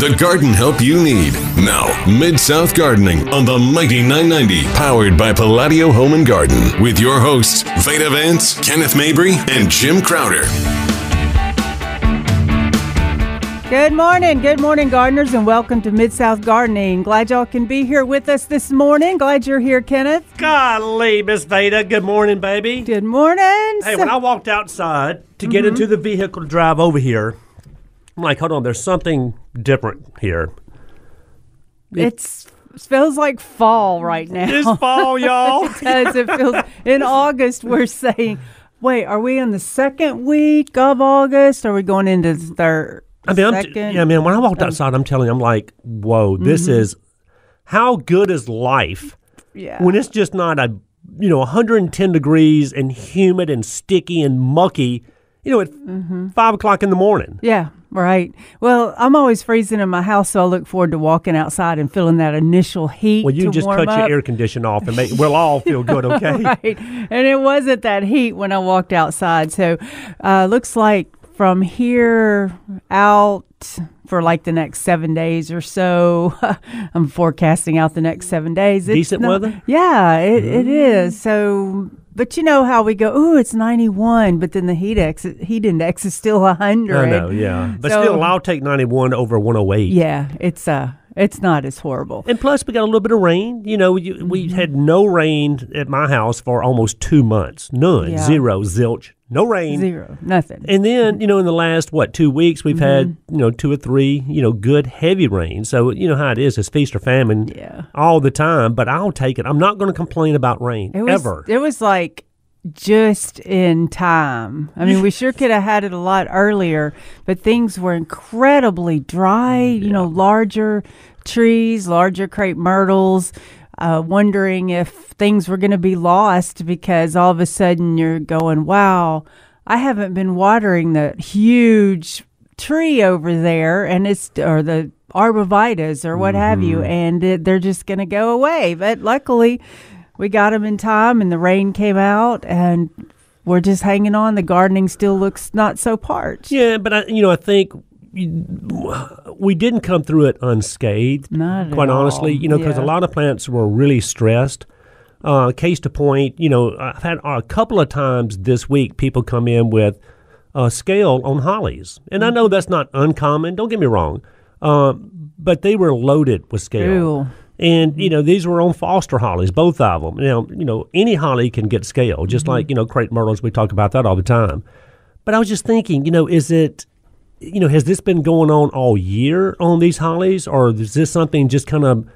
the garden help you need. Now, Mid South Gardening on the Mighty 990, powered by Palladio Home and Garden, with your hosts, Veda Vance, Kenneth Mabry, and Jim Crowder. Good morning, good morning, gardeners, and welcome to Mid South Gardening. Glad y'all can be here with us this morning. Glad you're here, Kenneth. Golly, Miss Veda. Good morning, baby. Good morning. Hey, when I walked outside to get mm-hmm. into the vehicle to drive over here, I'm like, hold on, there's something different here. it's it feels like fall right now. It's fall, y'all. it does. It feels in August. We're saying, wait, are we in the second week of August? Or are we going into the third? I mean, I'm, second? yeah, man. When I walked um, outside, I'm telling you, I'm like, whoa, this mm-hmm. is how good is life yeah. when it's just not a you know 110 degrees and humid and sticky and mucky. You know, at five o'clock in the morning. Yeah, right. Well, I'm always freezing in my house, so I look forward to walking outside and feeling that initial heat. Well, you just cut up. your air condition off, and make, we'll all feel good, okay? right. And it wasn't that heat when I walked outside. So, uh, looks like from here out for like the next seven days or so, I'm forecasting out the next seven days. It's Decent not- weather? Yeah, it, it is. So, but you know how we go, ooh, it's 91, but then the heat, ex- heat index is still 100. I know, yeah. But So- still, I'll take 91 over 108. Yeah, it's uh, it's not as horrible. And plus, we got a little bit of rain. You know, we Mm-hmm. had no rain at my house for almost two months. None, Yeah. zero, zilch, no rain. Zero, nothing. And then, you know, in the last, what, two weeks, we've had, Mm-hmm. you know, two or three, you know, good heavy rain. So, you know how it is. It's feast or famine Yeah. all the time, but I'll take it. I'm not going to complain about rain It was, ever. It was like just in time. I mean, we sure could have had it a lot earlier, but things were incredibly dry. You know, larger trees, larger crepe myrtles. Uh, wondering if things were going to be lost because all of a sudden you're going, wow, I haven't been watering the huge tree over there, and it's or the arborvitaes or what have you, and it, they're just going to go away. But luckily, we got them in time, and the rain came out, and we're just hanging on. The gardening still looks not so parched. yeah, but, I, you know, I think we didn't come through it unscathed. Not quite honestly, all. you know, because Yeah. a lot of plants were really stressed. Uh, case to point, you know, I've had a couple of times this week people come in with a scale on hollies, and I know Mm-hmm. that's not uncommon. Don't get me wrong, um, but they were loaded with scale. Ew. And you mm-hmm. know these were on Foster hollies, both of them. Now you know any holly can get scale, just Mm-hmm. like you know crepe myrtles. We talk about that all the time. But I was just thinking, you know, is it, you know, has this been going on all year on these hollies, or is this something just kind of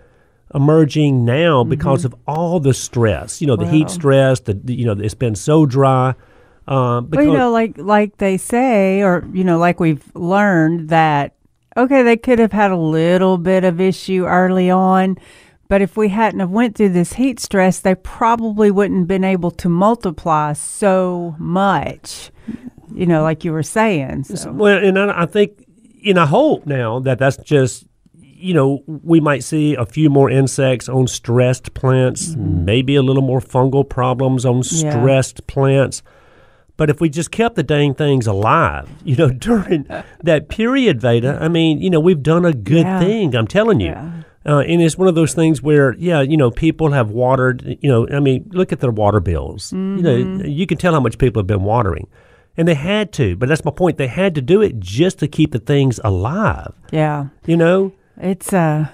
emerging now mm-hmm. because of all the stress? You know, the heat stress. The, you know it's been so dry. Because Well, you know, like like they say, or you know, like we've learned that okay, they could have had a little bit of issue early on, but if we hadn't have went through this heat stress, they probably wouldn't have been able to multiply so much. You know, like you were saying. So. Well, and I, I think, and I hope now that that's just, you know, we might see a few more insects on stressed plants, maybe a little more fungal problems on Mm-hmm. Yeah. stressed plants. But if we just kept the dang things alive, you know, during that period, Veda, I mean, you know, we've done a good Yeah. thing. I'm telling you. Yeah. Uh, and it's one of those things where, yeah, you know, people have watered, you know, I mean, look at their water bills. You know, Mm-hmm. you can tell how much people have been watering. And they had to, but that's my point. They had to do it just to keep the things alive, yeah, you know? it's uh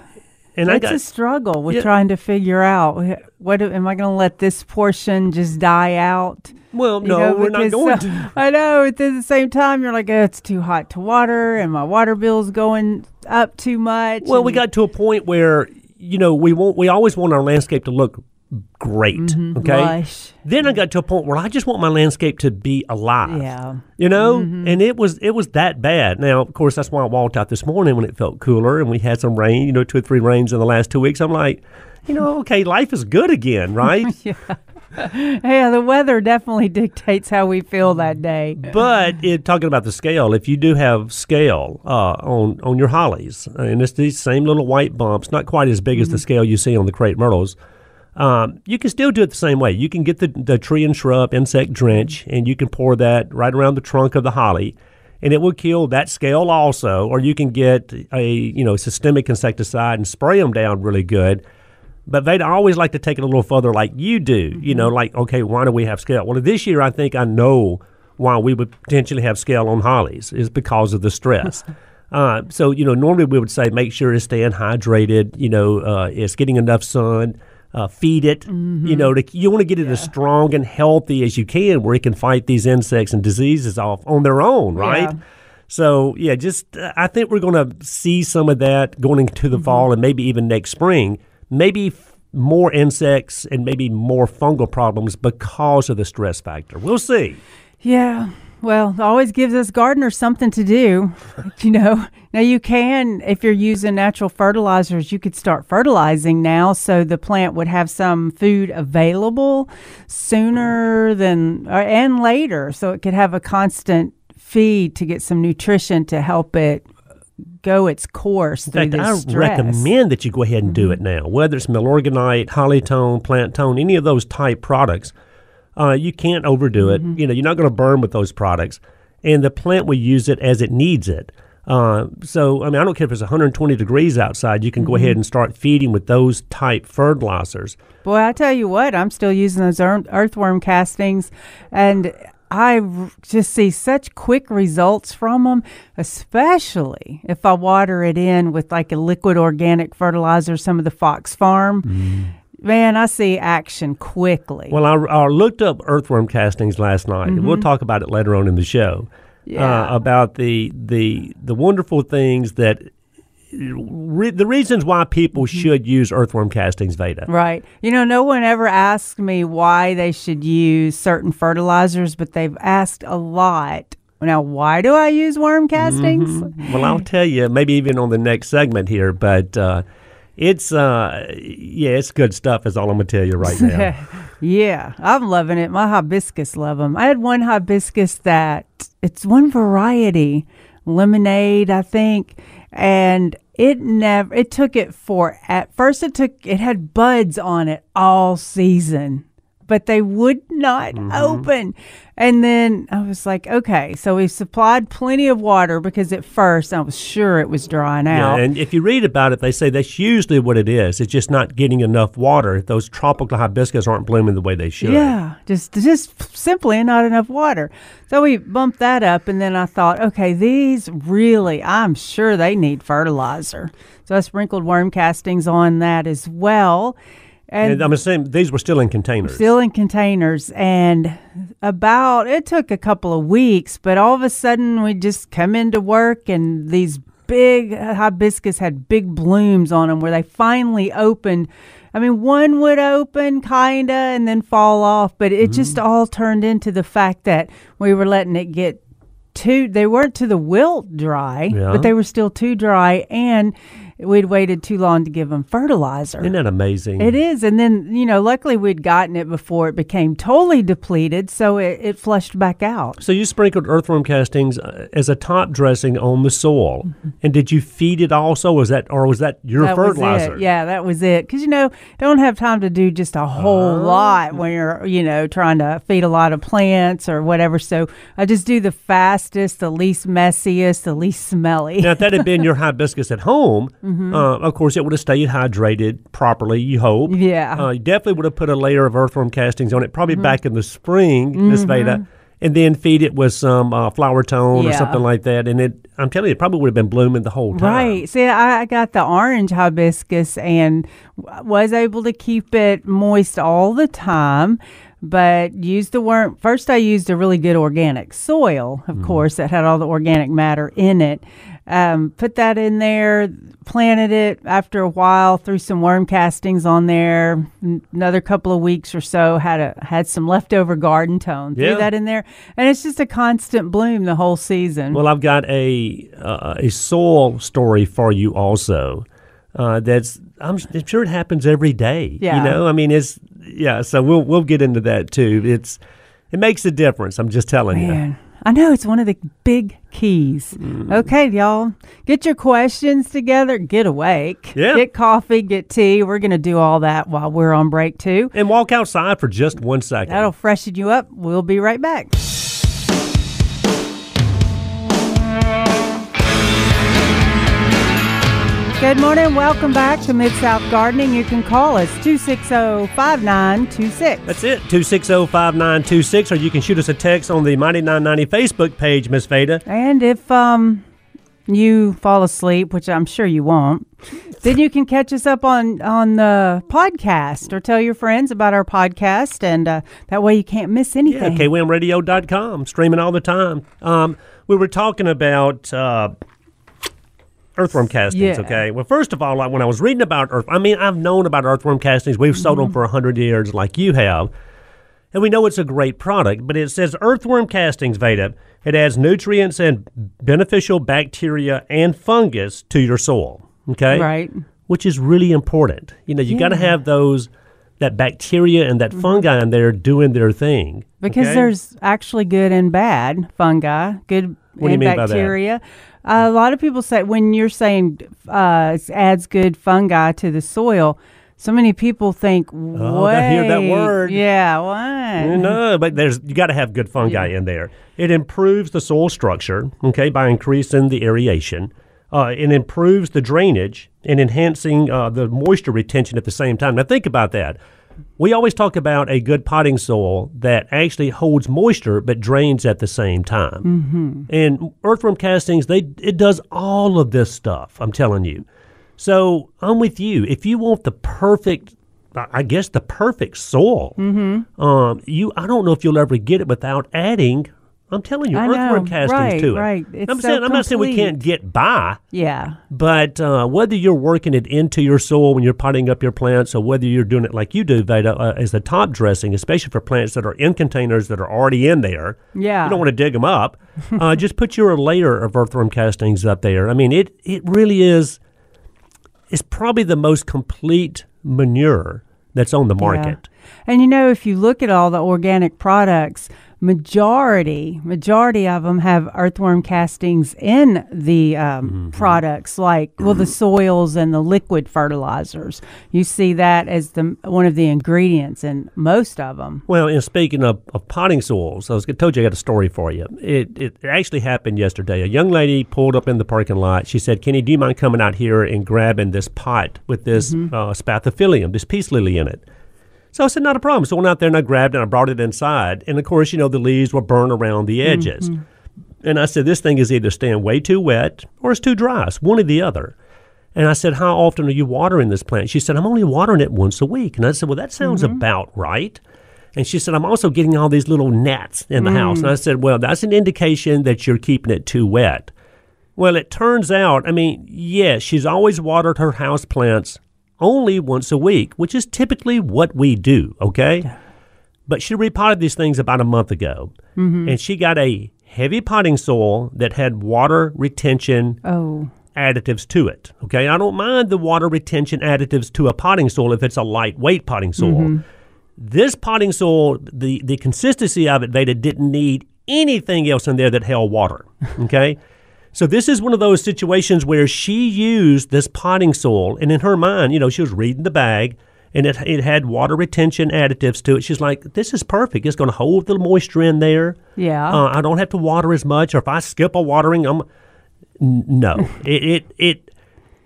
And it's got, a struggle. We're Yeah. trying to figure out what am I going to let this portion just die out? Well, You no, know, we're not going uh, to. I know. At the same time, you're like, oh, it's too hot to water, and my water bill's going up too much. Well, we got to a point where, you know, we want, we always want our landscape to look great, okay? Mm-hmm. lush. Then I got to a point where I just want my landscape to be alive. Yeah. you know Mm-hmm. and it was it was that bad now of course that's why i walked out this morning when it felt cooler and we had some rain you know two or three rains in the last two weeks i'm like you know okay life is good again right Yeah, the weather definitely dictates how we feel that day. but it, talking about the scale if you do have scale uh, on on your hollies and it's these same little white bumps not quite as big as the scale you see on the crepe myrtles um, you can still do it the same way. You can get the, the tree and shrub insect drench, and you can pour that right around the trunk of the holly. and it will kill that scale also. Or you can get a you know systemic insecticide and spray them down really good. But they'd always like to take it a little further, like you do. You know, like okay, why do we have scale? Well, this year I think I know why we would potentially have scale on hollies is because of the stress. uh, so you know, normally we would say make sure it's staying hydrated. You know, uh, it's getting enough sun. Uh, feed it. You know, to, you want to get it as strong and healthy as you can, where it can fight these insects and diseases off on their own, right? Yeah. So yeah, just uh, I think we're going to see some of that going into the fall and maybe even next spring. Maybe more insects and maybe more fungal problems because of the stress factor. We'll see. Yeah. Well, always gives us gardeners something to do. you know, now you can, if you're using natural fertilizers, you could start fertilizing now so the plant would have some food available sooner than or, and later. So it could have a constant feed to get some nutrition to help it go its course In fact, I stress. recommend that you go ahead and do it now. Whether it's Milorganite, Hollytone, Plant Tone, any of those type products, uh, you can't overdo it. You know, you're not going to burn with those products, and the plant will use it as it needs it. Uh, so, I mean, I don't care if it's 120 degrees outside. You can go ahead and start feeding with those type fertilizers. Boy, I tell you what, I'm still using those earthworm castings, and I just see such quick results from them, especially if I water it in with like a liquid organic fertilizer, some of the Fox Farm. Man, I see action quickly. Well, I, I looked up earthworm castings last night, and we'll talk about it later on in the show. Yeah. Uh, about the the the wonderful things that re, the reasons why people should use earthworm castings, Veda. Right. You know, no one ever asked me why they should use certain fertilizers, but they've asked a lot. Now, why do I use worm castings? Well, I'll tell you, maybe even on the next segment here, but uh, it's uh, yeah, it's good stuff. Is all I'm gonna tell you right now. yeah, I'm loving it. My hibiscus love them. I had one hibiscus that it's one variety, lemonade, I think, and it never. It took it for at first. It took it had buds on it all season, but they would not mm-hmm. open. And then I was like, okay, so we supplied plenty of water because at first I was sure it was drying out. Yeah, and if you read about it, they say that's usually what it is. It's just not getting enough water. Those tropical hibiscus aren't blooming the way they should. Yeah, just just simply not enough water. So we bumped that up, and then I thought, okay, these really, I'm sure they need fertilizer. So I sprinkled worm castings on that as well, and, And I'm assuming these were still in containers. still in containers. And about it took a couple of weeks, but all of a sudden we just come into work, and these big hibiscus had big blooms on them where they finally opened. I mean, one would open kinda and then fall off, but it just mm-hmm. all turned into the fact that we were letting it get too. They weren't to the wilt dry, Yeah. but they were still too dry, and we'd waited too long to give them fertilizer. Isn't that amazing? It is. And then, you know, luckily we'd gotten it before it became totally depleted, so it, it flushed back out. So you sprinkled earthworm castings uh, as a top dressing on the soil, and did you feed it also? Was that or was that your that fertilizer? Yeah, that was it. Because, you know, don't have time to do just a whole Oh. lot when you're, you know, trying to feed a lot of plants or whatever. So I just do the fastest, the least messiest, the least smelly. Now, if that had been your hibiscus at home, Mm-hmm. uh, of course, it would have stayed hydrated properly. You hope. Yeah. Mm-hmm. Uh, you definitely would have put a layer of earthworm castings on it, probably back in the spring, Miss Veda, and then feed it with some uh, flower tone or something like that. And it, I'm telling you, it probably would have been blooming the whole time. Right. See, I I got the orange hibiscus and was able to keep it moist all the time, but used the worm. First, I used a really good organic soil, of course, that had all the organic matter in it. Um, put that in there, planted it. After a while, threw some worm castings on there. N- Another couple of weeks or so, had a had some leftover garden tone. Threw Yeah. that in there, and it's just a constant bloom the whole season. Well, I've got a uh, a soil story for you also. Uh, that's I'm, I'm sure it happens every day. Yeah. You know, I mean, it's yeah. So we'll we'll get into that too. It's it makes a difference. I'm just telling you. I know it's one of the big keys. Mm. Okay, y'all, get your questions together, get awake, Yeah. get coffee, get tea. We're going to do all that while we're on break, too. And walk outside for just one second. That'll freshen you up. We'll be right back. Good morning. Welcome back to Mid South Gardening. You can call us 260 5926. That's it, 260 5926, or you can shoot us a text on the Mighty 990 Facebook page, Miss Veda. And if um you fall asleep, which I'm sure you won't, then you can catch us up on on the podcast or tell your friends about our podcast, and uh, that way you can't miss anything. Yeah, kwamradio.com, streaming all the time. Um, we were talking about uh, earthworm castings, Yeah. okay? Well, first of all, like when I was reading about earth, I mean, I've known about earthworm castings. We've sold Mm-hmm. them for 100 years like you have. And we know it's a great product, but it says earthworm castings, Veda. It adds nutrients and beneficial bacteria and fungus to your soil, okay? Right. Which is really important. You know, you got to Mm-hmm. have those that bacteria and that fungi in there doing their thing. Because okay? there's actually good and bad fungi, good What do you and mean by that? bacteria. Uh, a lot of people say when you're saying uh, it adds good fungi to the soil, so many people think, Oh, I hear that word." Yeah, what? No, but there's you got to have good fungi in there. It improves the soil structure, okay, by increasing the aeration. Uh, it improves the drainage and enhancing uh, the moisture retention at the same time. Now think about that. We always talk about a good potting soil that actually holds moisture but drains at the same time. Mm-hmm. And earthworm castings, they it does all of this stuff. I'm telling you. So I'm with you. If you want the perfect, I guess the perfect soil, Mm-hmm. um, you I don't know if you'll ever get it without adding. I'm telling you, I earthworm know. castings Right, to it. right. It's I'm so saying I'm not saying we can't get by, Yeah. but uh, whether you're working it into your soil when you're potting up your plants, or whether you're doing it like you do, Veda, uh, as the top dressing, especially for plants that are in containers that are already in there. Yeah. You don't want to dig them up. uh, just put your layer of earthworm castings up there. I mean, it it really is. It's probably the most complete manure that's on the market. And you know, if you look at all the organic products, majority majority of them have earthworm castings in the um, Mm-hmm. products, like well, the soils and the liquid fertilizers. You see that as the one of the ingredients in most of them. Well, and speaking of, of potting soils, I was I told you I got a story for you. It, it actually happened yesterday. A young lady pulled up in the parking lot. She said, "Kenny, do you mind coming out here and grabbing this pot with this uh, spathiphyllum, this peace lily in it?" So I said, "Not a problem." So I went out there and I grabbed it and I brought it inside. And of course, you know the leaves were burned around the mm-hmm. edges. And I said, "This thing is either staying way too wet or it's too dry. It's one or the other." And I said, How often are you watering this plant? She said, I'm only watering it once a week. And I said, Well, that sounds mm-hmm. about right. And she said, I'm also getting all these little gnats in the house. And I mm. said, Well, that's an indication that you're keeping it too wet. Well, it turns out, I mean, yes, she's always watered her house plants only once a week, which is typically what we do, okay? But she repotted these things about a month ago. Mm-hmm. And she got a heavy potting soil that had water retention Oh, additives to it. Okay, I don't mind the water retention additives to a potting soil if it's a lightweight potting soil. Mm-hmm. This potting soil, the the consistency of it, Veda didn't need anything else in there that held water. Okay. So this is one of those situations where she used this potting soil, and in her mind, you know, she was reading the bag, and it it had water retention additives to it. She's like, "This is perfect. It's going to hold the moisture in there. yeah. Uh, I don't have to water as much, or if I skip a watering, I'm no. it, it it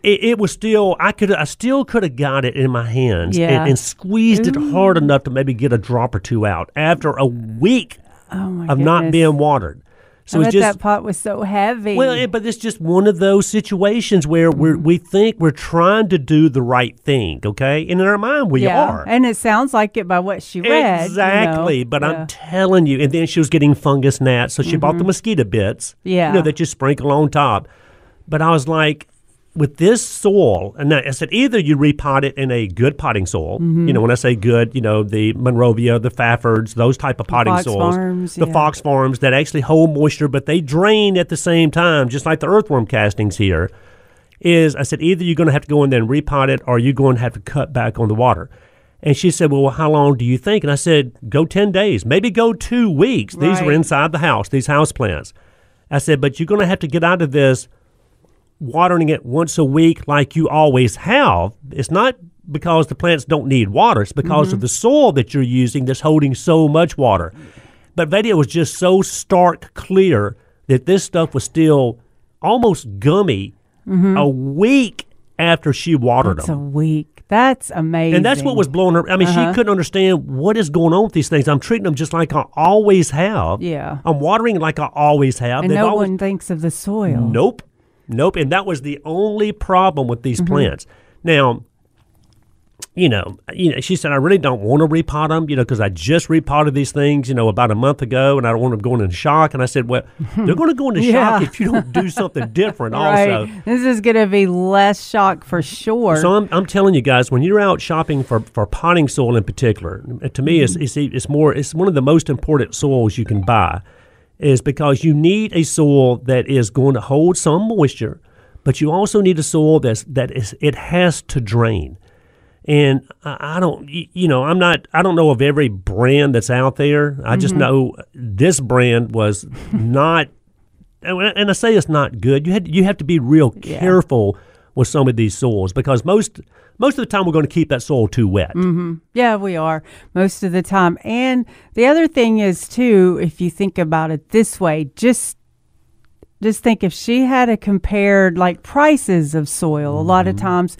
it it was still I could I still could have got it in my hands Yeah. and, and squeezed it hard enough to maybe get a drop or two out after a week oh my of not being watered. So I it's bet just that pot was so heavy. well, it, but it's just one of those situations where we we think we're trying to do the right thing, okay? And in our mind, we yeah, are. and it sounds like it by what she read. you know. Exactly, but Yeah. Mm-hmm. I'm telling you, and then she was getting fungus gnats, so she bought the mosquito bits, Yeah. you know, that you sprinkle on top. But I was like, with this soil, and I said either you repot it in a good potting soil. Mm-hmm. You know, when I say good, you know, the Monrovia, the Fafards, those type of potting Fox soils, Farms, the yeah. Fox Farms that actually hold moisture, but they drain at the same time, just like the earthworm castings here. Is I said either you're going to have to go in there and repot it, or you're going to have to cut back on the water. And she said, Well, how long do you think? And I said, Go 10 days, maybe go two weeks. These were inside the house, these house plants. I said, But you're going to have to get out of this watering it once a week like you always have. It's not because the plants don't need water, it's because of the soil that you're using that's holding so much water. But Vadia was just so stark clear that this stuff was still almost gummy a week after she watered them. It's a week. That's amazing. And that's what was blowing her. I mean, Uh-huh. she couldn't understand what is going on with these things. I'm treating them just like I always have. Yeah. I'm watering like I always have. And They've no always, one thinks of the soil. Nope. Nope. And that was the only problem with Mm-hmm. these plants. Now, you know, you know, she said, I really don't want to repot them, you know, because I just repotted these things, you know, about a month ago, and I don't want them going into shock. And I said, well, they're going to go into shock if you don't do something different, Right. also. This is going to be less shock for sure. So I'm, I'm telling you guys, when you're out shopping for, for potting soil in particular, to me, it's, it's it's more it's one of the most important soils you can buy, is because you need a soil that is going to hold some moisture, but you also need a soil that's that is it has to drain. And I I don't, you know, I'm not, I don't know of every brand that's out there. I just mm-hmm. know this brand was not, and I- and I say it's not good. You had, you have to be real Yeah. careful with some of these soils because most, most of the time we're going to keep that soil too wet. Mm-hmm. Yeah, we are most of the time. And the other thing is too, if you think about it this way, just just think if she had a compared like prices of soil, a lot of mm-hmm. times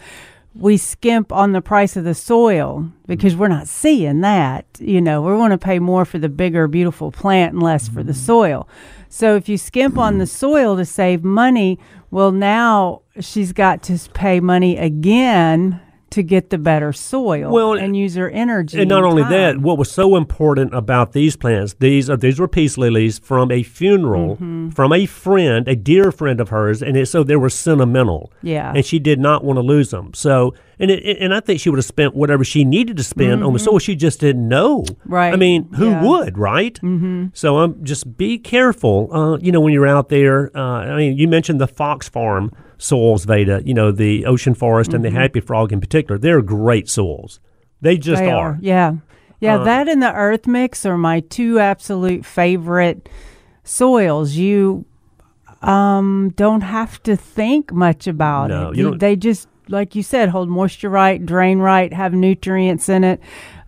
we skimp on the price of the soil because we're not seeing that. You know, we want to pay more for the bigger, beautiful plant and less for the mm-hmm. soil. So if you skimp on the soil to save money, well, now she's got to pay money again to get the better soil Well, and use their energy. And not only that, what was so important about these plants, these are these were peace lilies from a funeral Mm-hmm. from a friend, a dear friend of hers, and it, so they were sentimental. Yeah. and she did not want to lose them. So, and it, and I think she would have spent whatever she needed to spend on the soil. She just didn't know. Mm-hmm. Right. I mean, who Yeah. would, right? Mm-hmm. So, um, just be careful. Uh, you know, when you're out there. Uh, I mean, you mentioned the Fox Farm soils, Veda. You know, the Ocean Forest and the Happy Frog in particular. They're great soils. They just Mm-hmm. They are. Yeah. Yeah, Uh, that and the earth mix are my two absolute favorite soils. You um don't have to think much about No, it. you You- They just like you said, hold moisture right, drain right, have nutrients in it.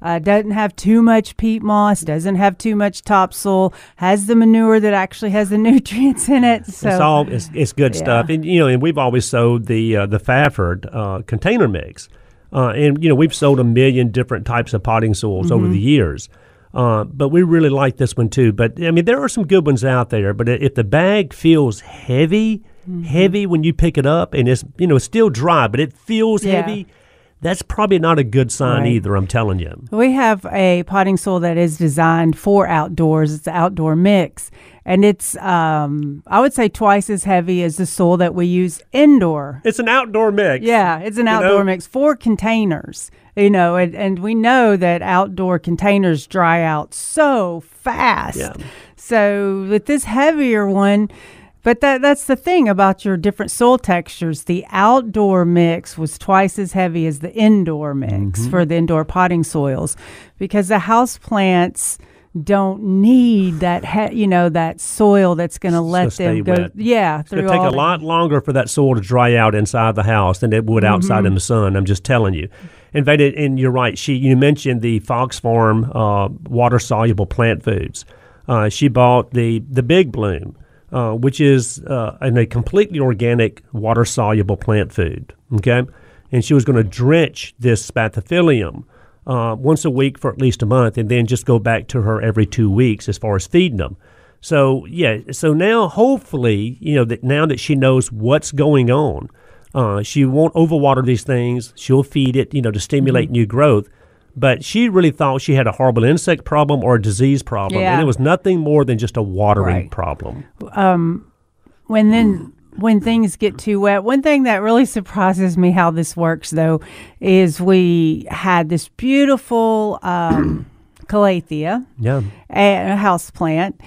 Uh, doesn't have too much peat moss, doesn't have too much topsoil, has the manure that actually has the nutrients in it. So it's all it's, it's good Yeah. stuff, and you know, and we've always sold the uh, the Fafard uh, container mix, uh, and you know, we've sold a million different types of potting soils over Mm-hmm. the years. Uh, but we really like this one too. But I mean, there are some good ones out there. But if the bag feels heavy, Mm-hmm. heavy when you pick it up, and it's you know it's still dry, but it feels Yeah. heavy, that's probably not a good sign Right. either. I'm telling you. We have a potting soil that is designed for outdoors. It's an outdoor mix, and it's um, I would say twice as heavy as the soil that we use indoor. It's an outdoor mix. Yeah, it's an You outdoor know? mix for containers. You know, and, and we know that outdoor containers dry out so fast. Yeah. So with this heavier one, but that that's the thing about your different soil textures. The outdoor mix was twice as heavy as the indoor mix Mm-hmm. for the indoor potting soils because the house plants don't need that he, you know that soil that's going to let stay them go wet. yeah It's going to take a lot longer for that soil to dry out inside the house than it would outside Mm-hmm. in the sun. I'm just telling you. Fact, and you're right. She, you mentioned the Fox Farm uh, water soluble plant foods. Uh, she bought the the Big Bloom, uh, which is uh, an, a completely organic water soluble plant food. Okay, and she was going to drench this spathiphyllum uh, once a week for at least a month, and then just go back to her every two weeks as far as feeding them. So yeah, so now hopefully you know that now that she knows what's going on, uh, she won't overwater these things. She'll feed it, you know, to stimulate Mm-hmm. new growth. But she really thought she had a horrible insect problem or a disease problem, Yeah. and it was nothing more than just a watering Right. problem. when then when things get too wet one thing that really surprises me how this works though is we had this beautiful um, calathea Yeah, a, a house plant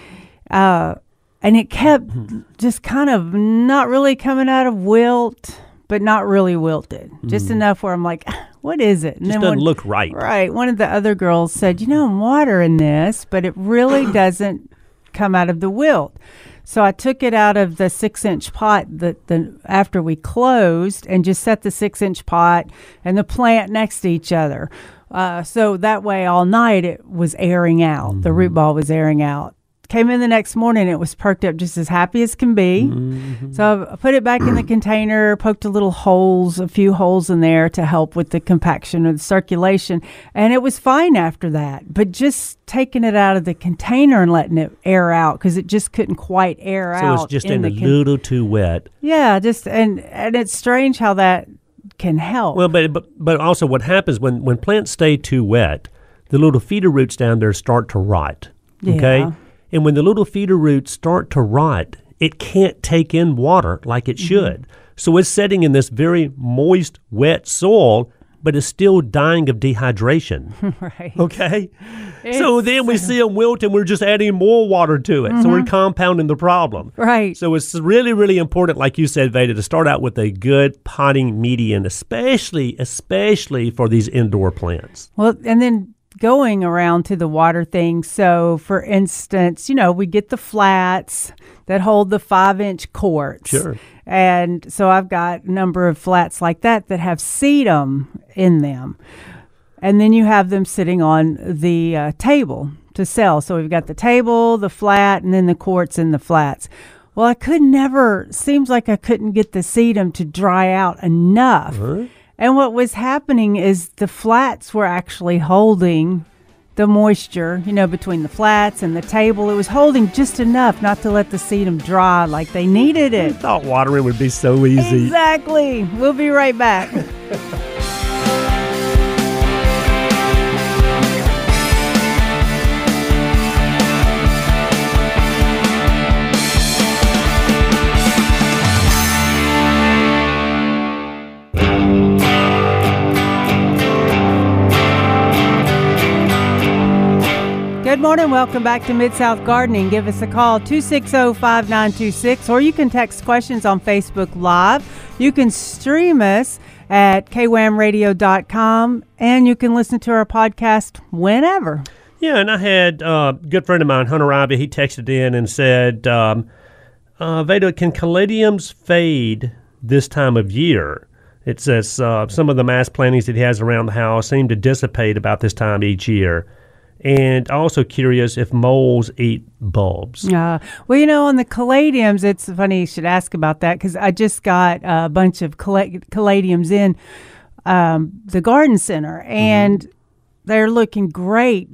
uh, and it kept just kind of not really coming out of wilt but not really wilted just enough where i'm like what is it and just doesn't one- look right. Right. One of the other girls said, You know, I'm watering this, but it really doesn't come out of the wilt. So I took it out of the six inch pot that the after we closed and just set the six inch pot and the plant next to each other. Uh, so that way all night it was airing out. The root ball was airing out. Came in the next morning, it was perked up just as happy as can be. Mm-hmm. So I put it back in the container, poked a little holes, a few holes in there to help with the compaction or the circulation, and it was fine after that. But just taking it out of the container and letting it air out because it just couldn't quite air out. So out. it's just in a con- little too wet. yeah, just and and it's strange how that can help. Well, but, but but also what happens when when plants stay too wet, the little feeder roots down there start to rot. Okay, Yeah. And when the little feeder roots start to rot, it can't take in water like Mm-hmm. it should. So it's sitting in this very moist, wet soil, but it's still dying of dehydration. right. Okay, so then we see them wilt, and we're just adding more water to it. So we're compounding the problem. Mm-hmm. Right. So it's really, really important, like you said, Veda, to start out with a good potting median, especially, especially for these indoor plants. Well, and then going around to the water thing. So, for instance, you know, we get the flats that hold the five inch quarts. Sure. And so I've got a number of flats like that that have sedum in them. And then you have them sitting on the uh, table to sell. So we've got the table, the flat, and then the quarts in the flats. Well, I could never, seems like I couldn't get the sedum to dry out enough. And what was happening is the flats were actually holding the moisture, you know, between the flats and the table. It was holding just enough not to let the sedum dry like they needed it. I Thought watering would be so easy. Exactly. We'll be right back. Good morning. Welcome back to Mid South Gardening. Give us a call 260 5926 or you can text questions on Facebook Live. You can stream us at kwamradio.com and you can listen to our podcast whenever. Yeah, and I had uh, a good friend of mine, Hunter Ivy, he texted in and said, um, uh, Veda, can caladiums fade this time of year? It says uh, some of the mass plantings that he has around the house seem to dissipate about this time each year. And also curious if moles eat bulbs. Uh, well, you know, on the caladiums, it's funny you should ask about that because I just got a bunch of cala- caladiums in um, the garden center and they're looking great.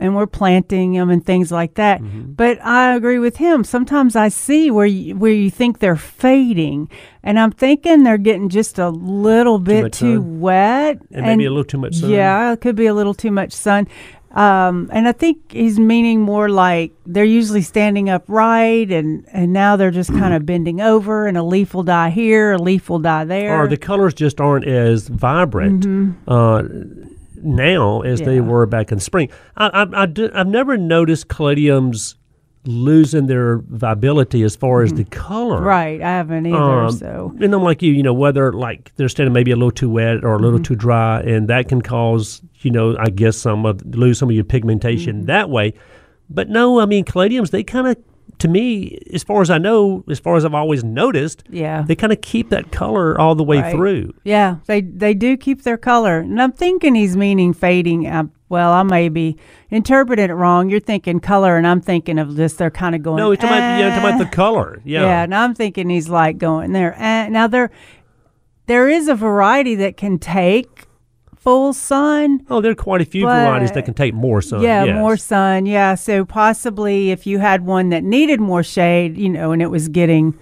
And we're planting them and things like that. But I agree with him. Sometimes I see where you, where you think they're fading, and I'm thinking they're getting just a little bit too sun. wet, And maybe a little too much sun. Yeah, it could be a little too much sun. Um, and I think he's meaning more like they're usually standing upright, and and now they're just kind of bending over, and a leaf will die here, a leaf will die there. Or the colors just aren't as vibrant uh, now as they Mm-hmm. Were back in spring. I, I, I do, I've never noticed caladiums losing their viability as far as the color. Mm-hmm. right, I haven't either. Um, so And I'm like you, you know, whether like they're standing maybe a little too wet or a Mm-hmm. little too dry, and that can cause, you know, I guess some of lose some of your pigmentation Mm-hmm. that way. But no, I mean, caladiums, they kind of, to me, as far as I know, as far as I've always noticed, yeah, they kind of keep that color all the way Right. through. yeah, they they do keep their color, and I'm thinking he's meaning fading. Uh, well, I may be interpreting it wrong. You're thinking color, and I'm thinking of this. They're kind of going. No, it's talking about, yeah, talking about "Eh." the color. Yeah. Yeah, and I'm thinking he's like going there. Uh, now there, there is a variety that can take full sun. Oh, there are quite a few But- varieties that can take more sun. yeah, yes. more sun. Yeah, so possibly if you had one that needed more shade, you know, and it was getting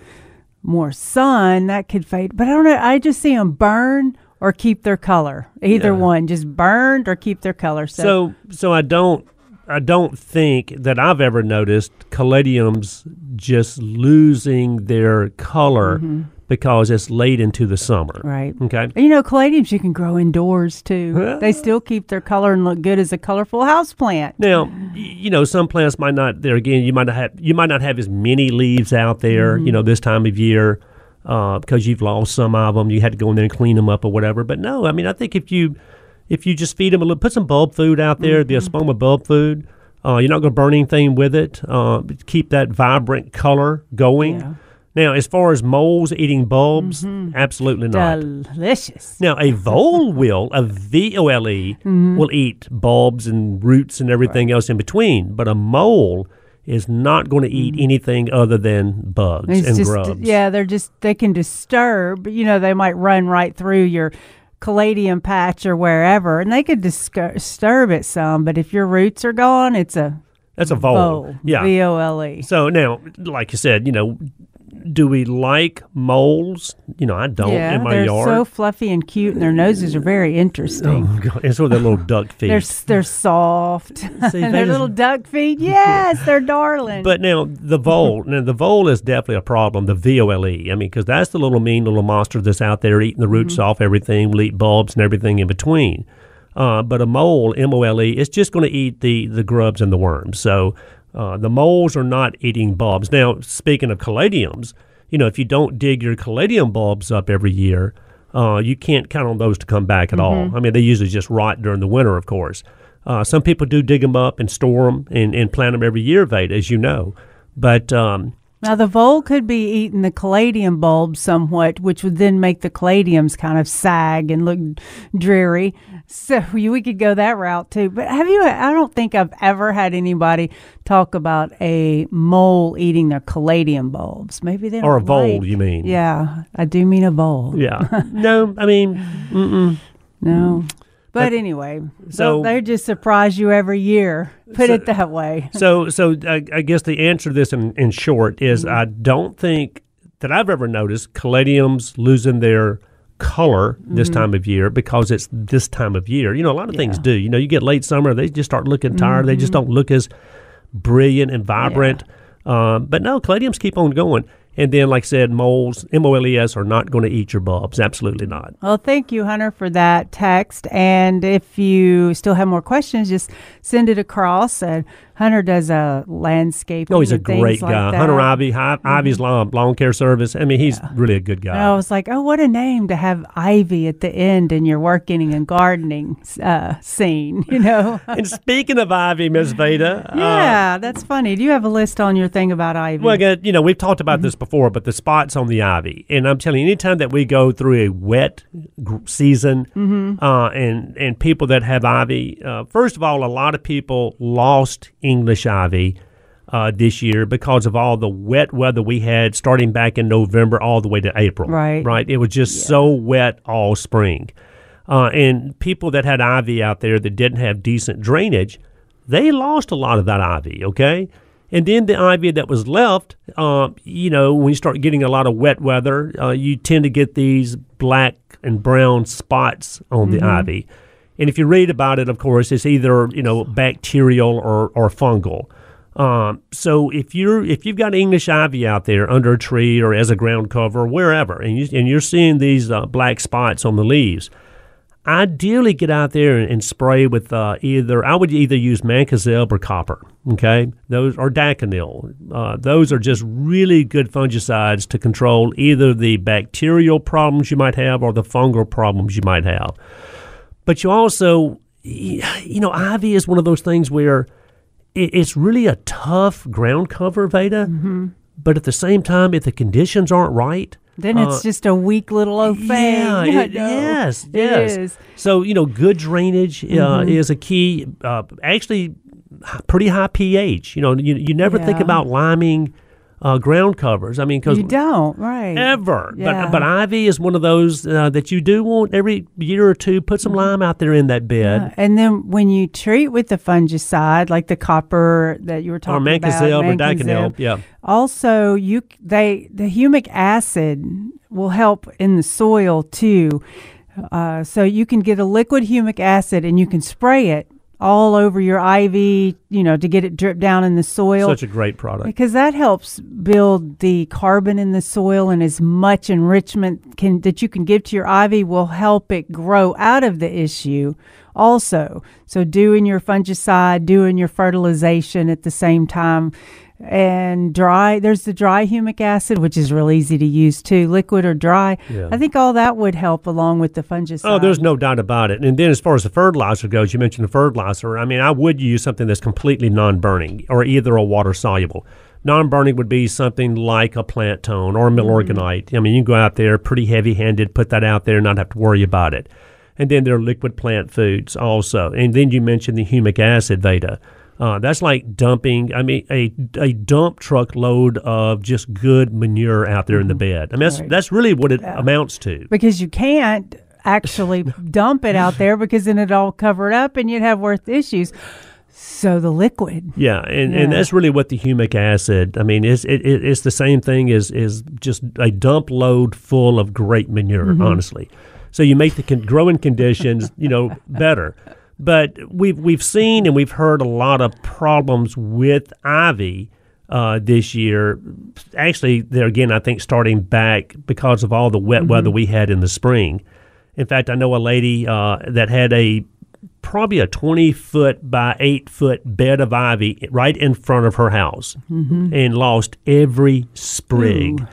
more sun, that could fade. But I don't know. I just see them burn or keep their color. Either Yeah. one, just burned or keep their color. So, So, so I don't, I don't think that I've ever noticed caladiums just losing their color mm-hmm. Because it's late into the summer. Mm-hmm. right. Okay. You know, caladiums you can grow indoors too. Well- they still keep their color and look good as a colorful house plant. Now, you know, some plants might not. There again, you might not have. You might not have as many leaves out there. You know, this time of year, uh, because you've lost some of them. You had to go in there and clean them up or whatever. But no, I mean, I think if you if you just feed them a little, put some bulb food out there, the espoma bulb food. Uh, you're not going to burn anything with it. Uh, keep that vibrant color going. Yeah. Now, as far as moles eating bulbs, absolutely not. Delicious. Now, a vole will, a V O L E, Mm-hmm. will eat bulbs and roots and everything else in between. But a mole is not going to eat anything other than bugs Mm-hmm. It's and just grubs. yeah, they're just they can disturb. You know, they might run right through your caladium patch or wherever, and they could disturb it some. But if your roots are gone, it's a That's a vole. vole. Yeah. V O L E. So now, like you said, you know, do we like moles? You know, I don't Yeah, in my they're yard. so fluffy and cute, and their noses are very interesting. Oh, God. And so their little duck feet. They're they're soft, See, and their little duck feet. Yes, they're darling. But now the vole, now the vole is definitely a problem. The V O L E. I mean, because that's the little mean little monster that's out there eating the roots off everything, will eat bulbs and everything in between. Uh, but a mole, M O L E, is just going to eat the the grubs and the worms. So uh, the moles are not eating bulbs. Now, speaking of caladiums, you know, if you don't dig your caladium bulbs up every year, uh, you can't count on those to come back at all. I mean, they usually just rot during the winter, of course. Uh, some people do dig them up and store them and, and plant them every year, Veda, as you know. But um, Now, the vole could be eating the caladium bulbs somewhat, which would then make the caladiums kind of sag and look dreary. So we we could go that route too. But have you? I don't think I've ever had anybody talk about a mole eating their caladium bulbs. Maybe they don't or a vole, like- you mean? Yeah, I do mean a vole. Yeah. no, I mean, mm-mm. No. But anyway, So- so they just surprise you every year. Put it that way. so so I, I guess the answer to this in, in short is Mm-hmm. I don't think that I've ever noticed caladiums losing their color this time of year because it's this time of year. You know, a lot of things Mm-hmm. Do. You know, you get late summer, they just start looking tired. They just don't look as brilliant and vibrant. Um, but no, caladiums keep on going. And then, like I said, moles, M O L E S, are not going to eat your bulbs. Absolutely not. Well, thank you, Hunter, for that text. And if you still have more questions, just send it across. And Hunter does a landscape. Oh, he's a great guy. Hunter Ivy, Hi- Mm-hmm. Ivy's lawn, lawn care service. I mean, he's really a good guy. And I was like, oh, what a name to have Ivy at the end in your working and gardening uh, scene, you know? and speaking of Ivy, Miss Veda, uh, yeah, that's funny. Do you have a list on your thing about Ivy? well, you know, we've talked about Mm-hmm. this before, but the spots on the ivy, and I'm telling you, anytime that we go through a wet season, Mm-hmm. uh, and and people that have ivy, uh, first of all, a lot of people lost English ivy uh, this year because of all the wet weather we had starting back in November all the way to April. Right. right. It was just so wet all spring, uh, and people that had ivy out there that didn't have decent drainage, they lost a lot of that ivy. Okay. And then the ivy that was left, uh, you know, when you start getting a lot of wet weather, uh, you tend to get these black and brown spots on the ivy. And if you read about it, of course, it's either you know bacterial or, or fungal. Um, so if you're if you've got English ivy out there under a tree or as a ground cover wherever, and you and you're seeing these uh, black spots on the leaves, ideally get out there and, and spray with uh, either I would either use mancozeb or copper. Okay, those or daconil. Uh, those are just really good fungicides to control either the bacterial problems you might have or the fungal problems you might have. But you also, you know, ivy is one of those things where it's really a tough ground cover, Veda. Mm-hmm. But at the same time, if the conditions aren't right, then it's uh, just a weak little old thing. yeah, it- yes, yes. is. Mm-hmm. So you know, good drainage uh, is a key. Uh, actually, pretty high pH. You know, you, you never think about liming uh, ground covers. I mean, because You don't, right. ever, Yeah. but but ivy is one of those uh, that you do want every year or two. Put some lime out there in that bed. Uh, And then when you treat with the fungicide, like the copper that you were or talking about, mancozeb or mancozeb, daconil. Yeah. Also, you they the humic acid will help in the soil too. Uh, so you can get a liquid humic acid and you can spray it all over your ivy, you know, to get it drip down in the soil. Such a great product. because that helps build the carbon in the soil and as much enrichment can that you can give to your ivy will help it grow out of the issue also so doing your fungicide doing your fertilization at the same time and dry there's the dry humic acid which is real easy to use too liquid or dry Yeah. i think all that would help along with the fungicide Oh, there's no doubt about it. And then as far as the fertilizer goes, you mentioned the fertilizer. I mean, I would use something that's completely non-burning or either a water soluble. Non-burning would be something like a plant tone or a mm. milorganite. I mean, you can go out there pretty heavy-handed, put that out there, and not have to worry about it. And then there are liquid plant foods also. And then you mentioned the humic acid, Veda. Uh, that's like dumping. I mean, a a dump truck load of just good manure out there in the bed. I mean, that's Right. that's really what it amounts to. because you can't actually dump it out there because then it all covered up and you'd have worse issues. So the liquid. Yeah, and, Yeah. and that's really what the humic acid. I mean, it's it, it, it's the same thing as is just a dump load full of great manure. Mm-hmm. Honestly, so you make the con- growing conditions you know better. But we've we've seen and we've heard a lot of problems with ivy uh, this year. Actually, there again, I think starting back because of all the wet Mm-hmm. weather we had in the spring. In fact, I know a lady uh, that had a probably a 20 foot by 8 foot bed of ivy right in front of her house and lost every sprig. Ooh.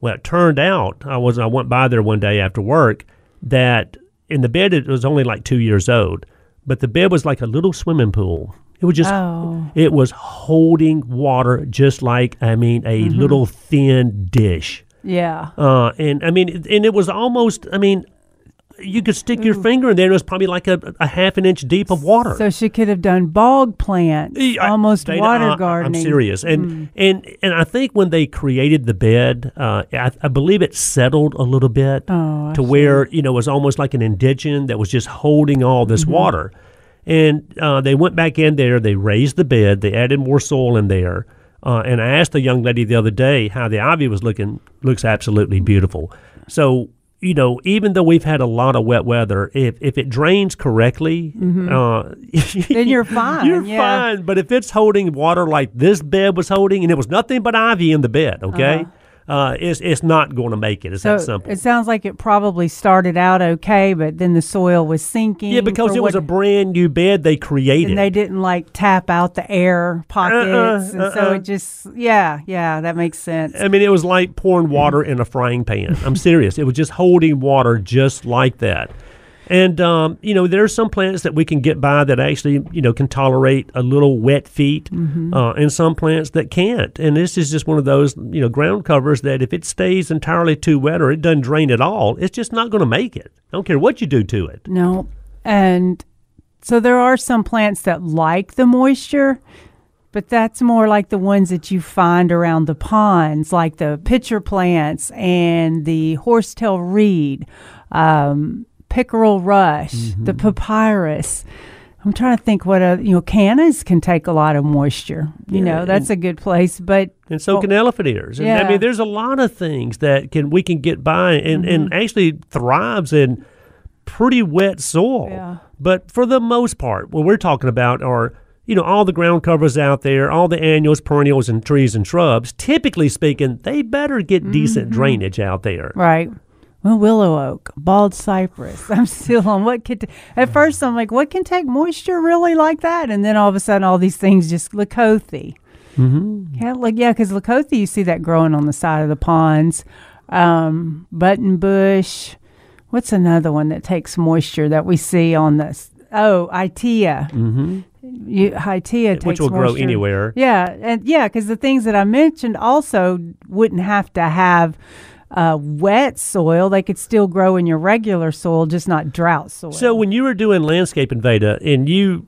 Well, it turned out I was I went by there one day after work that in the bed it was only like 2 years old, but the bed was like a little swimming pool. It was just Oh. it was holding water just like I mean a little thin dish. Yeah. Uh, and I mean, and it was almost, I mean, you could stick your finger in there, and it was probably like a, a half an inch deep of water. So she could have done bog plants, I- almost Dana, water I- gardening. I'm serious, and and and I think when they created the bed, uh, I, I believe it settled a little bit Oh, I to where you know it was almost like an indention that was just holding all this Mm-hmm. water. And uh, they went back in there, they raised the bed, they added more soil in there. Uh, and I asked the young lady the other day how the ivy was looking. Looks absolutely beautiful. So you know, even though we've had a lot of wet weather, if if it drains correctly, uh, Then you're fine, You're yeah. fine. But if it's holding water like this bed was holding, and it was nothing but ivy in the bed, okay, uh it's it's not going to make it. It's So that simple. it sounds like it probably started out okay, but then the soil was sinking. yeah, because it was a brand new bed they created. and they didn't like tap out the air pockets, and so uh-uh. it just yeah, yeah, that makes sense. I mean, it was like pouring water in a frying pan. I'm serious. It was just holding water just like that. And um, you know, there are some plants that we can get by that actually, you know, can tolerate a little wet feet, uh, and some plants that can't. And this is just one of those, you know, ground covers that if it stays entirely too wet or it doesn't drain at all, it's just not going to make it. I don't care what you do to it. No, and so there are some plants that like the moisture. But that's more like the ones that you find around the ponds, like the pitcher plants and the horsetail reed, um, pickerel rush, the papyrus. I'm trying to think what a you know cannas can take a lot of moisture. You know that's a good place, but and so can elephant ears. And I Yeah. Mm-hmm. mean, there's a lot of things that can we can get by and, and actually thrives in pretty wet soil. Yeah. But for the most part, what we're talking about are you know all the ground covers out there, all the annuals, perennials, and trees and shrubs. Typically speaking, they better get decent Mm-hmm. drainage out there. Right. Well, willow oak, bald cypress. I'm still on what could. At first, I'm like, what can take moisture really like that? And then all of a sudden, all these things just leucothoe. Mm-hmm. Yeah, like yeah, because leucothoe, you see that growing on the side of the ponds. Um, button bush. What's another one that takes moisture that we see on this? Oh, itea. Mm-hmm. You, itea takes Which will grow anywhere. Yeah, and yeah, because the things that I mentioned also wouldn't have to have uh, wet soil; they could still grow in your regular soil, just not drought soil. So when you were doing landscape Veda and you,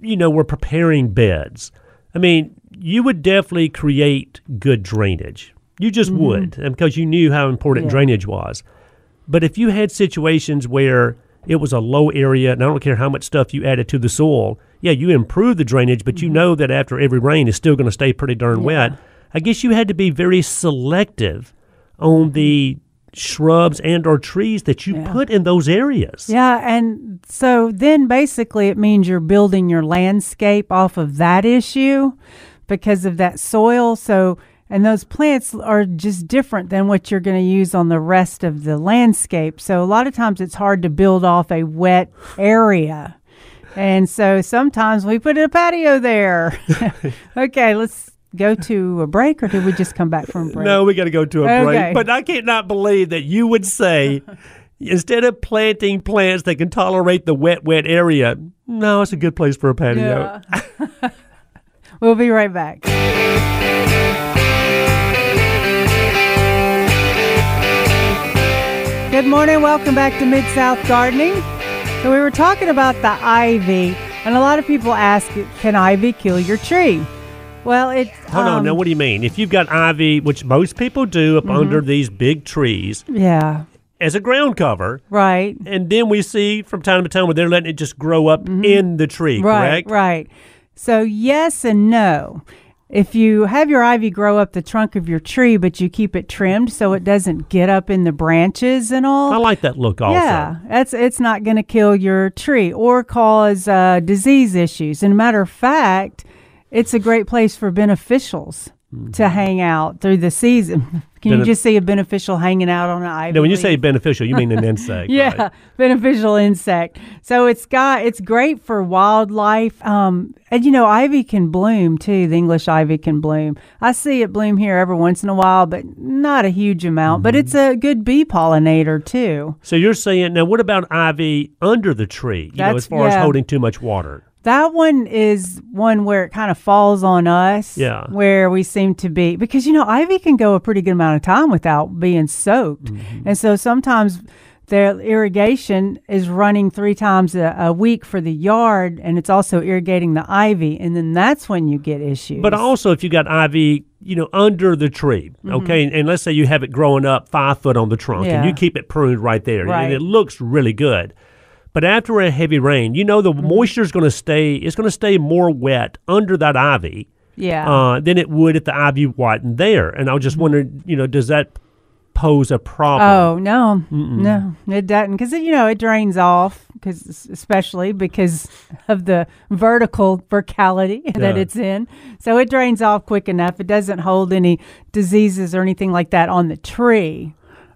you know, were preparing beds, I mean, you would definitely create good drainage. You just would, because you knew how important Mm-hmm. Yeah. drainage was. But if you had situations where it was a low area, and I don't care how much stuff you added to the soil, yeah, you improve the drainage, but you Mm-hmm. know that after every rain, it's still going to stay pretty darn wet. I guess you had to be very selective on the mm-hmm. shrubs and or trees that you Yeah. put in those areas. yeah, and so then basically it means you're building your landscape off of that issue because of that soil. So and those plants are just different than what you're going to use on the rest of the landscape. So a lot of times it's hard to build off a wet area. And so sometimes we put a patio there. okay, let's go to a break, or did we just come back from a break? No, we got to go to a Okay. break. But I can't not believe that you would say, instead of planting plants that can tolerate the wet, wet area, no, it's a good place for a patio. Yeah. we'll be right back. Good morning. Welcome back to Mid South Gardening. So, we were talking about the ivy, And a lot of people ask, can ivy kill your tree? Well, it. Hold on. um, Now, what do you mean? If you've got ivy, which most people do up Mm-hmm. under these big trees Yeah, as a ground cover, right. and then we see from time to time where they're letting it just grow up in the tree, Mm-hmm. Right, correct? right. So yes and no. If you have your ivy grow up the trunk of your tree, but you keep it trimmed so it doesn't get up in the branches and all. I like that look also. Yeah, that's it's not going to kill your tree or cause uh, disease issues. And matter of fact, it's a great place for beneficials to hang out through the season. Can you just see a beneficial hanging out on an ivy? No, when you say beneficial, you mean an insect. yeah, right? beneficial insect. So it's got it's great for wildlife. Um, and you know, ivy can bloom too. The English ivy can bloom. I see it bloom here every once in a while, but not a huge amount. But it's a good bee pollinator too. So you're saying now, what about ivy under the tree? You know, as far as holding too much water. That one is one where it kind of falls on us. Yeah. Where we seem to be because you know ivy can go a pretty good amount of time without being soaked, Mm-hmm. and so sometimes their irrigation is running three times a, a week for the yard, and it's also irrigating the ivy, and then that's when you get issues. But also, if you got ivy, you know, under the tree, okay, and, let's say you have it growing up five foot on the trunk, and Mm-hmm. You keep it pruned right there, Right. and it looks really good. But after a heavy rain, you know the Mm-hmm. moisture is going to stay. It's going to stay more wet under that ivy yeah, uh, than it would if the ivy wasn't there. And I was just Mm-hmm. wondering, you know, does that pose a problem? Oh no, no, it doesn't because you know it drains off because especially because of the vertical verticality that it's in. So it drains off quick enough. It doesn't hold any diseases or anything like that on the tree.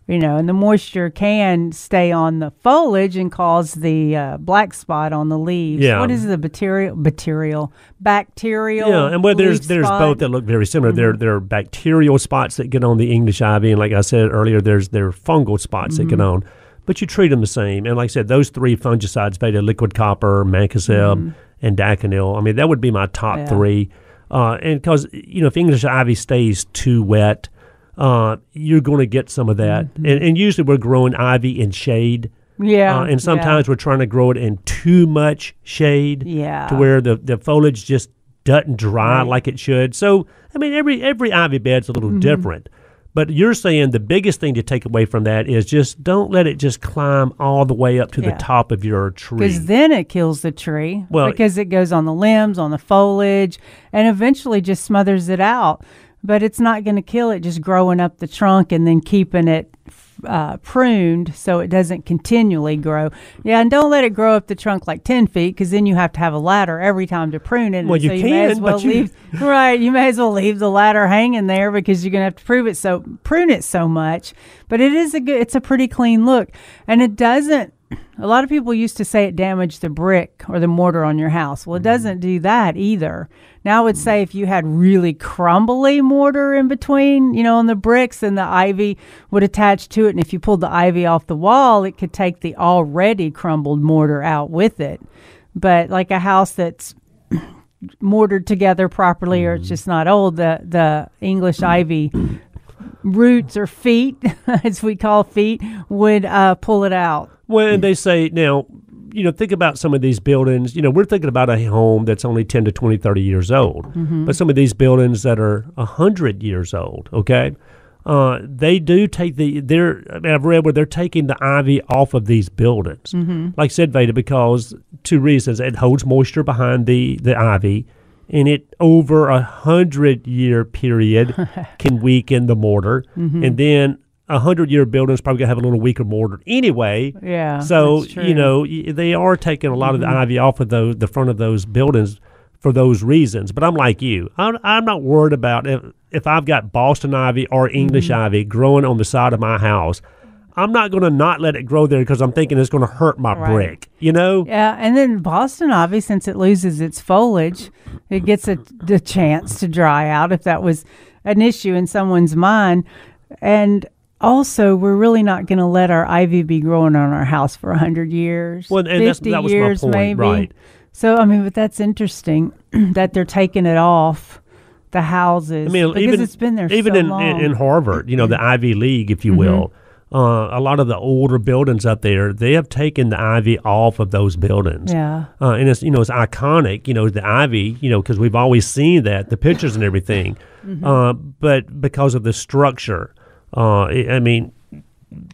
You know, and the moisture can stay on the foliage and cause the uh, black spot on the leaves. Yeah. What is the bacterial, bacterial, bacterial? Yeah, and well, there's there's spot? Mm-hmm. both that look very similar. There there are bacterial spots that get on the English ivy, and like I said earlier, there's there are fungal spots that get Mm-hmm. on. But you treat them the same, and like I said, those three fungicides: beta liquid copper, mancozeb, and daconil. I mean, that would be my top Mm-hmm. Yeah. three. Uh, and because you know, if English ivy stays too wet, uh, you're going to get some of that. Mm-hmm. And, and usually, we're growing ivy in shade. Yeah, Uh, and yeah. sometimes we're trying to grow it in too much shade Yeah. to where the, the foliage just doesn't dry Right. like it should. So, I mean, every every ivy bed's a little Mm-hmm. different. But you're saying the biggest thing to take away from that is just don't let it just climb all the way up to the top of your tree. Because then it kills the tree. Well- because it goes on the limbs, on the foliage, and eventually just smothers it out. But it's not going to kill it just growing up the trunk and then keeping it uh, pruned so it doesn't continually grow. Yeah, and don't let it grow up the trunk like 10 feet because then you have to have a ladder every time to prune it. Well, you so you may as can, well you- leave right. You may as well leave the ladder hanging there because you're gonna have to prove it so prune it so much. But it is a good. It's a pretty clean look, and it doesn't. A lot of people used to say it damaged the brick or the mortar on your house. Well, it mm-hmm. doesn't do that either. Now, I would say if you had really crumbly mortar in between, you know, on the bricks, then the ivy would attach to it. And if you pulled the ivy off the wall, it could take the already crumbled mortar out with it. But like a house that's mortared together properly or it's mm-hmm. just not old the the english ivy roots or feet as we call feet would uh, pull it out Well, and they say now, you know, think about some of these buildings. You know, we're thinking about a home that's only 10 to 20, 30 years old. Mm-hmm. But some of these buildings that are 100 years old, okay, uh, they do take the, they're, I mean, I've read where they're taking the ivy off of these buildings. Mm-hmm. Like I said, Veda, because two reasons. It holds moisture behind the, the ivy. And it over a hundred year period can weaken the mortar, Mm-hmm. and then a hundred year building is probably gonna have a little weaker mortar anyway. yeah So. Mm-hmm. you know they are taking a lot of the ivy off of those the front of those buildings for those reasons. But I'm like you. I'm, I'm not worried about if if I've got Boston ivy or English Mm-hmm. ivy growing on the side of my house. I'm not going to not let it grow there because I'm thinking it's going to hurt my Right. brick. You know. yeah and then boston ivy since it loses its foliage it gets a, the chance to dry out if that was an issue in someone's mind and also we're really not going to let our ivy be growing on our house for 100 years Well, and 50 that was my years point, maybe right. so i mean but that's interesting that they're taking it off the houses I mean, because even it's been there even so in, long. Mm-hmm. in in Harvard, you know, the Ivy League, if you will. Uh, a lot of the older buildings up there, they have taken the ivy off of those buildings. Yeah. Uh, and it's you know it's iconic, you know the ivy, you know because we've always seen that the pictures and everything, uh, but because of the structure, uh, I mean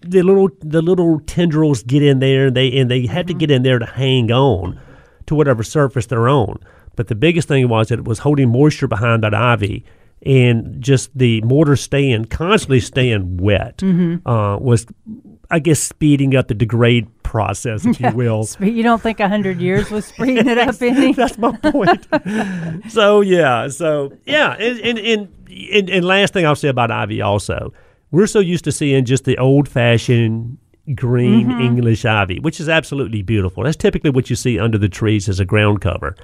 the little the little tendrils get in there and they and they have to get in there to hang on to whatever surface they're on. But the biggest thing was that it was holding moisture behind that ivy and just the mortar staying constantly staying wet uh, was I guess speeding up the degrade process, if you will. You don't think a hundred years was speeding it up any? That's my point. so yeah, so yeah, and and, and and and last thing I'll say about ivy also, we're so used to seeing just the old fashioned green English ivy, which is absolutely beautiful. That's typically what you see under the trees as a ground cover.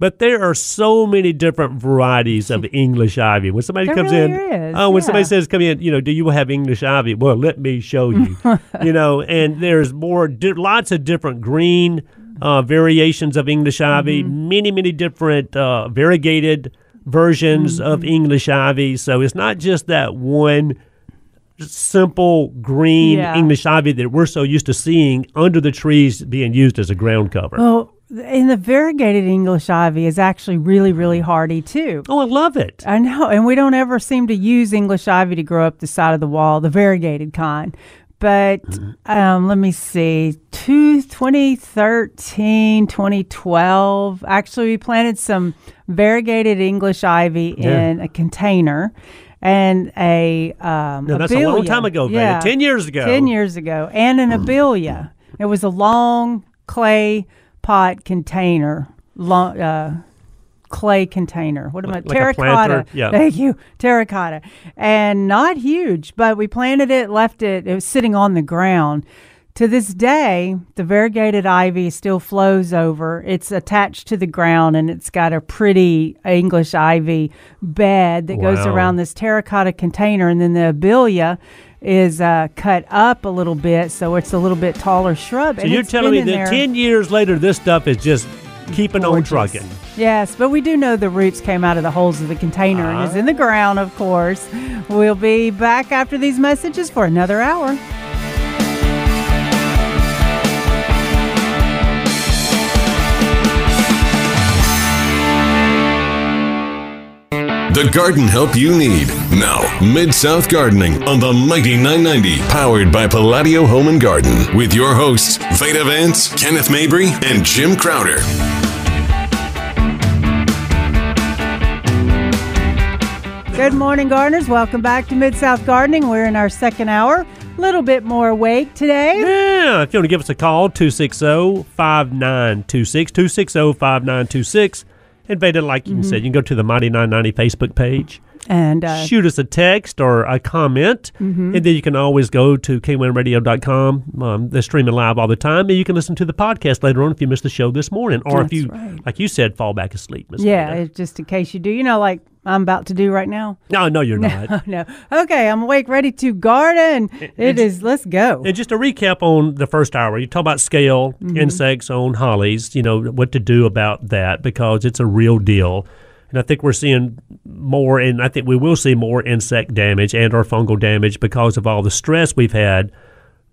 But there are so many different varieties of English ivy. When somebody There comes really in, oh, when somebody says, "Come in," you know, do you have English ivy? Well, let me show you. you know, and there's more, di- lots of different green uh, variations of English ivy, Mm-hmm. many, many different uh, variegated versions of Mm-hmm. English ivy. So it's not just that one simple green Yeah. English ivy that we're so used to seeing under the trees being used as a ground cover. Well, and the variegated English ivy is actually really, really hardy too. oh, I love it. I know, and we don't ever seem to use English ivy to grow up the side of the wall, the variegated kind. But um, let me see, two, 2013, 2012, actually, we planted some variegated English ivy Yeah. in a container and a um, No, that's a long time ago, Veda. Yeah. 10 years ago. 10 years ago, and an abelia. It was a long clay pot container, long, uh, clay container. What am I? Like- terracotta. Yeah. Thank you. Terracotta. And not huge, but we planted it, left it, it was sitting on the ground. To this day, the variegated ivy still flows over. It's attached to the ground and it's got a pretty English ivy bed that goes around this terracotta container. And then the abelia is uh, cut up a little bit, so it's a little bit taller shrub. So and you're telling me that there 10 years later, this stuff is just keeping on trucking. Yes, but we do know the roots came out of the holes of the container and is in the ground, of course. We'll be back after these messages for another hour. The garden help you need. Now, Mid South Gardening on the Mighty 990, powered by Palladio Home and Garden, with your hosts, Veda Vance, Kenneth Mabry, and Jim Crowder. Good morning, gardeners. Welcome back to Mid South Gardening. We're in our second hour. A little bit more awake today. Yeah, if you want to give us a call, 260 5926, 260 5926. And Veda, like you said, you can go to the Mighty 990 Facebook page, And uh, shoot us a text or a comment, and then you can always go to kwamradio.com. Um, they're streaming live all the time, and you can listen to the podcast later on if you missed the show this morning, or if you, right. like you said, fall back asleep. Miss yeah, just in case you do, you know, like I'm about to do right now. No, no, you're not. No. Okay, I'm awake, ready to garden. It is, let's go. And just a recap on the first hour, you talk about scale, mm-hmm. insects on hollies, you know, what to do about that because it's a real deal. And I think we're seeing more, and I think we will see more insect damage and or fungal damage because of all the stress we've had,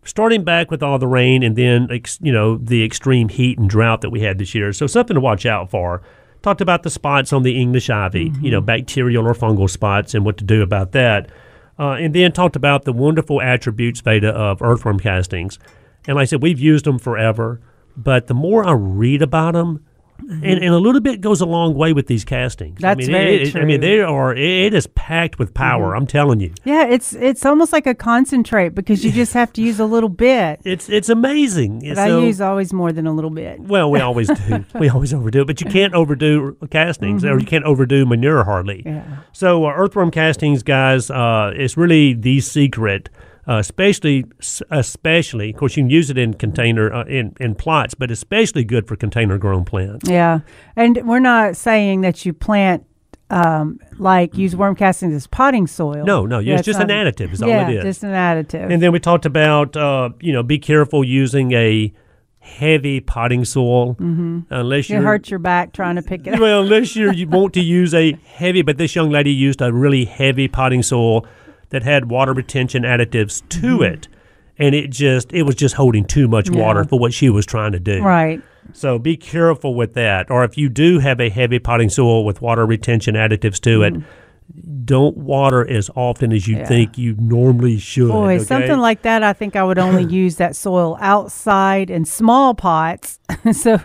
starting back with all the rain and then, ex, you know, the extreme heat and drought that we had this year. So something to watch out for. Talked about the spots on the English ivy, you know, bacterial or fungal spots and what to do about that. Uh, and then talked about the wonderful attributes, Veda, of earthworm castings. And like I said, we've used them forever. But the more I read about them, and, and a little bit goes a long way with these castings. I That's mean, very it, it- I mean, they are. It is packed with power. I'm telling you, Yeah, it's it's almost like a concentrate because you just have to use a little bit. it's it's amazing. But So- I use always more than a little bit. Well, we always do. we always overdo it, but you can't overdo castings, or you can't overdo manure hardly. Mm-hmm. Yeah. So, uh, earthworm castings, guys, uh, it's really the secret. Uh, especially, especially, of course, you can use it in container uh, in in plots, but especially good for container grown plants. Yeah, and we're not saying that you plant um, like use worm castings as potting soil. No, no, it's just an additive. Is all yeah, it is. just an additive. And then we talked about, uh, you know, be careful using a heavy potting soil mm-hmm. unless you hurt your back trying to pick it up. well, unless you're, you want to use a heavy, but this young lady used a really heavy potting soil that had water retention additives to Mm-hmm. it. and it just it was just holding too much water for what she was trying to do. Right. So be careful with that. Or if you do have a heavy potting soil with water retention additives to it, don't water as often as you. Yeah. think you normally should. Boy, okay? something like that, I think I would only use that soil outside in small pots. so,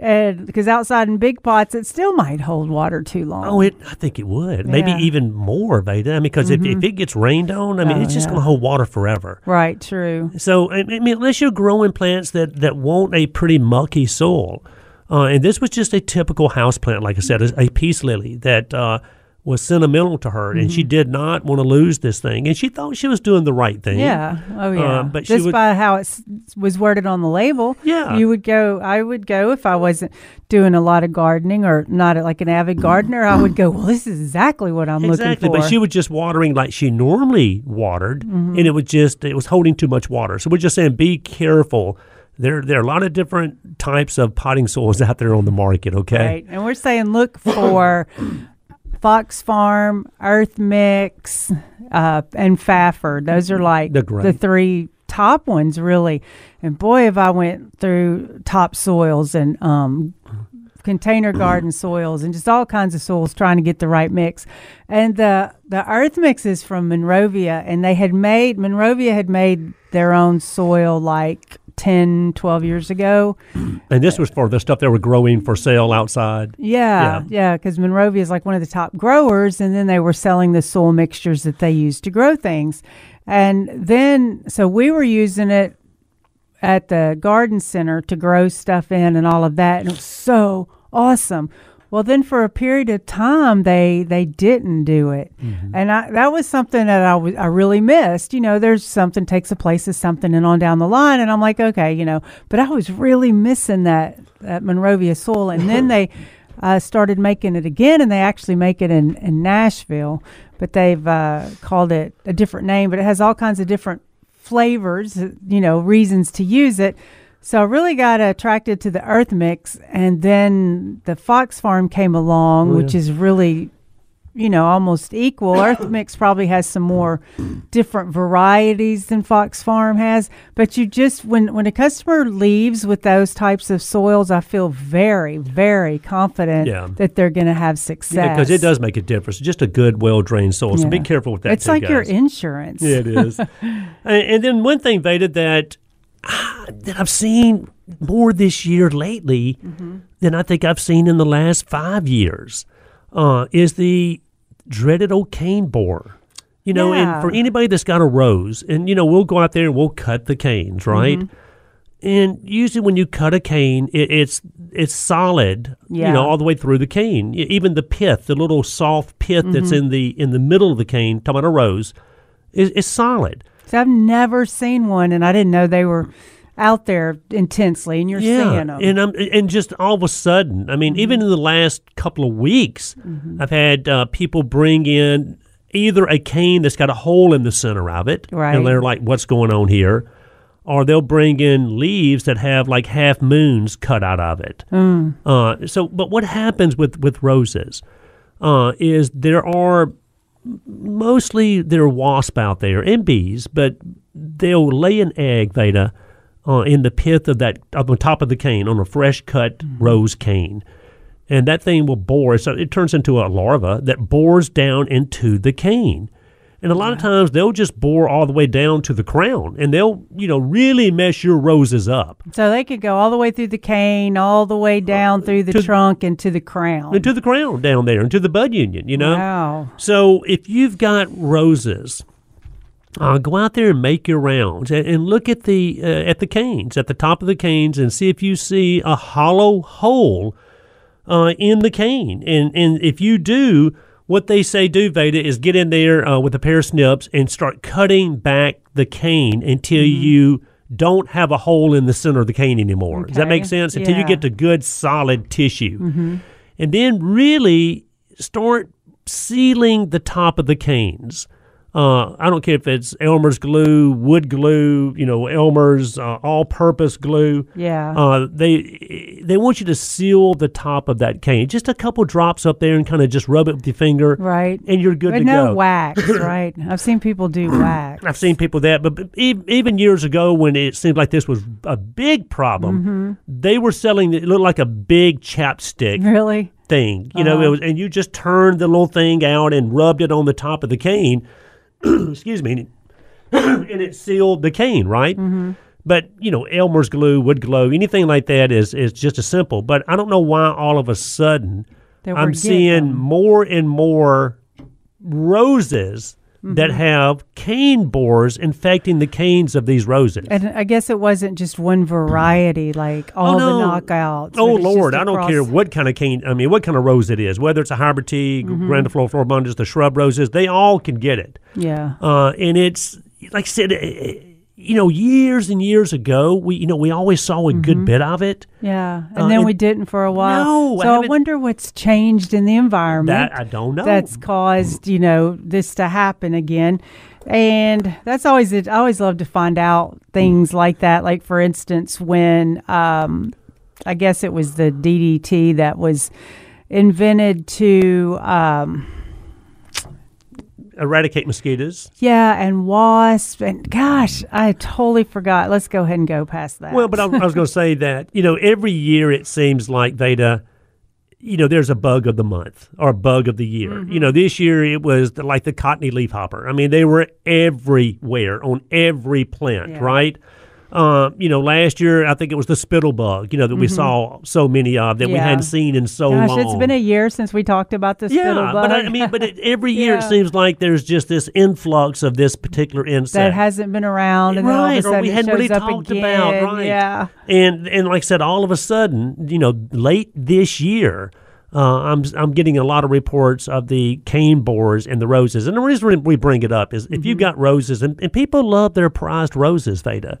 and because outside in big pots, it still might hold water too long. Oh, it. I think it would. Maybe Yeah. Mm-hmm. even more, Veda. I mean, because if, if it gets rained on, I mean, Oh, it's just yeah. going to hold water forever. right, true. So, I I mean, unless you're growing plants that, that want a pretty mucky soil, uh, and this was just a typical house plant, like I said, a, a peace lily that uh, was sentimental to her, and Mm-hmm. she did not want to lose this thing, and she thought she was doing the right thing. Yeah. Oh, yeah. but she Just would- by how it was worded on the label. Yeah. You would go, I would go if I wasn't doing a lot of gardening or not like an avid gardener, I would go, well, this is exactly what I'm Exactly, looking for. Mm-hmm. but she was just watering like she normally watered, and it was just it was holding too much water. So we're just saying, be careful. There, there are a lot of different types of potting soils out there on the market. Okay, Right. And we're saying look for Fox Farm, Earth Mix, uh, and Fafard. Those are like the three top ones, really. And boy, if I went through top soils and um, container garden soils and just all kinds of soils trying to get the right mix. And the the earth mix is from Monrovia and they had made Monrovia had made their own soil like 10 12 years ago. and this was for the stuff they were growing for sale outside. Yeah, yeah, because Monrovia is like one of the top growers, and then they were selling the soil mixtures that they use to grow things. And then, so we were using it at the garden center to grow stuff in and all of that, and it was so awesome. Well, then for a period of time, they they didn't do it, and I, that was something that I was I really missed. You know, there's something takes a place of something, and on down the line, and I'm like, okay, you know, but I was really missing that that Monrovia soil, and then they uh, started making it again, and they actually make it in in Nashville, but they've uh, called it a different name, but it has all kinds of different flavors, you know, reasons to use it. So I really got attracted to the Earth Mix, and then the Fox Farm came along, Oh, which is really, you know, almost equal. Earth Mix probably has some more different varieties than Fox Farm has, but you just when when a customer leaves with those types of soils, I feel very very confident Yeah. that they're going to have success. because it does make a difference. Just a good, well drained soil. So be careful with that. It's too, like your insurance. Yeah, it is. and, and then one thing, Veda, that ah, that I've seen more this year lately Mm-hmm. than I think I've seen in the last five years uh, is the dreaded old cane borer. You know, Yeah. and for anybody that's got a rose, and you know, we'll go out there and we'll cut the canes, right? Mm-hmm. And usually, when you cut a cane, it, it's it's solid, you know, all the way through the cane. Even the pith, the little soft pith Mm-hmm. that's in the in the middle of the cane, talking about a rose, is, is solid. So I've never seen one, and I didn't know they were out there intensely, and you're seeing them. and um, and just all of a sudden, I mean, Mm-hmm. even in the last couple of weeks, I've had uh, people bring in either a cane that's got a hole in the center of it, Right. and they're like, "What's going on here?" Or they'll bring in leaves that have like half moons cut out of it. Mm. Uh, so, but what happens with with roses uh, is there are mostly there are wasp out there and bees, but they'll lay an egg, Veda, uh, in the pith of that on the top of the cane on a fresh cut Mm-hmm. rose cane, and that thing will bore. So it turns into a larva that bores down into the cane. And a lot of times they'll just bore all the way down to the crown, and they'll, you know, really mess your roses up. So they could go all the way through the cane, all the way down through the to- trunk and to the crown. into the crown down there, into the bud union, you know. Wow. So if you've got roses, uh, go out there and make your rounds and, and look at the uh, at the canes at the top of the canes and see if you see a hollow hole uh, in the cane. And and if you do, what they say do Veda is get in there uh, with a pair of snips and start cutting back the cane until you don't have a hole in the center of the cane anymore. Does that make sense? Until you get to good solid tissue. And then really start sealing the top of the canes. Uh, I don't care if it's Elmer's glue, wood glue, you know, Elmer's uh, all-purpose glue. Yeah. Uh, they they want you to seal the top of that cane. Just a couple drops up there and kind of just rub it with your finger. Right. And you're good but to no go. wax, right? I've seen people do wax. I've seen people that, but, even years ago when it seemed like this was a big problem, Mm-hmm. they were selling it looked like a big chapstick Really? thing. You know, Uh-huh. it was, and you just turned the little thing out and rubbed it on the top of the cane. excuse me, and it sealed the cane, right? Mm-hmm. But you know, Elmer's glue, wood glue, anything like that is is just as simple. But I don't know why all of a sudden I'm seeing them. more and more roses Mm-hmm. that have cane borers infecting the canes of these roses. And I guess it wasn't just one variety, like all Oh, no. the knockouts. Oh Lord, I don't care what kind of cane. I mean, what kind of rose it is, whether it's a hybrid tea, Mm-hmm. grandiflora floribundus, the shrub roses, they all can get it. Yeah. Uh, and it's like I said, eh, you know, years and years ago, we you know we always saw a Mm-hmm. good bit of it. Yeah. And Uh, then and- we didn't for a while. No, so I, haven't- wonder what's changed in the environment. That I don't know. That's caused, you know, this to happen again. And that's always it. I always love to find out things like that. Like for instance, when um, I guess it was the DDT that was invented to um, eradicate mosquitoes. yeah, and wasp and gosh, I totally forgot. Let's go ahead and go past that. Well, but I, I was going to say that you know every year it seems like Veda, you know, there's a bug of the month or a bug of the year. Mm-hmm. You know, this year it was the, like the cottony leafhopper. I mean, they were everywhere on every plant, Yeah. right? Um, you know, last year I think it was the spittle bug. You know that we saw so many of that we Mm-hmm. Hadn't seen in so gosh, long. it's been a year since we talked about the yeah, spittle bug. but I, I mean, but it, every year it seems like there's just this influx of this particular insect that hasn't been around, and all Right, a or we hadn't really talked again. about, right. Yeah, and and like I said, all of a sudden, you know, late this year, uh, I'm I'm getting a lot of reports of the cane borers and the roses. And the reason we bring it up is if Mm-hmm. you've got roses, and, and people love their prized roses, Veda.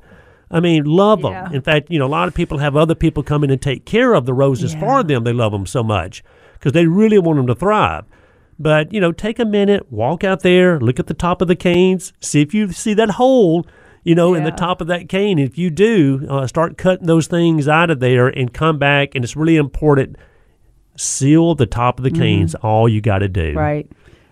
I mean, love them. Yeah. In fact, you know, a lot of people have other people come in and take care of the roses Yeah. for them. They love them so much because they really want them to thrive. But you know, take a minute, walk out there, look at the top of the canes, see if you see that hole, you know, in the top of that cane. If you do, uh, start cutting those things out of there and come back. And it's really important. Seal the top of the canes. All you got to do. Mm-hmm. right.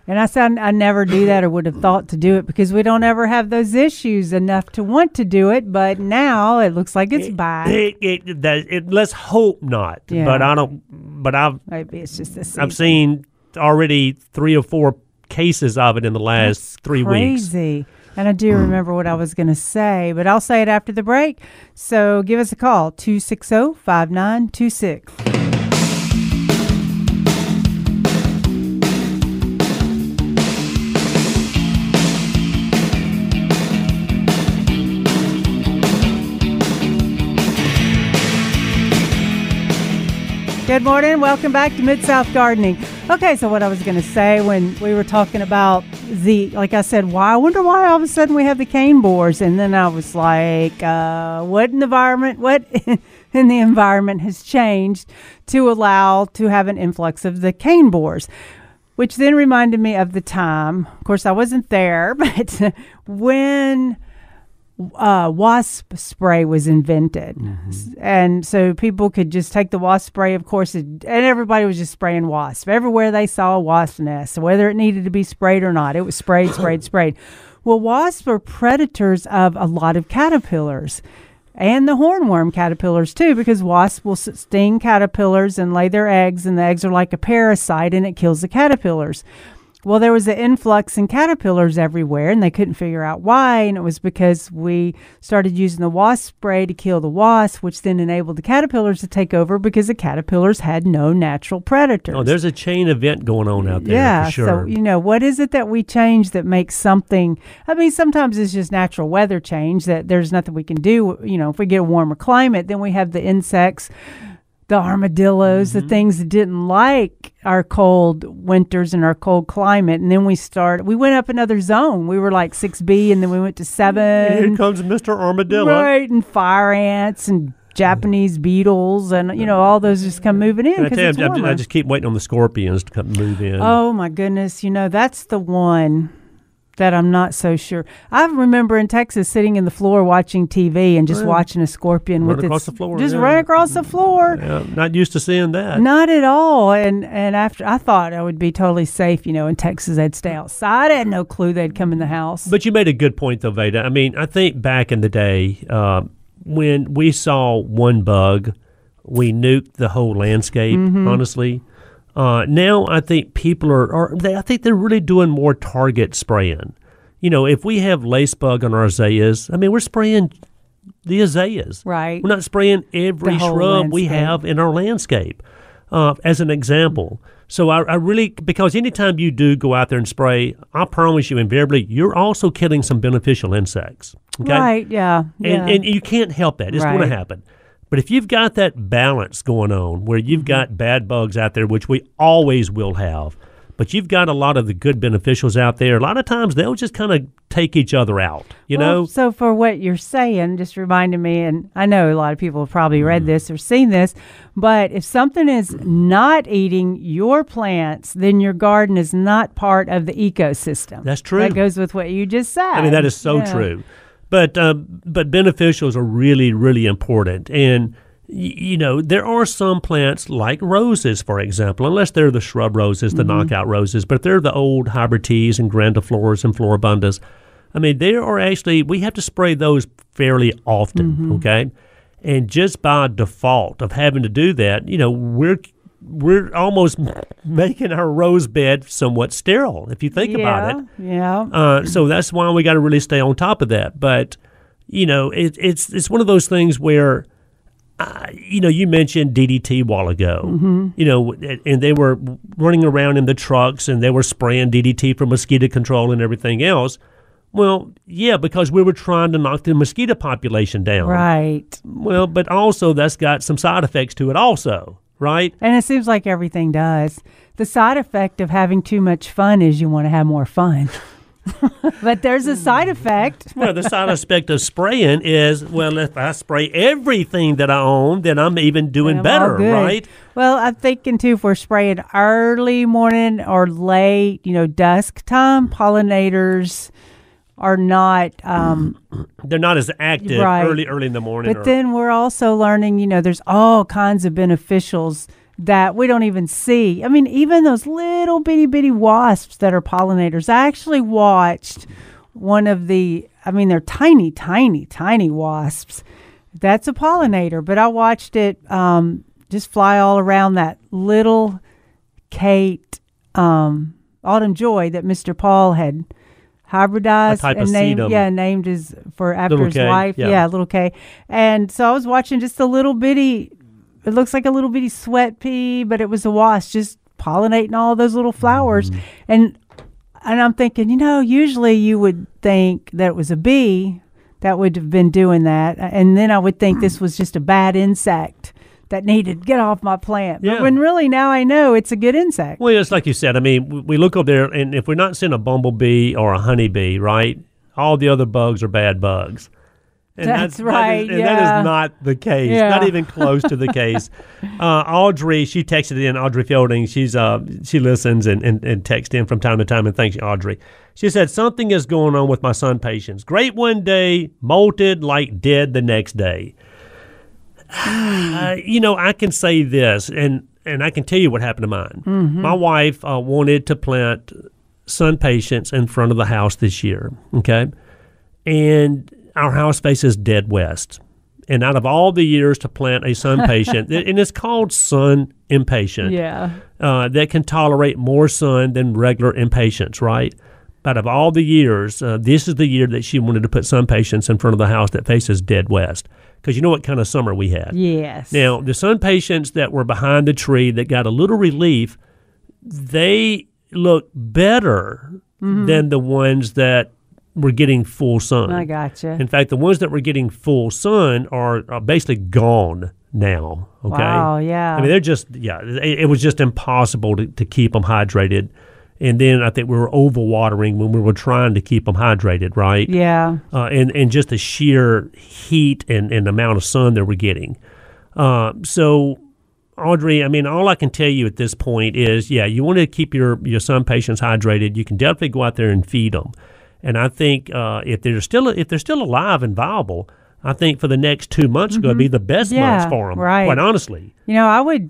And I said I never do that or would have thought to do it because we don't ever have those issues enough to want to do it. But now it looks like it's back. It, it, that, it, let's hope not. Yeah. But I don't. But I've Maybe it's just this. I've seen already three or four cases of it in the last three weeks. crazy. And I do mm. remember what I was going to say, but I'll say it after the break. So give us a call oh, 260 5926. Good morning. Welcome back to Mid South Gardening. Okay, so what I was going to say when we were talking about the, like I said, why? I wonder why all of a sudden we have the cane borers, and then I was like, uh, what in the environment? What in the environment has changed to allow to have an influx of the cane borers? Which then reminded me of the time. Of course, I wasn't there, but when uh, wasp spray was invented, S- and so people could just take the wasp spray. Of course, it, and everybody was just spraying wasp everywhere they saw a wasp nest. Whether it needed to be sprayed or not, it was sprayed, sprayed, sprayed. Well, wasps are predators of a lot of caterpillars. And the hornworm caterpillars too, because wasps will sting caterpillars and lay their eggs, and the eggs are like a parasite, and it kills the caterpillars. Well, there was an influx in caterpillars everywhere, and they couldn't figure out why. And it was because we started using the wasp spray to kill the wasp, which then enabled the caterpillars to take over because the caterpillars had no natural predators. Oh, there's a chain event going on out there yeah, for sure. so you know, what is it that we change that makes something? I mean, sometimes it's just natural weather change that there's nothing we can do. You know, if we get a warmer climate, then we have the insects, the armadillos, Mm-hmm. the things that didn't like our cold winters and our cold climate, and then we start. We went up another zone. We were like six B, and then we went to 7. Here comes Mr. Armadillo. Right, and fire ants and Japanese beetles, and you know, all those just come moving in I, you, I just keep waiting on the scorpions to come move in. Oh my goodness! You know that's the one that I'm not so sure. I remember in Texas sitting in the floor watching TV and just watching a scorpion Run with across its the floor, just yeah. run across the floor. Yeah, not used to seeing that. Not at all. And and after I thought I would be totally safe, you know, in Texas they'd stay outside. I had no clue they'd come in the house. But you made a good point, though, Veda. I mean, I think back in the day uh, when we saw one bug, we nuked the whole landscape. Mm-hmm. Honestly, uh, now I think people are, are they, I think they're really doing more target spraying. You know, if we have lace bug on our azaleas, I mean, we're spraying the azaleas. Right. We're not spraying every shrub we have in our landscape. Uh, as an example. So I, I really because anytime you do go out there and spray, I promise you invariably you're also killing some beneficial insects. Okay. Right, yeah. yeah. And and you can't help that. It's going to happen. But if you've got that balance going on where you've Mm-hmm. got bad bugs out there, which we always will have, but you've got a lot of the good beneficials out there, a lot of times they'll just kind of take each other out. You Well, know? So for what you're saying, just reminded me, and I know a lot of people have probably Mm-hmm. read this or seen this, but if something is not eating your plants, then your garden is not part of the ecosystem. That's true. That goes with what you just said. I mean, that is so Yeah. true. But um, but beneficials are really really important, and you know there are some plants like roses, for example, unless they're the shrub roses, the knockout roses, but they're the old hybrid teas and grandifloras and floribundas. I mean, there are actually we have to spray those fairly often, okay? And just by default of having to do that, you know, we're we're almost making our rose bed somewhat sterile if you think about it. Yeah. Uh, so that's why we got to really stay on top of that. But you know, it, it's it's one of those things where, uh, you know, you mentioned DDT a while ago. Mm-hmm. You know, and they were running around in the trucks and they were spraying DDT for mosquito control and everything else. Well, yeah, because we were trying to knock the mosquito population down. Right. Well, but also that's got some side effects to it, also, right? And it seems like everything does. The side effect of having too much fun is you want to have more fun. but there's a side hmm. effect. Well, the side effect of spraying is, well, if I spray everything that I own, then I'm even doing I'm better, right? Well, I'm thinking too, if we're spraying early morning or late, you know, dusk time, pollinators are not. Um, They're not as active Right. early, early in the morning. but or- then we're also learning, you know, there's all kinds of beneficials that we don't even see. I mean, even those little bitty bitty wasps that are pollinators. I actually watched one of the. I mean, they're tiny, tiny, tiny wasps. That's a pollinator, but I watched it um, just fly all around that little Kate um, Autumn Joy that Mr. Paul had hybridized and named sedum. yeah named his for after Little his K, wife yeah. little K and so I was watching just a little bitty it looks like a little bitty sweat pea but it was a wasp just pollinating all those little flowers Mm-hmm. and and I'm thinking you know usually you would think that it was a bee that would have been doing that and then I would think this was just a bad insect that needed to get off my plant Yeah. but when really now I know it's a good insect well, it's like you said. I mean, we- look up there, and if we're not seeing a bumblebee or a honeybee, right, all the other bugs are bad bugs. And That's that is- right, and that yeah. is not the case. Yeah. Not even close to the case. Uh, Audrey, she texted in. Audrey Fielding, she's uh, she listens and, and, and texts in from time to time. And thanks, Audrey. She said something is going on with my SunPatiens. Great one day, molted like dead the next day. Uh, you know, I can say this, and and I can tell you what happened to mine. My wife uh, wanted to plant SunPatiens in front of the house this year. Okay, and our house faces dead west. And out of all the years to plant a sun patient, and it's called sun impatient, yeah uh, that can tolerate more sun than regular impatiens, right? Out of all the years, uh, this is the year that she wanted to put SunPatiens in front of the house that faces dead west. Because you know what kind of summer we had. yes Now, the SunPatiens that were behind the tree that got a little relief, they look better mm-hmm. than the ones that were getting full sun. I gotcha In fact, the ones that were getting full sun are, are basically gone now. Okay. Wow, yeah. I mean, they're just yeah. It, it was just impossible to, to keep them hydrated, and then I think we were overwatering when we were trying to keep them hydrated, right? yeah Uh, and and just the sheer heat and, and amount of sun that we're getting. Uh, so. Audrey, I mean, all I can tell you at this point is, yeah, you want to keep your, your SunPatiens hydrated. You can definitely go out there and feed them. And I think uh, if they're still if they're still alive and viable, I think for the next two months are going to be the best Mm-hmm. Yeah, months for them. right. Quite honestly. You know, I would,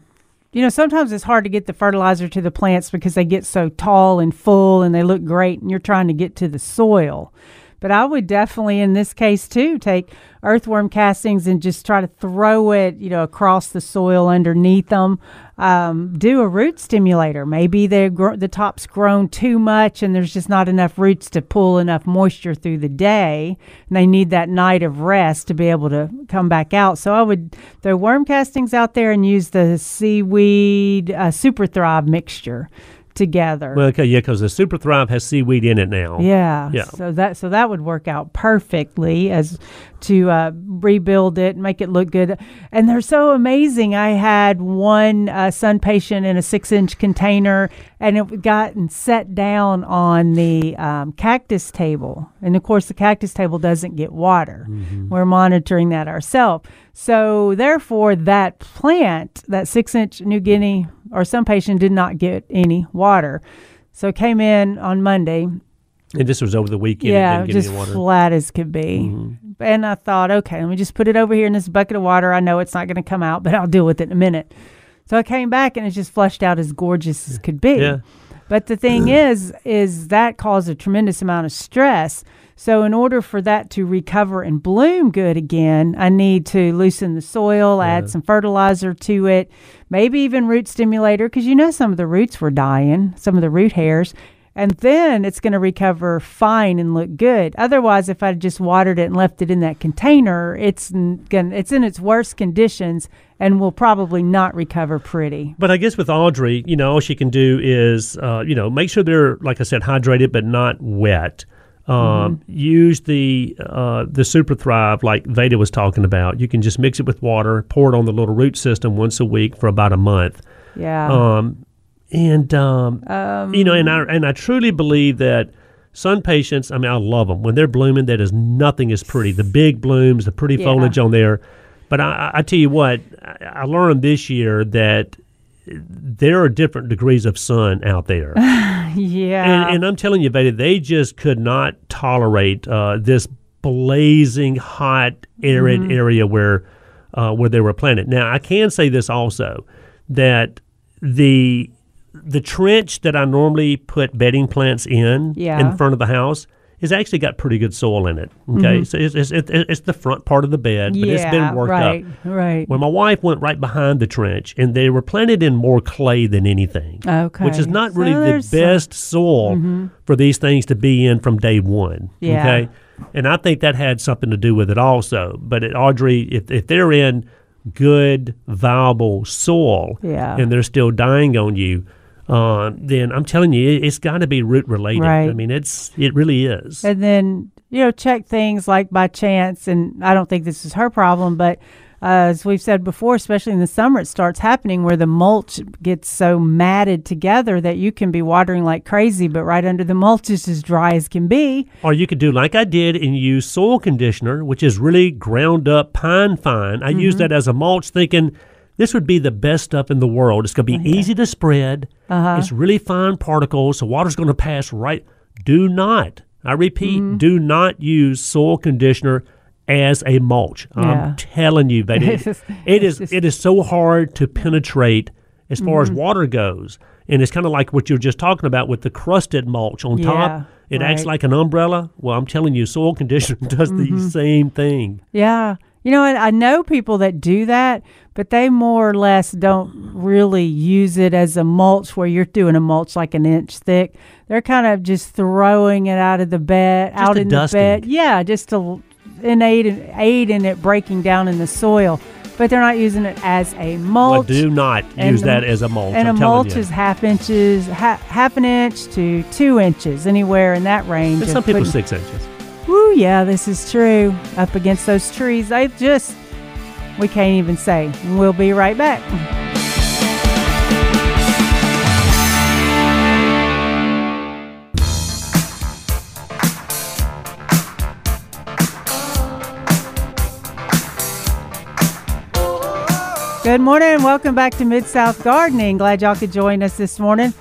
you know, sometimes it's hard to get the fertilizer to the plants because they get so tall and full and they look great and you're trying to get to the soil. But I would definitely, in this case too, take earthworm castings and just try to throw it, you know, across the soil underneath them. Um, do a root stimulator. Maybe they're gr- the top's grown too much and there's just not enough roots to pull enough moisture through the day. And they need that night of rest to be able to come back out. So I would throw worm castings out there and use the seaweed uh, super thrive mixture together. Well, okay, yeah, because the Super Thrive has seaweed in it now. Yeah. Yeah. So that so that would work out perfectly as to uh, rebuild it, make it look good, and they're so amazing. I had one uh, SunPatiens in a six-inch container, and it gotten set down on the um, cactus table, and of course the cactus table doesn't get water. We're monitoring that ourselves. So therefore, that plant, that six-inch New Guinea or SunPatiens, did not get any water. So came in on Monday And this was over the weekend. yeah, it just water. flat as could be. Mm-hmm. And I thought, okay, let me just put it over here in this bucket of water. I know it's not going to come out, but I'll deal with it in a minute. So I came back and it's just flushed out as gorgeous as could be. Yeah. But the thing is, is that caused a tremendous amount of stress. So in order for that to recover and bloom good again, I need to loosen the soil, add some fertilizer to it, maybe even root stimulator, because you know some of the roots were dying, some of the root hairs. And then it's going to recover fine and look good. Otherwise, if I just watered it and left it in that container, it's going it's in its worst conditions and will probably not recover pretty. But I guess with Audrey, you know, all she can do is, uh, you know, make sure they're, like I said, hydrated but not wet. Um, Mm-hmm. Use the uh, the Super Thrive like Veda was talking about. You can just mix it with water, pour it on the little root system once a week for about a month. Yeah. Um, and um, you know, and I and I truly believe that SunPatiens. I mean, I love them when they're blooming. That is nothing is pretty. The big blooms, the pretty Yeah. foliage on there. But I, I- tell you what, I learned this year that there are different degrees of sun out there. yeah. And, and I'm telling you, Veda, they just could not tolerate uh, this blazing hot, arid Mm-hmm. area where uh, where they were planted. Now, I can say this also that the the trench that I normally put bedding plants in Yeah. in front of the house has actually got pretty good soil in it. Okay, so it's, it's, it, it's the front part of the bed, but it's Mm-hmm. yeah, been worked right, up. Right. Well, my wife went right behind the trench, and they were planted in more clay than anything. Okay. Which is not So really the there's some- best soil for these things to be in from day one. Yeah. Okay. And I think that had something to do with it also. But it, Audrey, if, if they're in good, viable soil Yeah. and they're still dying on you, uh, then I'm telling you, it, it's got to be root related. I mean, it's it really is. and then you know check things like by chance and i don't think this is her problem but uh, as we've said before especially in the summer it starts happening where the mulch gets so matted together that you can be watering like crazy but right under the mulch is as dry as can be Or you could do like I did and use soil conditioner, which is really ground up pine fine. I Mm-hmm. used that as a mulch, thinking this would be the best stuff in the world. It's going to be easy to spread. Uh-huh. It's really fine particles. The water's going to pass right. Do not, I repeat, Mm-hmm. do not use soil conditioner as a mulch. Yeah. I'm telling you, baby, just- it is just- it is so hard to penetrate as far Mm-hmm. as water goes. And it's kind of like what you were just talking about with the crusted mulch on Yeah, top. It acts right. Mm-hmm. like an umbrella. Well, I'm telling you, soil conditioner does the same thing. yeah you know I, I know people that do that but they more or less don't really use it as a mulch where you're doing a mulch like an inch thick they're kind of just throwing it out of the bed out in dusting. the bed yeah just to in aid, in aid in it breaking down in the soil but they're not using it as a mulch Well, do not And use the- that as a mulch. and I'm a mulch you. is half inches ha- half an inch to two inches anywhere in that range some people putting- six inches. Woo, yeah, this is true. Up against those trees, they just, we can't even say. We'll be right back. Good morning and welcome back to Mid South Gardening. Glad y'all could join us this morning.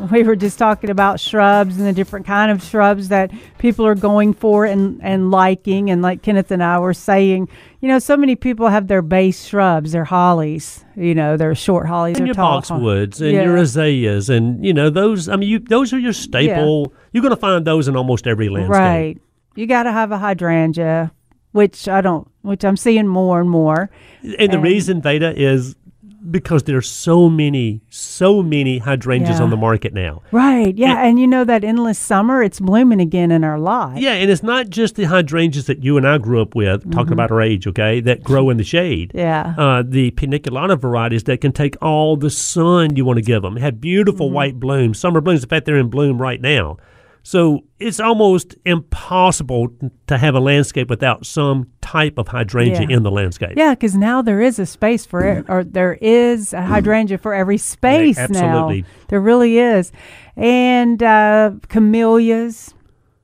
we were just talking about shrubs and the different kind of shrubs that people are going for and, and liking. And like Kenneth and I were saying, you know, so many people have their base shrubs, their hollies, you know, their short hollies, and your boxwoods and Yeah. your azaleas and you know those. I mean, you those are your staple. You're going to find those in almost every landscape. Right. You got to have a hydrangea, which I don't, which I'm seeing more and more. And the And- reason Veda is because there's so many, so many hydrangeas Yeah. on the market now. Right. Yeah. And you know that endless summer, it's blooming again in our lot. Yeah, and it's not just the hydrangeas that you and I grew up with, talking about our age, okay, that grow in the shade. Mm-hmm. Yeah. Uh, the paniculata varieties that can take all the sun you want to give them, have beautiful Mm-hmm. white blooms, summer blooms. In fact, they're in bloom right now. So it's almost impossible to have a landscape without some type of hydrangea Yeah. in the landscape. Yeah, because now there is a space for it, or there is a hydrangea for every space absolutely. now. There really is. And uh, camellias,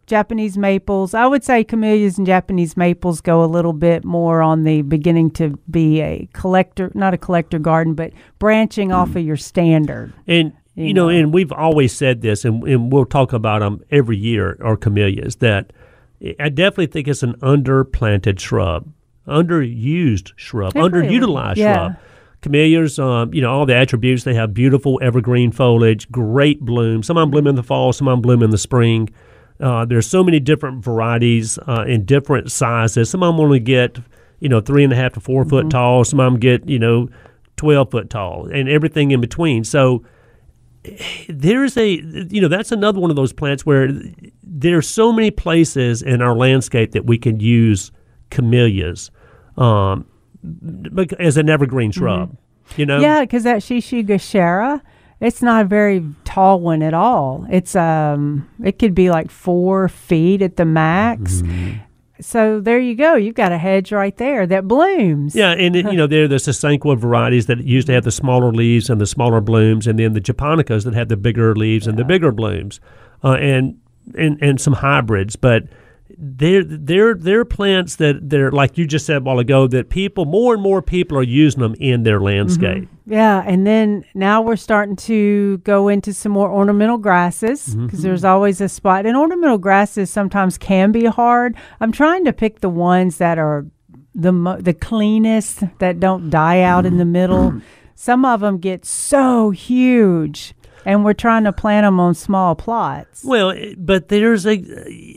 Japanese maples. I would say camellias and Japanese maples go a little bit more on the beginning to be a collector, not a collector garden, but branching off of your standard. And you, You know, know. and we've always said this, and, and we'll talk about them every year. Or camellias that I definitely think it's an underplanted shrub, underused shrub, It really- underutilized yeah. shrub. Camellias, um, you know, all the attributes. They have beautiful evergreen foliage, great bloom. Some of them bloom in the fall, some of them bloom in the spring. Uh, there's so many different varieties uh, in different sizes. Some of them only get, you know, three and a half to 4 foot tall. Some of them get, you know, 12 foot tall and everything in between. So there's a you know that's another one of those plants where there's so many places in our landscape that we can use camellias um, as an evergreen shrub. You know, Yeah, because that Shishi Gashira, it's not a very tall one at all. It's um, it could be like four feet at the max. Mm-hmm. So there you go. You've got a hedge right there that blooms. Yeah, and it- you know there there's the Sasanqua varieties that used to have the smaller leaves and the smaller blooms, and then the Japonicas that have the bigger leaves and the bigger blooms, uh, and and and some hybrids. But they're they're they're plants that they're like you just said a while ago that people more and more people are using them in their landscape. Yeah, and then now we're starting to go into some more ornamental grasses because Mm-hmm. there's always a spot. And ornamental grasses sometimes can be hard. I'm trying to pick the ones that are the mo- the cleanest that don't die out in the middle. Some of them get so huge, and we're trying to plant them on small plots. Well, eh, but there's a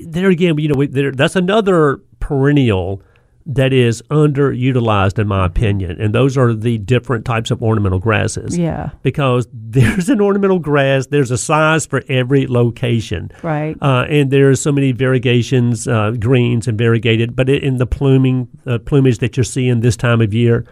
there again, you know, we, there, that's another perennial that is underutilized in my opinion, and those are the different types of ornamental grasses. Yeah, because there's an ornamental grass. There's a size for every location, right. uh, and there's so many variegations, uh, greens and variegated. But in the pluming uh, plumage that you're seeing this time of year,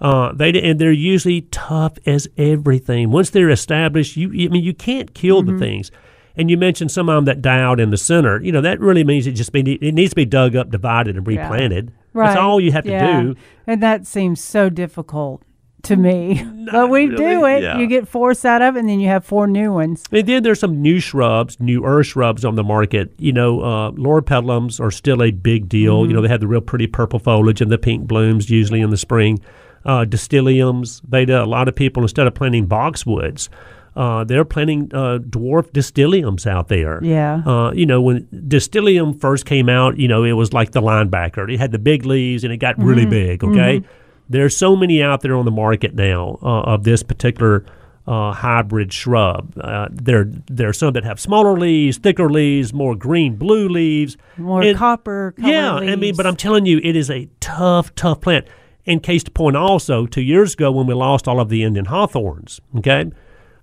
uh, they and they're usually tough as everything. Once they're established, you I mean you can't kill Mm-hmm. the things. And you mentioned some of them that die out in the center. You know that really means it just be, it needs to be dug up, divided, and Yeah. replanted. Right. That's all you have to do. And that seems so difficult to me. but we do it. yeah. You get force out of it, and then you have four new ones. And then there's some new shrubs, newer shrubs on the market. You know, uh, loropetalums are still a big deal. You know, they have the real pretty purple foliage and the pink blooms usually in the spring. Uh, Distyliums, Veda, a lot of people, instead of planting boxwoods, uh, they're planting uh, dwarf distyliums out there. Yeah. Uh, you know, when distylium first came out, you know, it was like the linebacker. It had the big leaves and it got really big, okay? There's so many out there on the market now uh, of this particular uh, hybrid shrub. Uh, there, there are some that have smaller leaves, thicker leaves, more green, blue leaves. More And- copper. yeah, I mean, but I'm telling you, it is a tough, tough plant. And case to point, also two years ago when we lost all of the Indian hawthorns, okay,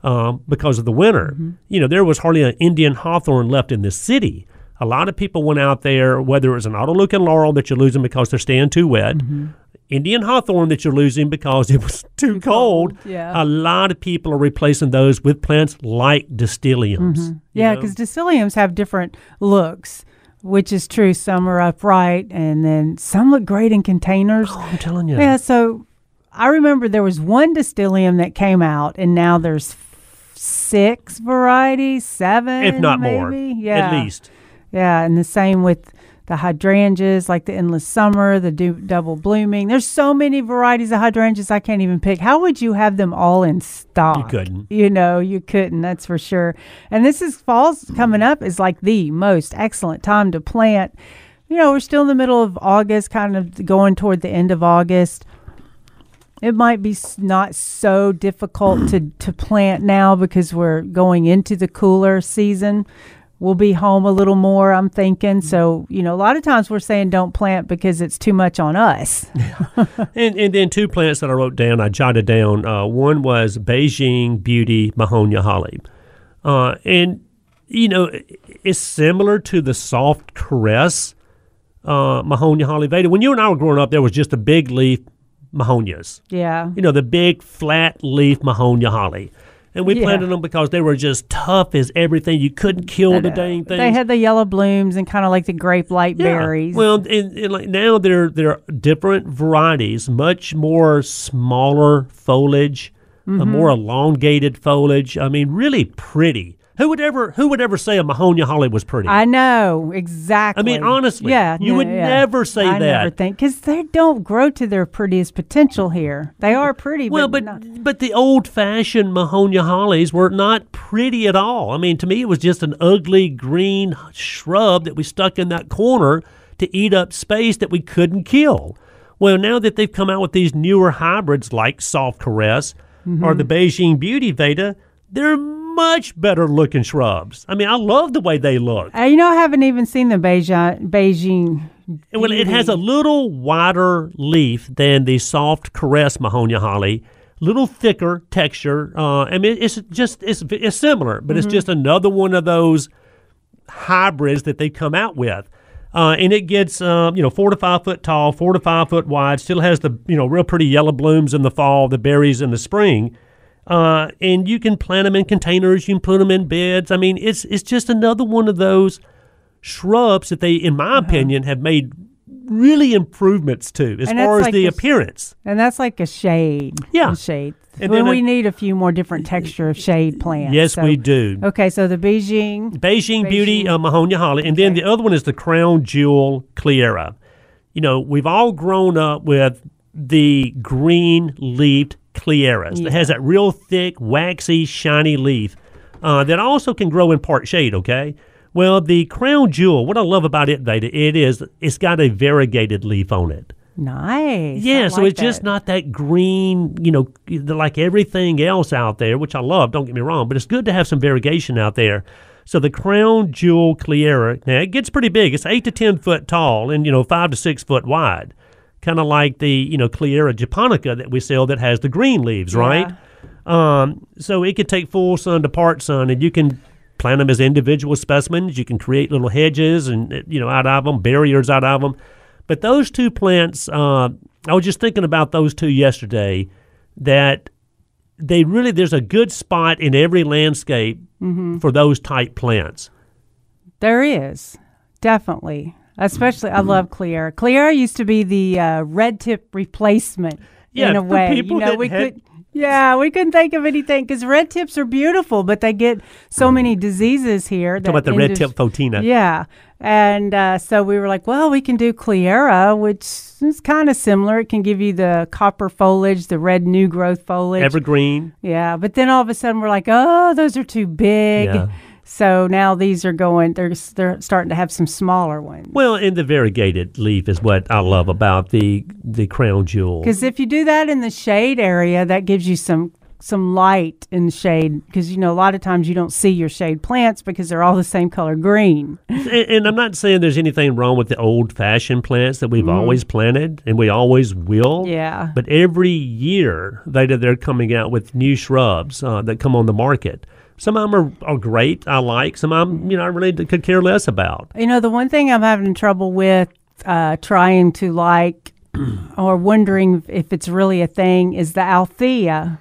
um, because of the winter, Mm-hmm. you know, there was hardly an Indian hawthorn left in the city. A lot of people went out there, whether it was an Otto Luyken laurel that you're losing because they're staying too wet, Mm-hmm. Indian hawthorn that you're losing because it was too, cold. yeah. A lot of people are replacing those with plants like distyliums. you Yeah, because distyliums have different looks, which is true. Some are upright, and then some look great in containers. Oh, I'm telling you. Yeah, so I remember there was one distylium that came out, and now there's six varieties, seven, if not more. Yeah, at least. Yeah, and the same with the hydrangeas like the endless summer, the du- double blooming. There's so many varieties of hydrangeas I can't even pick. How would you have them all in stock? You couldn't. You know, you couldn't. That's for sure. And this is fall's coming up is like the most excellent time to plant. You know, we're still in the middle of August, kind of going toward the end of August it might be not so difficult to, to plant now because we're going into the cooler season. We'll be home a little more, I'm thinking. So, you know, a lot of times we're saying don't plant because it's too much on us. And, and then two plants that I wrote down, I jotted down. Uh, one was Beijing Beauty Mahonia Holly. Uh, and, you know, it's similar to the soft caress uh, Mahonia Holly Veda. When you and I were growing up, there was just the big leaf Mahonias. Yeah. You know, the big flat leaf Mahonia Holly. And we Yeah. planted them because they were just tough as everything. You couldn't kill the dang things. They had the yellow blooms and kind of like the grape light berries. Well, and, and like now there there are different varieties, much more smaller foliage, Mm-hmm. a more elongated foliage. I mean, really pretty. Who would ever who would ever say a Mahonia holly was pretty? I know exactly. I mean, honestly, yeah, you no, would yeah. never say I never that. think because they don't grow to their prettiest potential here. They are pretty, well, but, but not- but the old fashioned Mahonia hollies were not pretty at all. I mean, to me, it was just an ugly green shrub that we stuck in that corner to eat up space that we couldn't kill. Well, now that they've come out with these newer hybrids like Soft Caress or mm-hmm. the Beijing Beauty Veda, they're much better looking shrubs. I mean, I love the way they look. Uh, you know, I haven't even seen the Beijing. Beijing. Well, it has a little wider leaf than the soft caress Mahonia holly, little thicker texture. Uh, I mean, it's just it's it's similar, but it's just another one of those hybrids that they come out with. Uh, and it gets um, you know four to five foot tall, four to five foot wide. Still has the you know real pretty yellow blooms in the fall, the berries in the spring. Uh, and you can plant them in containers. You can put them in beds. I mean, it's it's just another one of those shrubs that they, in my Uh-huh. opinion, have made really improvements to as far as like the this- appearance. And that's like a shade. Yeah. A shade. And well, then we a- need a few more different texture of shade plants. Yes, so- we do. Okay, so the Beijing. Beijing, Beauty, uh, Mahonia Holly, and then the other one is the Crown Jewel Cleyera. You know, we've all grown up with the green leafed Cleyeras that has that real thick, waxy, shiny leaf uh, that also can grow in part shade. Okay. Well, the Crown Jewel, what I love about it, Veda, it is it's got a variegated leaf on it. Nice. Yeah, I so like it's just not that green, you know, like everything else out there, which I love, don't get me wrong, but it's good to have some variegation out there. So the crown jewel Cleyera, now it gets pretty big. It's eight to ten foot tall and, you know, five to six foot wide. Kind of like the, you know, Cleyera japonica that we sell that has the green leaves, right? Um, so it could take full sun to part sun, and you can plant them as individual specimens. You can create little hedges and uh, you know out of them, barriers out of them. But those two plants, uh, I was just thinking about those two yesterday. That they really there's a good spot in every landscape for those type plants. There is definitely, especially I love Clear. Clear used to be the uh, red tip replacement Yeah, in a way. you know, we had- could. Yeah, we couldn't think of anything because red tips are beautiful, but they get so many diseases here. Talking about the red tip photinia. Yeah, and uh, so we were like, well, we can do Cleyera, which is kind of similar. It can give you the copper foliage, the red new growth foliage. Evergreen. Yeah, but then all of a sudden we're like, oh, those are too big. Yeah. So now these are going. They're they're starting to have some smaller ones. Well, and the variegated leaf is what I love about the the crown jewel. Because if you do that in the shade area, that gives you some some light in the shade. Because you know a lot of times you don't see your shade plants because they're all the same color green. and, and I'm not saying there's anything wrong with the old fashioned plants that we've always planted and we always will. Yeah. But every year they they're coming out with new shrubs uh, that come on the market. Some of them are, are great. I like some of them. You know, I really could care less about. You know, the one thing I'm having trouble with uh, trying to like or wondering if it's really a thing is the Althea.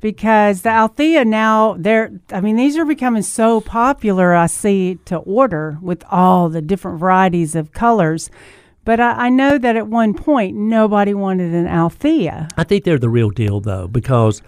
Because the Althea now, they're, I mean, these are becoming so popular, I see to order with all the different varieties of colors. But I, I know that at one point, nobody wanted an Althea. I think they're the real deal though because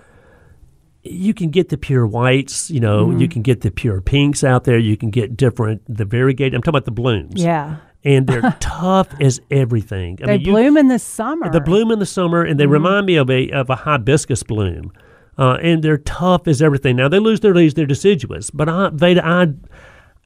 you can get the pure whites. You know, Mm-hmm. you can get the pure pinks out there. You can get different the variegated. I'm talking about the blooms. Yeah. and they're tough as everything. I they mean, you- bloom in the summer. the bloom in the summer, and they Mm-hmm. remind me of a of a hibiscus bloom. Uh, and they're tough as everything. Now they lose their leaves; they're deciduous. But I, Veda, I,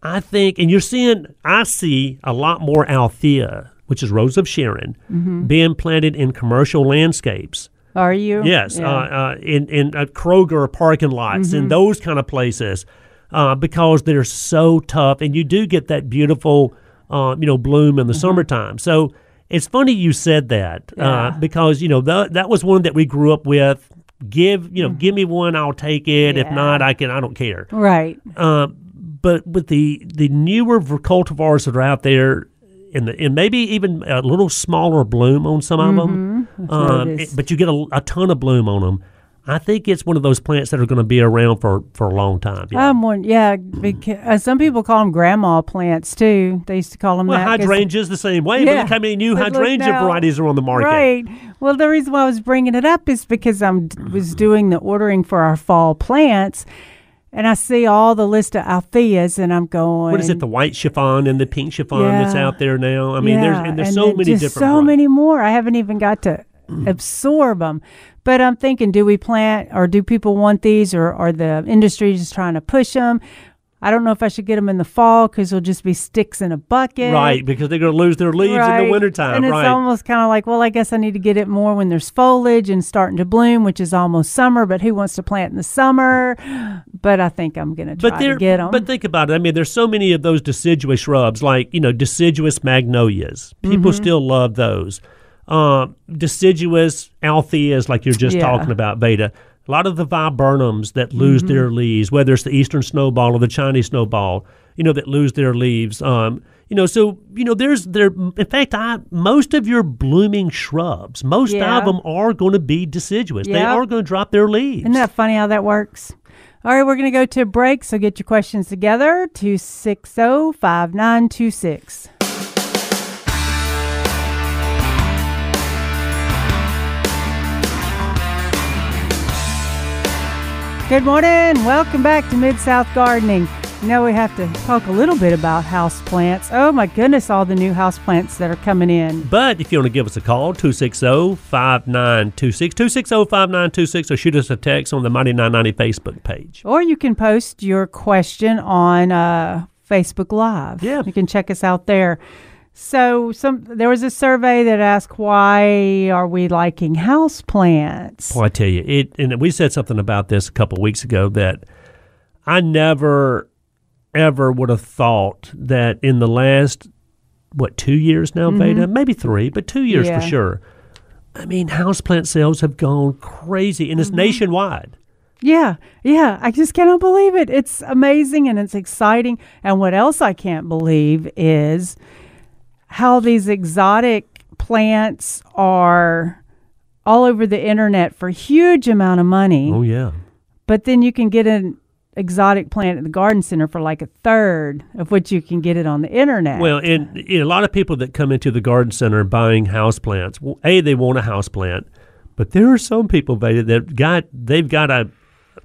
I think, and you're seeing, I see a lot more Althea, which is Rose of Sharon, Mm-hmm. being planted in commercial landscapes. Are you? Yes, Yeah. Mm-hmm. uh, uh, in in uh, Kroger parking lots and those kind of places, uh, because they're so tough, and you do get that beautiful, uh, you know, bloom Mm-hmm. in the summertime. So it's funny you said that uh, Yeah. because you know th- that was one that we grew up with. Give you know, give me one, I'll take it. If Mm-hmm. Not, I can. I don't care. right. Uh, but with the the newer cultivars that are out there, and the, and maybe even a little smaller bloom on some of them, um, it- but you get a, a ton of bloom on them. I think it's one of those plants that are going to be around for, for a long time. Yeah. I'm one. Yeah, because, uh, some people call them grandma plants too. They used to call them well, that. hydrangeas the same way. Yeah. But look how many new hydrangea now- varieties are on the market. Right. Well, the reason why I was bringing it up is because I'm was doing the ordering for our fall plants, and I see all the list of altheas, and I'm going. What is it? The white chiffon and the pink chiffon that's out there now. I mean, yeah, there's and there's so many different. so many more. I haven't even got to absorb them. But I'm thinking, do we plant or do people want these, or are the industry just trying to push them? I don't know if I should get them in the fall because they'll just be sticks in a bucket. Right, because they're going to lose their leaves in Right. the wintertime. And it's right. almost kind of like, well, I guess I need to get it more when there's foliage and starting to bloom, which is almost summer. But who wants to plant in the summer? But I think I'm going to try but to get them. but think about it. I mean, there's so many of those deciduous shrubs, like you know, deciduous magnolias. People Mm-hmm. still love those. Um, deciduous altheas, like you're just Yeah. talking about, Veda. A lot of the viburnums that lose their Mm-hmm. leaves, whether it's the eastern snowball or the Chinese snowball, you know, that lose their leaves. Um, you know, so you know, there's there. In fact, I most of your blooming shrubs, most Yeah. of them are going to be deciduous. They are going to drop their leaves. Isn't that funny how that works? All right, we're going to go to a break. So get your questions together. 260 5926. Good morning. Welcome back to Mid South Gardening. Now we have to talk a little bit about house plants. Oh my goodness, all the new house plants that are coming in. But if you want to give us a call, oh, 260 5926, 260 5926, or shoot us a text on the Mighty 990 Facebook page. Or you can post your question on uh, Facebook Live. Yeah. You can check us out there. So some there was a survey that asked why are we liking house plants? Well, I tell you, it, and we said something about this a couple weeks ago that I never, ever would have thought that in the last, what, two years now, Veda? Maybe three, but two years Mm-hmm. Yeah. for sure. I mean, houseplant sales have gone crazy, and it's Mm-hmm. nationwide. Yeah, yeah. I just cannot believe it. It's amazing and it's exciting. And what else I can't believe is how these exotic plants are all over the internet for huge amount of money. Oh, yeah. But then you can get an exotic plant at the garden center for like a third of what you can get it on the internet. Well, and know, a lot of people that come into the garden center buying houseplants, well, a they want a houseplant, but there are some people Veda, that got they've got a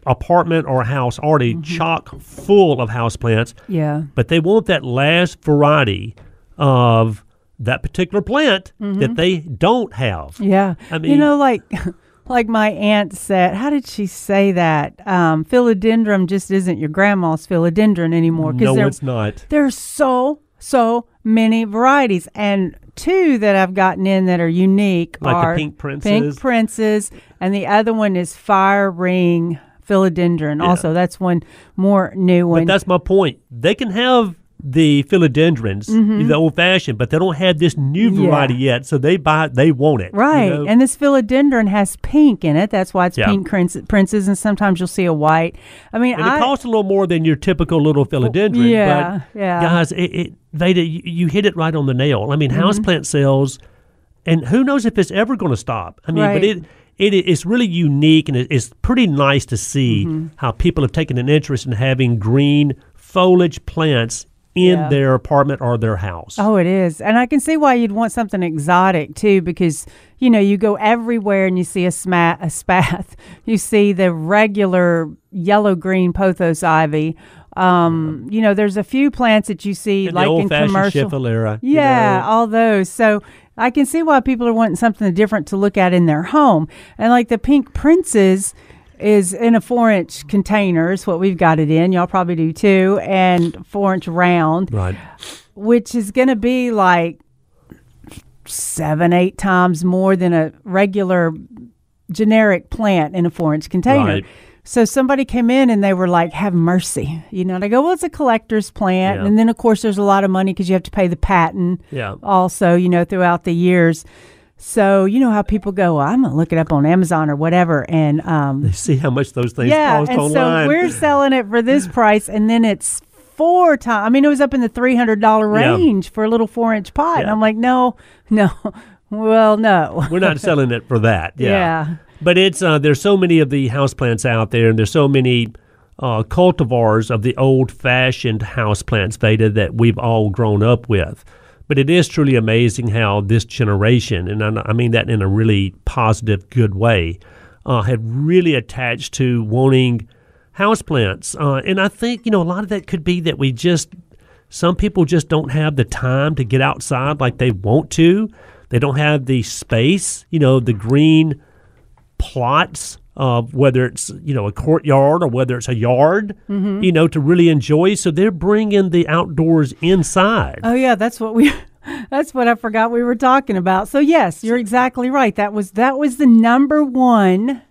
apartment or a house already Mm-hmm. chock full of houseplants, yeah. but they want that last variety of that particular plant that they don't have. Mm-hmm. Yeah. I mean, you know, like like my aunt said, how did she say that? Um, philodendron just isn't your grandma's philodendron anymore. No, there, it's not. there's so, so many varieties. And two that I've gotten in that are unique Like the are pink princess. Pink princess, and the other one is fire ring philodendron. Also, that's one more new one. But that's my point. They can have the philodendrons, the old fashioned, but they don't have this new Mm-hmm. Yeah. variety yet. So they buy, they want it. you Right. know? And this philodendron has pink in it. That's why it's Yeah. pink prince- princess, and sometimes you'll see a white. I mean, And I, it costs a little more than your typical little philodendron. yeah, but yeah. guys, it, it Veda, you, you hit it right on the nail. I mean, Mm-hmm. houseplant sales, and who knows if it's ever going to stop. I mean, Right. but it. It, It is really unique, and it- it's pretty nice to see Mm-hmm. how people have taken an interest in having green foliage plants in Yeah. their apartment or their house. Oh, it is. And I can see why you'd want something exotic too, because, you know, you go everywhere and you see a, sma- a spath. You see the regular yellow green pothos ivy. Um, you know, there's a few plants that you see And like the in commercial. Schefflera, you Yeah, know. all those. So I can see why people are wanting something different to look at in their home. And like the pink princess is in a four inch container, is what we've got it in. Y'all probably do too. And four inch round, Right. which is going to be like seven, eight times more than a regular generic plant in a four inch container. Right. So somebody came in and they were like, "Have mercy," you know. And I go, "Well, it's a collector's plant," Yeah. and then of course there's a lot of money because you have to pay the patent. Yeah. Also, you know, throughout the years. So you know how people go, well, "I'm gonna look it up on Amazon or whatever," and um, See how much those things yeah, cost and online. so we're selling it for this price, and then it's four times. I mean, it was up in the three hundred dollar Yeah. range for a little four inch pot, and I'm like, no, no, well, no, We're not selling it for that. Yeah. Yeah. But it's uh, there's so many of the houseplants out there, and there's so many uh, cultivars of the old-fashioned houseplants, Veda, that we've all grown up with. But it is truly amazing how this generation, and I, mean that in a really positive, good way, uh, have really attached to wanting houseplants. Uh, and I think you know a lot of that could be that we just some people just don't have the time to get outside like they want to. They don't have the space, you know, the green plots of whether it's you know a courtyard or whether it's a yard, Mm-hmm. you know, to really enjoy. So they're bringing the outdoors inside. Oh yeah, that's what we that's what I forgot we were talking about. So yes, you're exactly right. That was that was the number one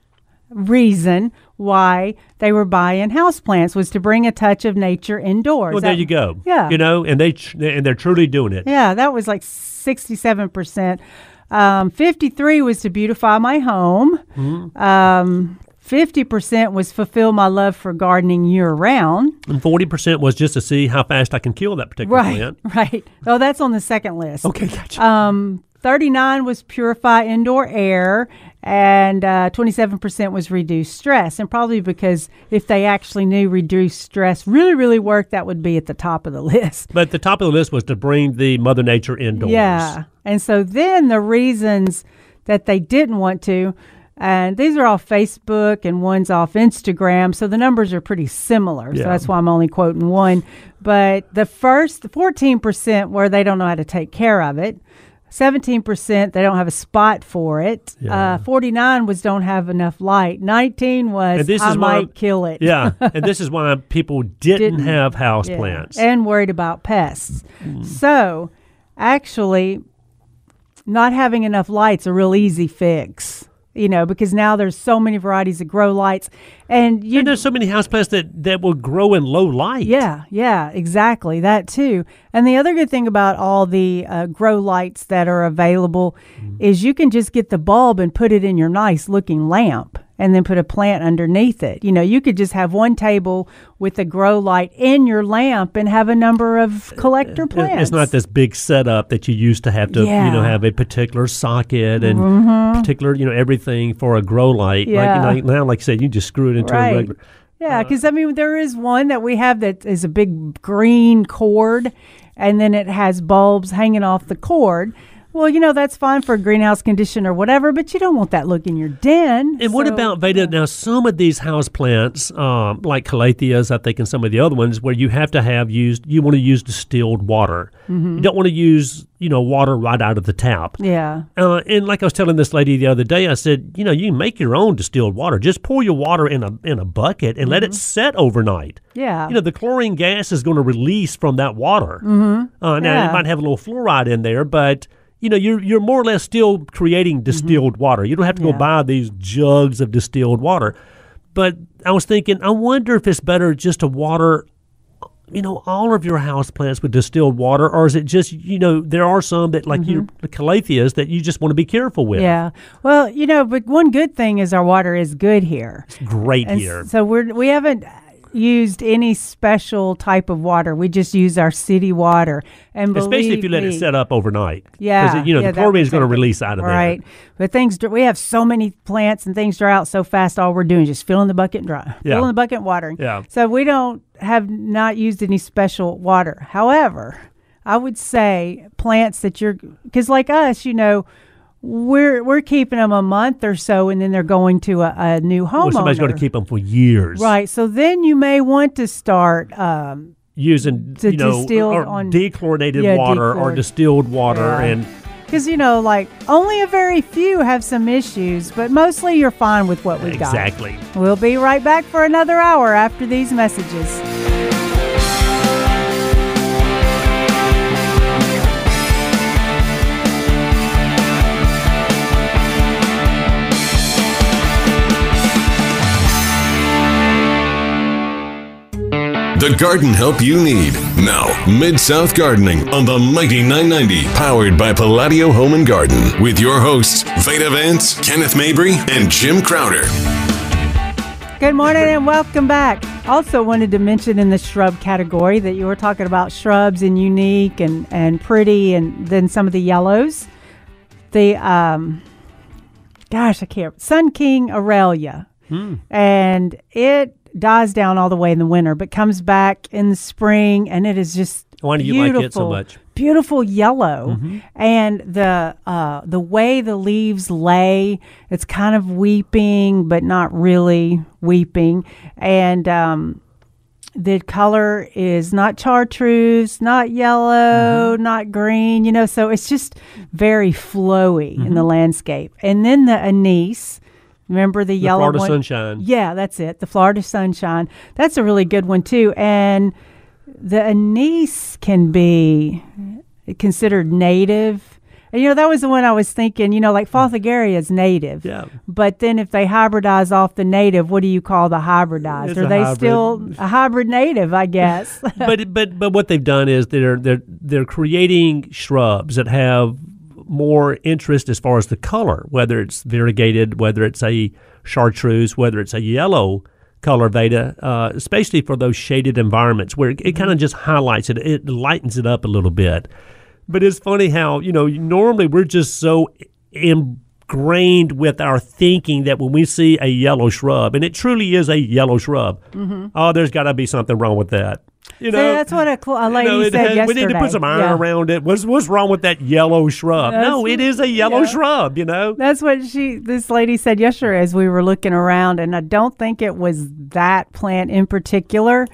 reason why they were buying houseplants was to bring a touch of nature indoors. well, there That- you go. Yeah. you know, and they and they're truly doing it. Yeah, that was like 67%. Um, 53 was to beautify my home. Mm-hmm. Um, 50% was fulfill my love for gardening year round. And forty percent was just to see how fast I can kill that particular Right, plant. right. Oh, that's on the second list. Okay, gotcha. Um, 39 was purify indoor air, and uh, 27% was reduced stress. And probably because if they actually knew reduced stress really, really worked, that would be at the top of the list. but the top of the list was to bring the Mother Nature indoors. Yeah. And so then the reasons that they didn't want to, and these are off Facebook and one's off Instagram, so the numbers are pretty similar. Yeah. So that's why I'm only quoting one. But the first 14% where they don't know how to take care of it. 17% they don't have a spot for it. Yeah. Uh, 49 was don't have enough light. 19 was And this I is why- might kill it. Yeah, and this is why people didn't, Didn't. have house Yeah. plants. and worried about pests. Mm. So, actually, not having enough light's a real easy fix. You know, because now there's so many varieties of grow lights, and you And there's so many houseplants that, that will grow in low light. yeah, yeah, exactly. That too. And the other good thing about all the uh, grow lights that are available is you can just get the bulb and put it in your nice looking lamp and then put a plant underneath it. You know, you could just have one table with a grow light in your lamp and have a number of collector plants. It's not this big setup that you used to have to, you know, Mm-hmm. have a particular socket and particular, you know, everything for a grow light. Yeah. Like, you know, now, like I said, you just screw it into Right. a regular. Yeah, because I mean, there is one that we have that is a big green cord, and then it has bulbs hanging off the cord. Well, you know that's fine for a greenhouse condition or whatever, but you don't want that look in your den. And what about Veda? Now, some of these house plants, um, like calatheas, I think, and some of the other ones, where you have to have used, you want to use distilled water. Mm-hmm. You don't want to use, you know, water right out of the tap. Yeah, Uh, and like I was telling this lady the other day, I said, you know, you make your own distilled water. Just pour your water in a in a bucket and let it set overnight. Mm-hmm. yeah, You know, the chlorine gas is going to release from that water. Mm-hmm. Uh, now Yeah. it might have a little fluoride in there, but you know, you're you're more or less still creating distilled water. You don't have to go Mm-hmm. Buy these jugs of distilled water. But I was thinking, I wonder if it's better just to water you know, all of your house plants with distilled water, or is it just, you know, there are some that, like your the calatheas, that you just want to be careful with. Mm-hmm. yeah. Well, you know, but one good thing is our water is good here. It's Great And here. So we're we haven't used any special type of water. We just use our city water, and Especially if you let it set up overnight. Yeah, Because, you know, yeah, the chlorine is going to release out of there. right. But things we have so many plants and things dry out so fast. All we're doing is just filling the bucket and dry, Yeah. filling the bucket and watering. Yeah. So we don't have not used any special water. However, I would say plants that you're because like us, you know. We're we're keeping them a month or so, and then they're going to a, a new homeowner. Well, somebody's going to keep them for years. Right. So then you may want to start. Um, Using To you know distilled or on- dechlorinated Yeah, water or distilled water Yeah. and because you know, like only a very few have some issues, but mostly you're fine with what we've got. exactly. We'll be right back for another hour after these messages. The garden help you need. Now, Mid South Gardening on the Mighty 990, powered by Palladio Home and Garden, with your hosts, Veda Vance, Kenneth Mabry, and Jim Crowder. Good morning and welcome back. Also wanted to mention in the shrub category that you were talking about shrubs and unique and, and pretty and then some of the yellows. The um gosh, I can't Sun King Aralia. And it dies down all the way in the winter, but comes back in the spring and it is just Why do you like it so beautiful, much? Beautiful yellow, and the uh, the way the leaves lay, it's kind of weeping, but not really weeping, and um, the color is not chartreuse, not yellow, Mm-hmm. not green, you know, so it's just very flowy in the Mm-hmm. landscape. And then the anise, remember the, The yellow Florida one? sunshine. Yeah, that's it. The Florida sunshine. That's a really good one too. And the anise can be considered native. And, you know, that was the one I was thinking, you know, like Fothergilla is native. Yeah. But then if they hybridize off the native, what do you call the hybridized? It's Are they hybrid. still a hybrid native, I guess? but but but what they've done is they're they're they're creating shrubs that have more interest as far as the color, whether it's variegated, whether it's a chartreuse, whether it's a yellow color veda, uh, especially for those shaded environments where it, Mm-hmm. kind of just highlights it, it lightens it up a little bit. But it's funny how you know normally we're just so ingrained with our thinking that when we see a yellow shrub, and it truly is a yellow shrub, oh, there's got to be something wrong with that. You Mm-hmm. See, that's what a, cl- a you lady know, it said has- yesterday. we need to put some iron Yeah. around it. What's what's wrong with that yellow shrub? no, That's- it is a yellow yeah. shrub. You know, That's what she, this lady said yesterday as we were looking around, and I don't think it was that plant in particular.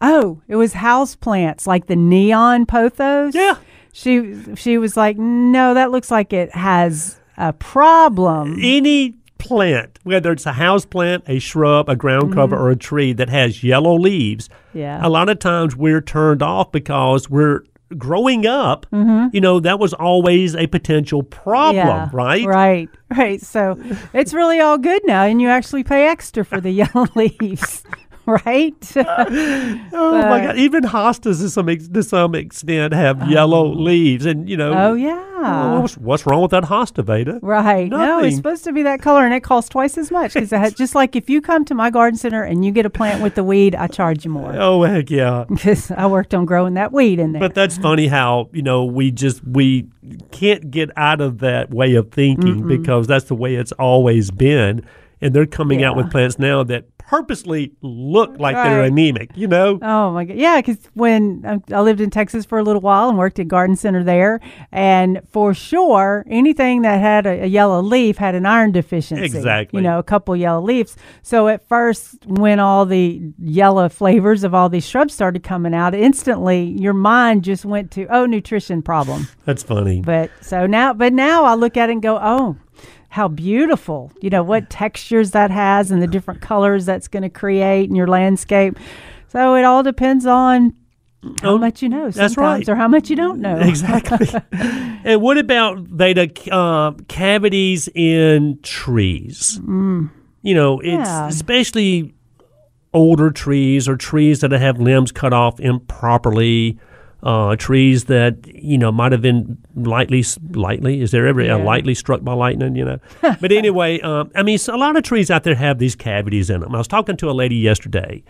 Oh, it was house plants like the neon pothos. Yeah. She she was like, no, that looks like it has a problem. any plant, whether it's a house plant, a shrub, a ground cover, or a tree that has yellow leaves, Mm-hmm. Yeah. a lot of times we're turned off because we're growing up. You know, that was always a potential problem, Mm-hmm. Yeah, right? Right, right. So it's really all good now, and you actually pay extra for the yellow leaves, right? Oh my God! Even hostas to some ex- to some extent have yellow oh. leaves, and you know. oh yeah. well, what's, what's wrong with that hosta, Veda? Right. No, it's supposed to be that color, and it costs twice as much. Because just like if you come to my garden center and you get a plant with the weed, I charge you more Oh heck yeah! because I worked on growing that weed in there. But that's funny how you know we just we can't get out of that way of thinking because that's the way it's always been, and they're coming out with plants now that purposely look like they're anemic. You know, Oh my god! Yeah, because when um, I lived in Texas for a little while and worked at Garden Center there, and for sure, anything that had a, a yellow leaf had an iron deficiency. Exactly. You know, a couple yellow leaves. So at first, when all the yellow flavors of all these shrubs started coming out, instantly your mind just went to oh, nutrition problem. that's funny. But so now, but now I look at it and go, oh, how beautiful! You know what textures that has and the different colors that's going to create in your landscape. So it all depends on how Oh, much you know that's right. or how much you don't know. Exactly. and what about Veda uh, cavities in trees? You know, it's Yeah. especially older trees or trees that have limbs cut off improperly. Uh, trees that you know might have been lightly, lightly. Is there ever Yeah. a lightly struck by lightning? You know, but anyway, um, I mean, a lot of trees out there have these cavities in them. I was talking to a lady yesterday,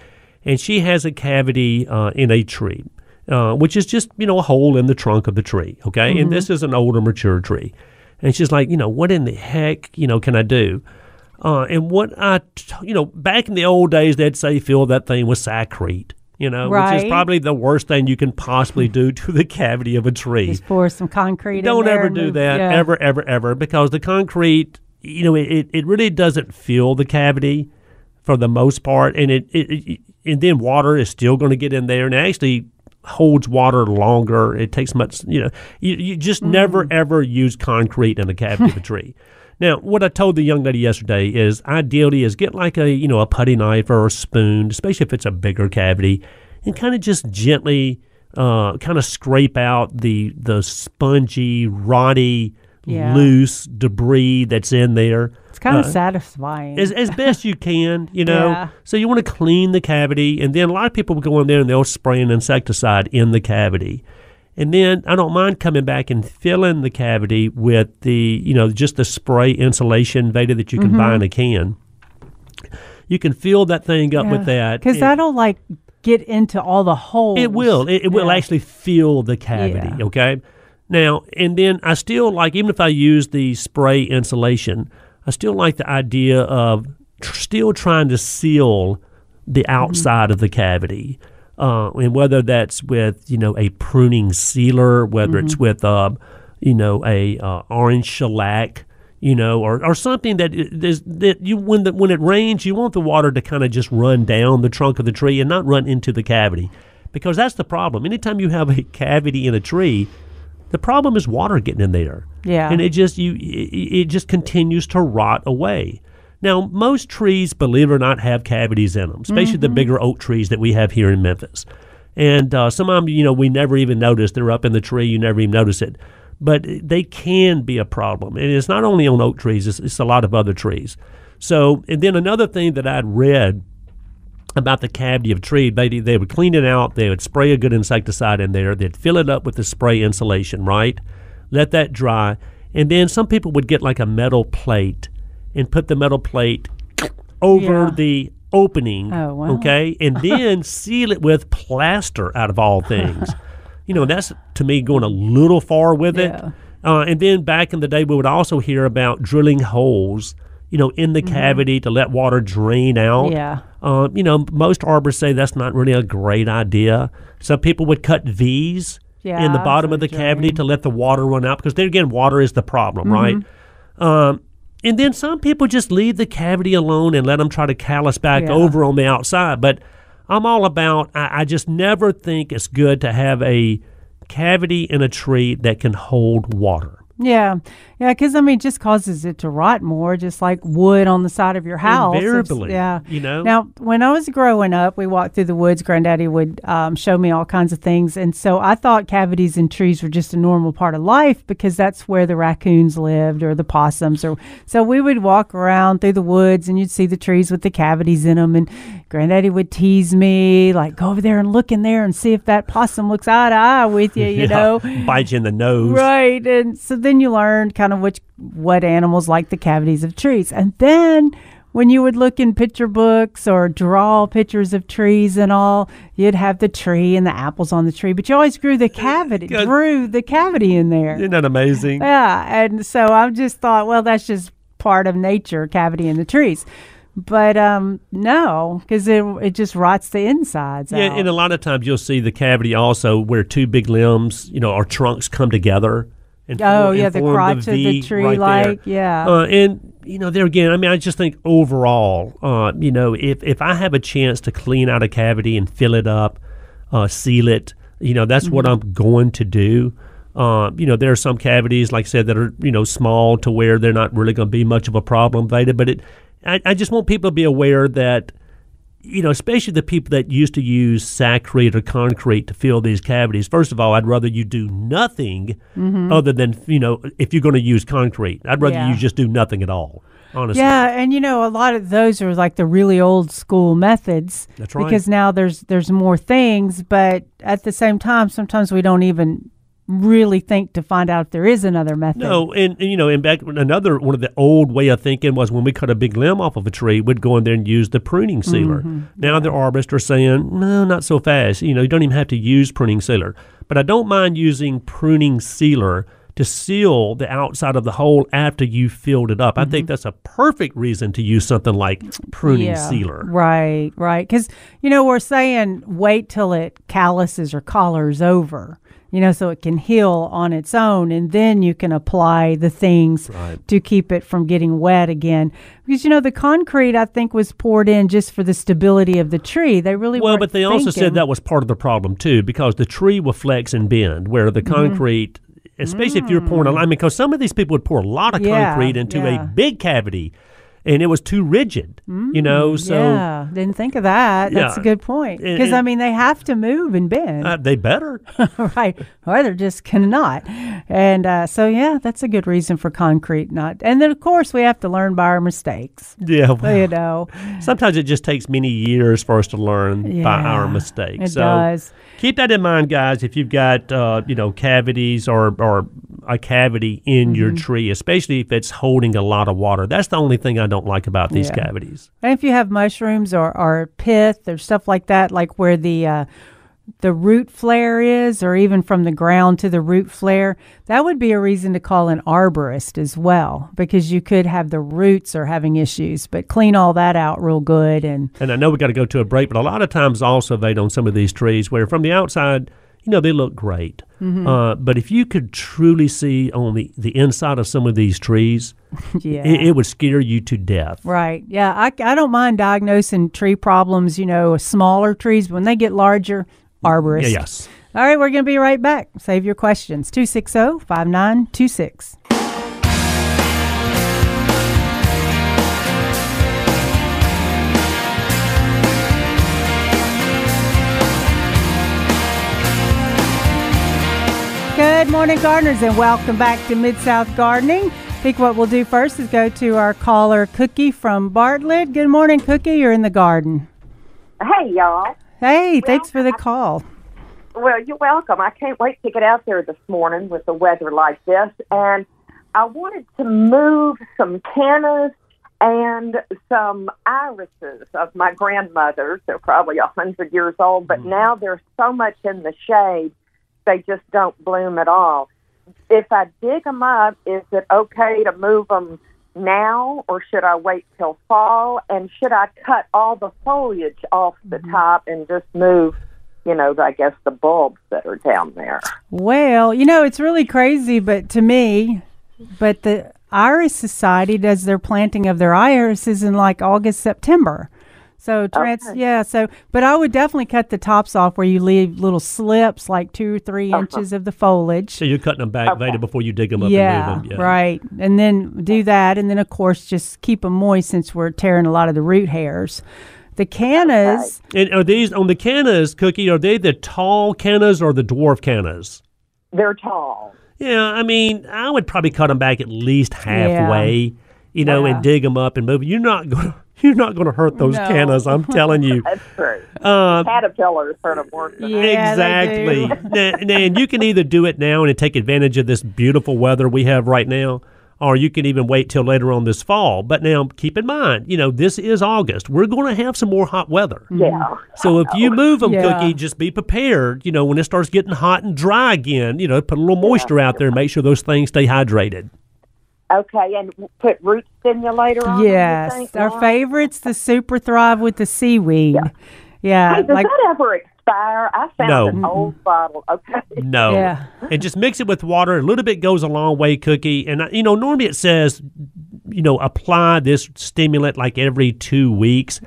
and she has a cavity uh, in a tree, uh, which is just you know a hole in the trunk of the tree. Okay, and this is an older, mature tree, and she's like, you know, what in the heck, you know, can I do? Uh, and what I, t- you know, back in the old days, they'd say fill that thing with Sakrete. You know, which is probably the worst thing you can possibly do to the cavity of a tree. Just pour some concrete. Don't there ever do move- that, yeah. ever, ever, ever, because the concrete, you know, it, it really doesn't fill the cavity for the most part, and it, it, it and then water is still going to get in there, and it actually holds water longer. It takes much, you know, you, you just never mm. ever use concrete in the cavity of a tree. Now, what I told the young lady yesterday is ideally is get like a you know a putty knife or a spoon, especially if it's a bigger cavity, and kind of just gently uh, kind of scrape out the the spongy, rotty, Yeah. loose debris that's in there It's kind of uh, satisfying. as, as best you can, you know. Yeah. So you want to clean the cavity, and then a lot of people will go in there and they'll spray an insecticide in the cavity. And then I don't mind coming back and filling the cavity with the, you know, just the spray insulation Veda that you can buy in a can. You can fill that thing up with that. because that'll like get into all the holes. it will. It, it will actually fill the cavity. Yeah. Okay. Now and then, I still like even if I use the spray insulation, I still like the idea of tr- still trying to seal the Mm-hmm. outside of the cavity, uh, and whether that's with you know a pruning sealer, whether it's Mm-hmm. with uh, you know a uh, orange shellac. You know, or, or something that i- there's that you when the when it rains, you want the water to kind of just run down the trunk of the tree and not run into the cavity because that's the problem. Anytime you have a cavity in a tree, the problem is water getting in there. Yeah. and it just you it, it just continues to rot away. Now, most trees, believe it or not, have cavities in them, especially the bigger oak trees that we have here in Memphis. And uh, some of them, you know, we never even notice. They're up in the tree, you never even notice it. But they can be a problem. And it's not only on oak trees, it's, it's a lot of other trees. So, and then another thing that I'd read about the cavity of a tree. They, they would clean it out. They would spray a good insecticide in there. They'd fill it up with the spray insulation, right? Let that dry. And then some people would get like a metal plate and put the metal plate over Yeah. the opening, Oh, wow. okay? And then seal it with plaster out of all things. you know, that's to me going a little far with it. Yeah. Uh, and then back in the day, we would also hear about drilling holes, you know, in the cavity to let water drain out. Mm-hmm. Yeah. Uh, you know, most arborists say that's not really a great idea. Some people would cut V's Yeah, in the bottom of the heard cavity to let the water run out because then again, water is the problem, Mm-hmm. right? Um, and then some people just leave the cavity alone and let them try to callus back Yeah. over on the outside. But I'm all about. I, I just never think it's good to have a cavity in a tree that can hold water. Yeah, yeah, because I mean, just causes it to rot more, just like wood on the side of your house. It's- Invariably, yeah. you know? Now, when I was growing up, we walked through the woods. Granddaddy would um, show me all kinds of things, and so I thought cavities in trees were just a normal part of life because that's where the raccoons lived or the possums. Or so we would walk around through the woods, and you'd see the trees with the cavities in them, and Granddaddy would tease me like, "Go over there and look in there and see if that possum looks eye to eye with you," you Yeah, know. bite you in the nose. Right. And so then you learned kind of which what animals like the cavities of trees. And then when you would look in picture books or draw pictures of trees and all, you'd have the tree and the apples on the tree, but you always grew the cavity, drew the cavity in there. Isn't that amazing? Yeah, and so I just thought, well, that's just part of nature, cavity in the trees. But um, no, because it it just rots the insides Yeah, out. and a lot of times you'll see the cavity also where two big limbs, you know, or trunks come together. And Oh, form- yeah, the crotch of the tree, right there. like, yeah. Uh, and you know, there again, I mean, I just think overall, uh, you know, if if I have a chance to clean out a cavity and fill it up, uh, seal it, you know, that's what Mm-hmm. I'm going to do. Uh, you know, there are some cavities, like I said, that are you know small to where they're not really going to be much of a problem, Veda. But it, I, I just want people to be aware that you know, especially the people that used to use Sakrete or concrete to fill these cavities. First of all, I'd rather you do nothing other than, you know, if you're going to use concrete. I'd rather Mm-hmm. Yeah. you just do nothing at all, honestly. Yeah, and you know, a lot of those are like the really old school methods. That's right. Because now there's there's more things, but at the same time, sometimes we don't even really think to find out if there is another method. No, and, and, you know, and back another one of the old way of thinking was when we cut a big limb off of a tree, we'd go in there and use the pruning sealer. Mm-hmm. Now the arborists are saying, no, not so fast. You know, you don't even have to use pruning sealer. But I don't mind using pruning sealer to seal the outside of the hole after you filled it up. I think that's a perfect reason to use something like pruning sealer. Right, right. Because, you know, we're saying wait till it calluses or collars over, you know, so it can heal on its own. And then you can apply the things Right. to keep it from getting wet again. Because, you know, the concrete, I think, was poured in just for the stability of the tree. They really Well, but they also said that was part of the problem too, because the tree will flex and bend, where the Mm-hmm. concrete, especially if you're pouring a line, because some of these people would pour a lot of Mm. Yeah, concrete into yeah. a big cavity, and it was too rigid, you know. So yeah, didn't think of that. That's Yeah. a good point. Because, I mean, they have to move and bend. uh, they better. right or they're just cannot and uh, so yeah that's a good reason for concrete not and then of course we have to learn by our mistakes yeah. well, you know Sometimes it just takes many years for us to learn by our mistakes. it so does. keep that in mind, guys. If you've got uh, you know cavities or or a cavity in your Mm-hmm. tree, especially if it's holding a lot of water, that's the only thing I don't like about these Yeah. cavities. and if you have mushrooms or, or pith or stuff like that like where the uh, the root flare is or even from the ground to the root flare that would be a reason to call an arborist as well because you could have the roots are having issues but clean all that out real good and And I know we got to go to a break, but a lot of times also Veda on some of these trees where from the outside, you know, they look great. Mm-hmm. Uh, but if you could truly see on the, the inside of some of these trees, yeah it, it would scare you to death. Right. Yeah. I, I don't mind diagnosing tree problems, you know, smaller trees. But when they get larger, arborist. Yeah, yes. All right. We're going to be right back. Save your questions. oh, 260 5926. Good morning, gardeners, and welcome back to Mid South Gardening. I think what we'll do first is go to our caller, Cookie from Bartlett. Good morning, Cookie. You're in the garden. Hey, y'all. Hey, thanks for the call. Well, you're welcome. I can't wait to get out there this morning with the weather like this. And I wanted to move some cannas and some irises of my grandmother's. They're probably a 100 years old, but mm. now they're so much in the shade, they just don't bloom at all. If I dig them up, is it okay to move them now or should I wait till fall? And should I cut all the foliage off the mm-hmm. top and just move, you know, I guess the bulbs that are down there? Well, you know, it's really crazy, but to me, but the Iris Society does their planting of their irises in like August, September. So trans, Okay. yeah. So, but I would definitely cut the tops off where you leave little slips, like two or 3 uh-huh. inches of the foliage. So you're cutting them back, Okay. Veda, before you dig them up yeah, and move them. right. And then do that, and then of course just keep them moist since we're tearing a lot of the root hairs. The cannas, And are these on the cannas, Cookie? Are they the tall cannas or the dwarf cannas? They're tall. Yeah, I mean, I would probably cut them back at least halfway, you know, Yeah. and dig them up and move. You're not going to. You're not going to hurt those No. cannas, I'm telling you. That's true. Uh, Caterpillars hurt them worse than Yeah, they exactly. do. and, and you can either do it now and take advantage of this beautiful weather we have right now, or you can even wait till later on this fall. But now, keep in mind, you know, this is August. We're going to have some more hot weather. Yeah. So if you move them, Yeah. Cookie, just be prepared. You know, when it starts getting hot and dry again, you know, put a little moisture out there and make sure those things stay hydrated. Okay, and put root stimulator on yes, think? our Yeah. favorites, the Super Thrive with the seaweed. Yeah, Hey, does like that ever expire? I found No. an old bottle. Okay. No. Yeah. And just mix it with water. A little bit goes a long way, Cookie. And, uh, you know, normally it says, you know, apply this stimulant like every two weeks.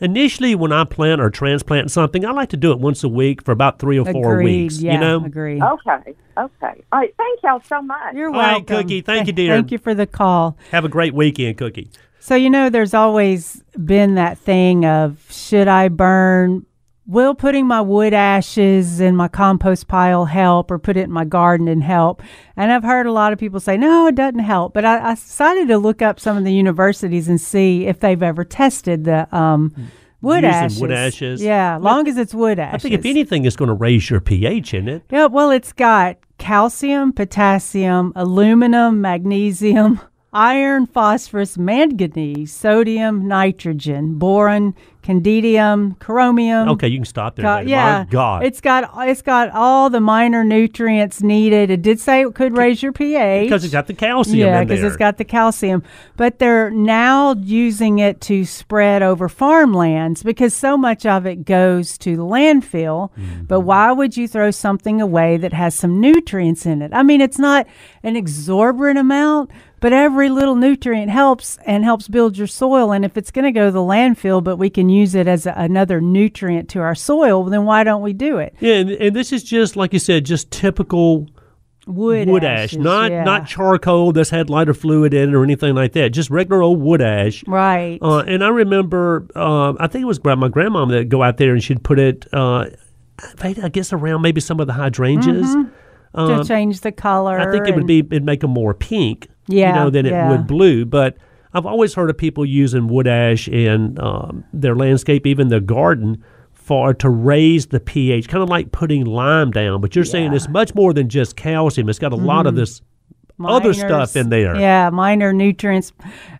Initially, when I plant or transplant something, I like to do it once a week for about three or four agreed. weeks. Yeah, you know? agreed. Okay. Okay. All right. Thank y'all so much. You're All right, welcome. Cookie. Thank you, dear. Thank you for the call. Have a great weekend, Cookie. So, you know, there's always been that thing of should I burn? Will putting my wood ashes in my compost pile help or put it in my garden and help? And I've heard a lot of people say, no, it doesn't help. But I, I decided to look up some of the universities and see if they've ever tested the um, wood Using ashes. wood ashes. Yeah, long as it's wood ashes. I think if anything, it's going to raise your pH in it. Yeah, well, it's got calcium, potassium, aluminum, magnesium, iron, phosphorus, manganese, sodium, nitrogen, boron, Candidium, Chromium. Okay, you can stop there. Got- yeah, My God. it's got it's got all the minor nutrients needed. It did say it could raise your pH because it's got the calcium yeah, because it's got the calcium. But they're now using it to spread over farmlands because so much of it goes to the landfill. But Mm-hmm. why would you throw something away that has some nutrients in it? I mean, it's not an exorbitant amount. But every little nutrient helps and helps build your soil. And if it's going to go to the landfill, but we can use it as a, another nutrient to our soil, then why don't we do it? yeah, and, and this is just like you said, just typical Wood, wood ash, not yeah. not charcoal that's had lighter fluid in it or anything like that. Just regular old wood ash. right. Uh, and I remember, uh, I think it was my grandmom that go out there and she'd put it, uh, I guess, around maybe some of the hydrangeas. to change the color. um, I think it would be it'd make them more pink, Yeah, you know, than it yeah. would blue. But I've always heard of people using wood ash in um, their landscape, even their garden, for to raise the pH, kind of like putting lime down. But you're saying it's much more than just calcium. It's got a lot of this other stuff in there. Yeah, minor nutrients.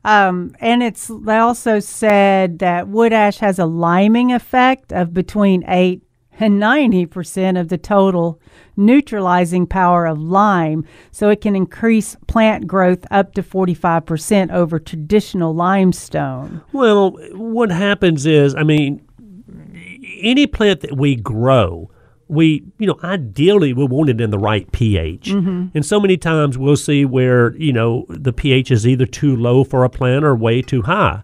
Um, and it's they also said that wood ash has a liming effect of between eight and ninety percent of the total neutralizing power of lime. So it can increase plant growth up to forty five percent over traditional limestone. Well, what happens is, I mean, any plant that we grow, we, you know, ideally we want it in the right pH. Mm-hmm. And so many times we'll see where, you know, the pH is either too low for a plant or way too high.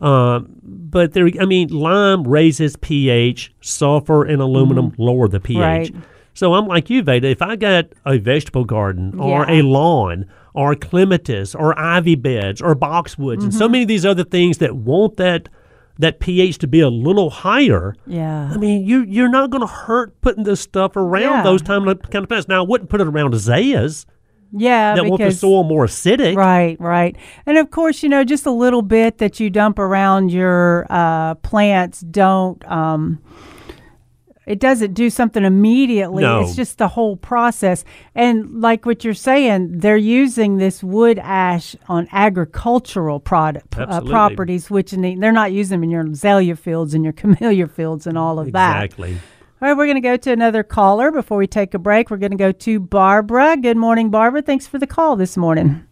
Um, but there, I mean, lime raises pH, sulfur and aluminum lower the pH. Right. So I'm like you, Veda. If I got a vegetable garden or Yeah. a lawn or clematis or ivy beds or boxwoods and so Mm-hmm. many of these other things that want that that pH to be a little higher. Yeah. I mean, you you're not going to hurt putting this stuff around Yeah. those time kind of plants. Now, I wouldn't put it around azaleas Yeah, that want the soil more acidic. Right, right. And of course, you know, just a little bit that you dump around your uh, plants don't. Um, it doesn't do something immediately. No. It's just the whole process. And like what you're saying, they're using this wood ash on agricultural product uh, properties, which they're not using them in your azalea fields and your camellia fields and all of that. Exactly. All right, we're going to go to another caller before we take a break. We're going to go to Barbara. Good morning, Barbara. Thanks for the call this morning.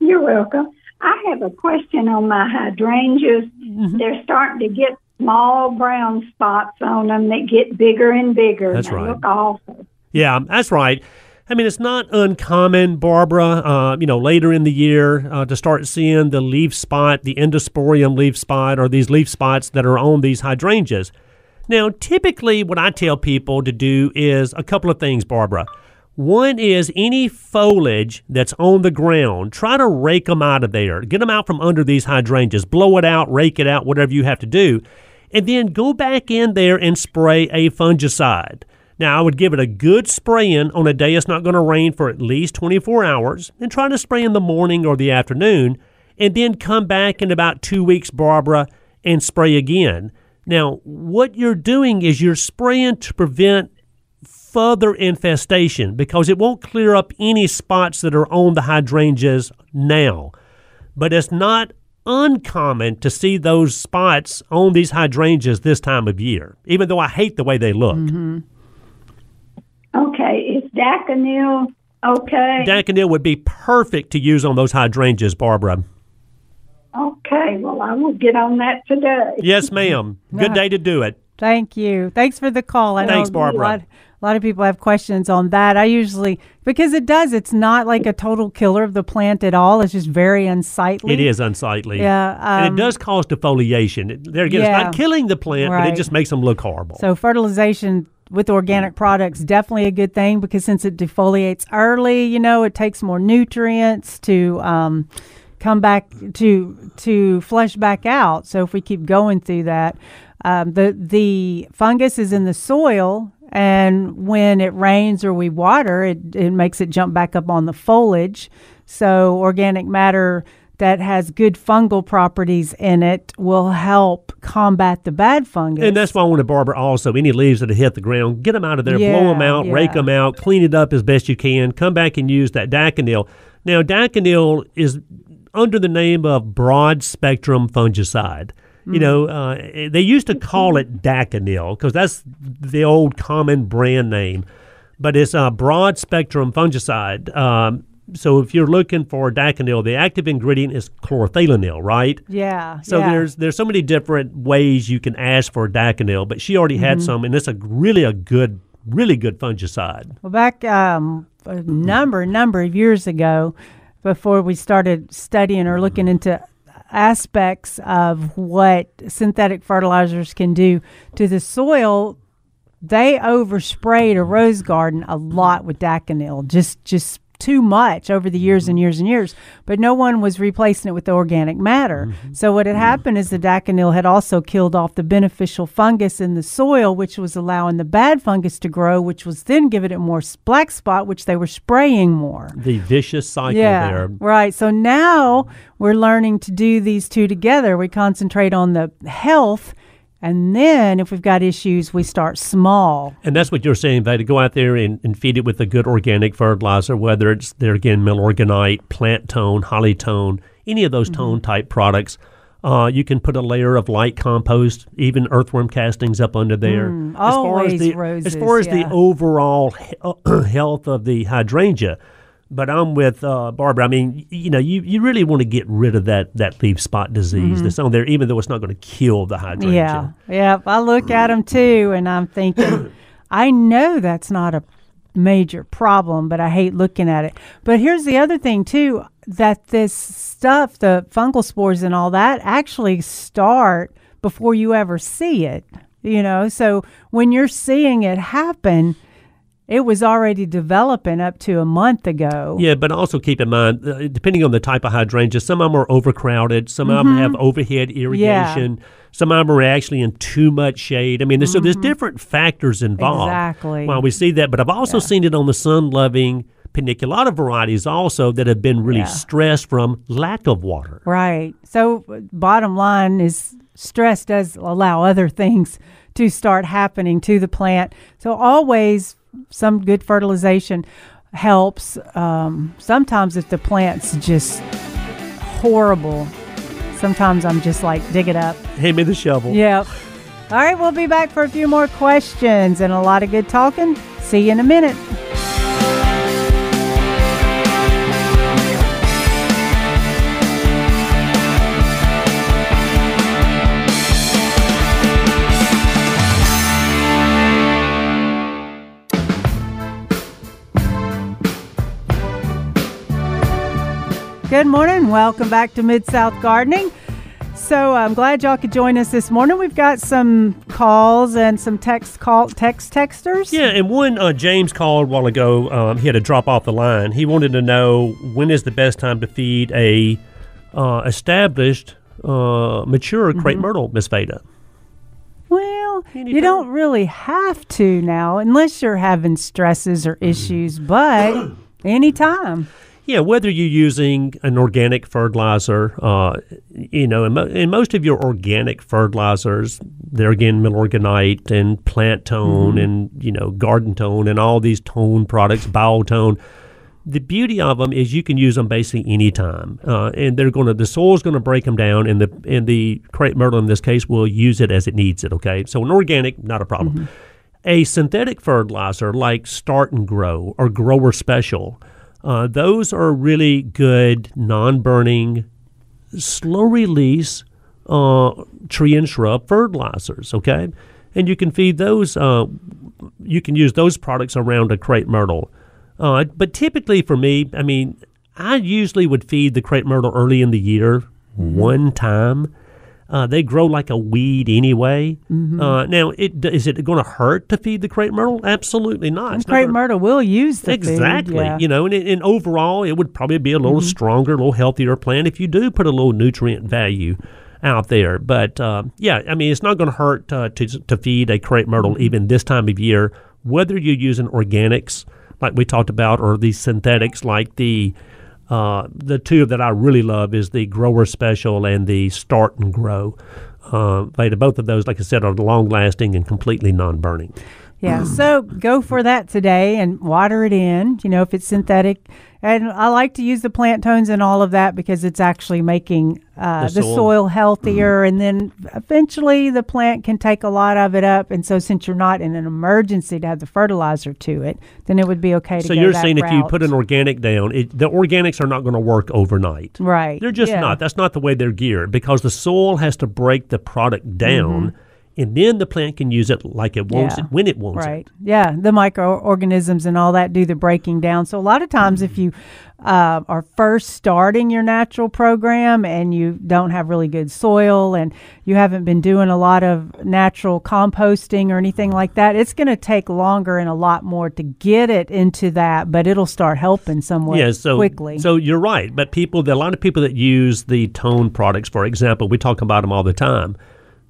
You're welcome. I have a question on my hydrangeas. Mm-hmm. They're starting to get small brown spots on them that get bigger and bigger. That's they right. look awful. Yeah, that's right. I mean, it's not uncommon, Barbara, uh, you know, later in the year uh, to start seeing the leaf spot, the endosporium leaf spot, or these leaf spots that are on these hydrangeas. Now, typically, what I tell people to do is a couple of things, Barbara. One is any foliage that's on the ground, try to rake them out of there. Get them out from under these hydrangeas. Blow it out, rake it out, whatever you have to do. And then go back in there and spray a fungicide. Now, I would give it a good spray in on a day it's not going to rain for at least 24 hours and try to spray in the morning or the afternoon and then come back in about two weeks, Barbara, and spray again. Now, what you're doing is you're spraying to prevent further infestation because it won't clear up any spots that are on the hydrangeas now. But it's not uncommon to see those spots on these hydrangeas this time of year, even though I hate the way they look. Mm-hmm. Okay, is daconil okay? Daconil would be perfect to use on those hydrangeas, Barbara. Okay, well, I will get on that today. Yes, ma'am. Good day to do it. Thank you. Thanks for the call. I Thanks, know Barbara. A lot, a lot of people have questions on that. I usually because it does. It's not like a total killer of the plant at all. It's just very unsightly. It is unsightly. Yeah, and um, it does cause defoliation. It- There again, Yeah. it's not killing the plant, but it just makes them look horrible. So fertilization with organic products definitely a good thing because since it defoliates early, you know, it takes more nutrients to um, come back to to flush back out. So if we keep going through that, um, the the fungus is in the soil. And when it rains or we water, it, it makes it jump back up on the foliage. So, organic matter that has good fungal properties in it will help combat the bad fungus. And that's why I want to Barbara also any leaves that have hit the ground, get them out of there, blow 'em blow them Yeah, out, rake them out, clean it up as best you can. Come back and use that Daconil. Now, Daconil is under the name of broad spectrum fungicide. You know, uh, they used to call it Daconil because that's the old common brand name, but it's a broad spectrum fungicide. Um, so if you're looking for Daconil, the active ingredient is chlorothalonil, right? Yeah. So yeah. there's there's so many different ways you can ask for Daconil, but she already had some, and it's a really a good, really good fungicide. Well, back um, a number, number of years ago, before we started studying or looking into aspects of what synthetic fertilizers can do to the soil, they oversprayed a rose garden a lot with Daconil, just just too much over the years and mm-hmm. years and years. But no one was replacing it with the organic matter. Mm-hmm. So what had mm-hmm. happened is the Daconil had also killed off the beneficial fungus in the soil, which was allowing the bad fungus to grow, which was then giving it more black spot, which they were spraying more. The vicious cycle Yeah, there. right. So now we're learning to do these two together. We concentrate on the health, and then if we've got issues, we start small. And that's what you're saying, Veda. Go out there and, and feed it with a good organic fertilizer, whether it's there again, milorganite, plant tone, holly tone, any of those mm-hmm. tone type products. Uh, you can put a layer of light compost, even earthworm castings up under there. Mm, as far as the roses, as far as the overall he- uh, health of the hydrangea. But I'm with uh, Barbara. I mean, you know, you, you really want to get rid of that, that leaf spot disease that's on there, even though it's not going to kill the hydrangea. Yeah, yeah. I look at them too, and I'm thinking, I know that's not a major problem, but I hate looking at it. But here's the other thing too: that this stuff, the fungal spores and all that, actually start before you ever see it. You know, so when you're seeing it happen, it was already developing up to a month ago. Yeah, but also keep in mind, uh, depending on the type of hydrangea, some of them are overcrowded, some of them have overhead irrigation, some of them are actually in too much shade. I mean, there's so there's different factors involved. Exactly. While we see that, but I've also seen it on the sun-loving paniculata varieties also that have been really Yeah. stressed from lack of water. Right. So, uh, bottom line is stress does allow other things to start happening to the plant. So, always some good fertilization helps. Um, sometimes, if the plant's just horrible, sometimes I'm just like, dig it up. Hand me the shovel. Yep. All right, we'll be back for a few more questions and a lot of good talking. See you in a minute. Good morning. Welcome back to Mid South Gardening. So I'm glad y'all could join us this morning. We've got some calls and some text call text texters. Yeah, and one uh, James called a while ago. Um, he had to drop off the line. He wanted to know when is the best time to feed a uh, established, uh, mature Mm-hmm. crepe myrtle, Miss Veda. Well, you don't really have to now unless you're having stresses or issues, but anytime. Yeah, whether you're using an organic fertilizer, uh, you know, and, mo- most of your organic fertilizers, they're again milorganite and plant tone and, you know, garden tone and all these tone products, Bio-tone. The beauty of them is you can use them basically anytime, uh, and they're going to the soil's going to break them down, and the and the crepe myrtle in this case will use it as it needs it. Okay, so an organic, not a problem. A synthetic fertilizer like Start and Grow or Grower Special, uh, those are really good non-burning, slow release uh, tree and shrub fertilizers. Okay, and you can feed those. Uh, you can use those products around a crepe myrtle. Uh, but typically for me, I mean, I usually would feed the crepe myrtle early in the year one time. Uh, they grow like a weed anyway. Uh, now, it, is it going to hurt to feed the crepe myrtle? Absolutely not. Not Crepe myrtle will use the food, Exactly. yeah. You know, and, and overall, it would probably be a little Mm-hmm. stronger, a little healthier plant if you do put a little nutrient value out there. But uh, yeah, I mean, it's not going to hurt uh, to to feed a crepe myrtle Mm-hmm. even this time of year, whether you're using organics like we talked about or these synthetics like the. Uh, the two that I really love is the Grower Special and the Start and Grow. Uh, Veda, both of those, like I said, are long lasting and completely non burning. Yeah, so go for that today and water it in. You know, if it's synthetic, and I like to use the plant tones and all of that because it's actually making uh, The the, soil. soil, healthier, and then eventually the plant can take a lot of it up. And so, since you're not in an emergency to have the fertilizer to it, then it would be okay to So you're saying if you put an organic down, it, the organics are not going to work overnight. right, They're just yeah. not. That's not the way they're geared because the soil has to break the product down, and then the plant can use it like it wants Mm-hmm. Yeah. it when it wants Right. it. Yeah. The microorganisms and all that do the breaking down. So a lot of times, if you uh, are first starting your natural program and you don't have really good soil and you haven't been doing a lot of natural composting or anything like that, it's going to take longer and a lot more to get it into that, but it'll start helping somewhat Yeah, so quickly. so you're right. But people, a lot of people that use the tone products, for example, we talk about them all the time.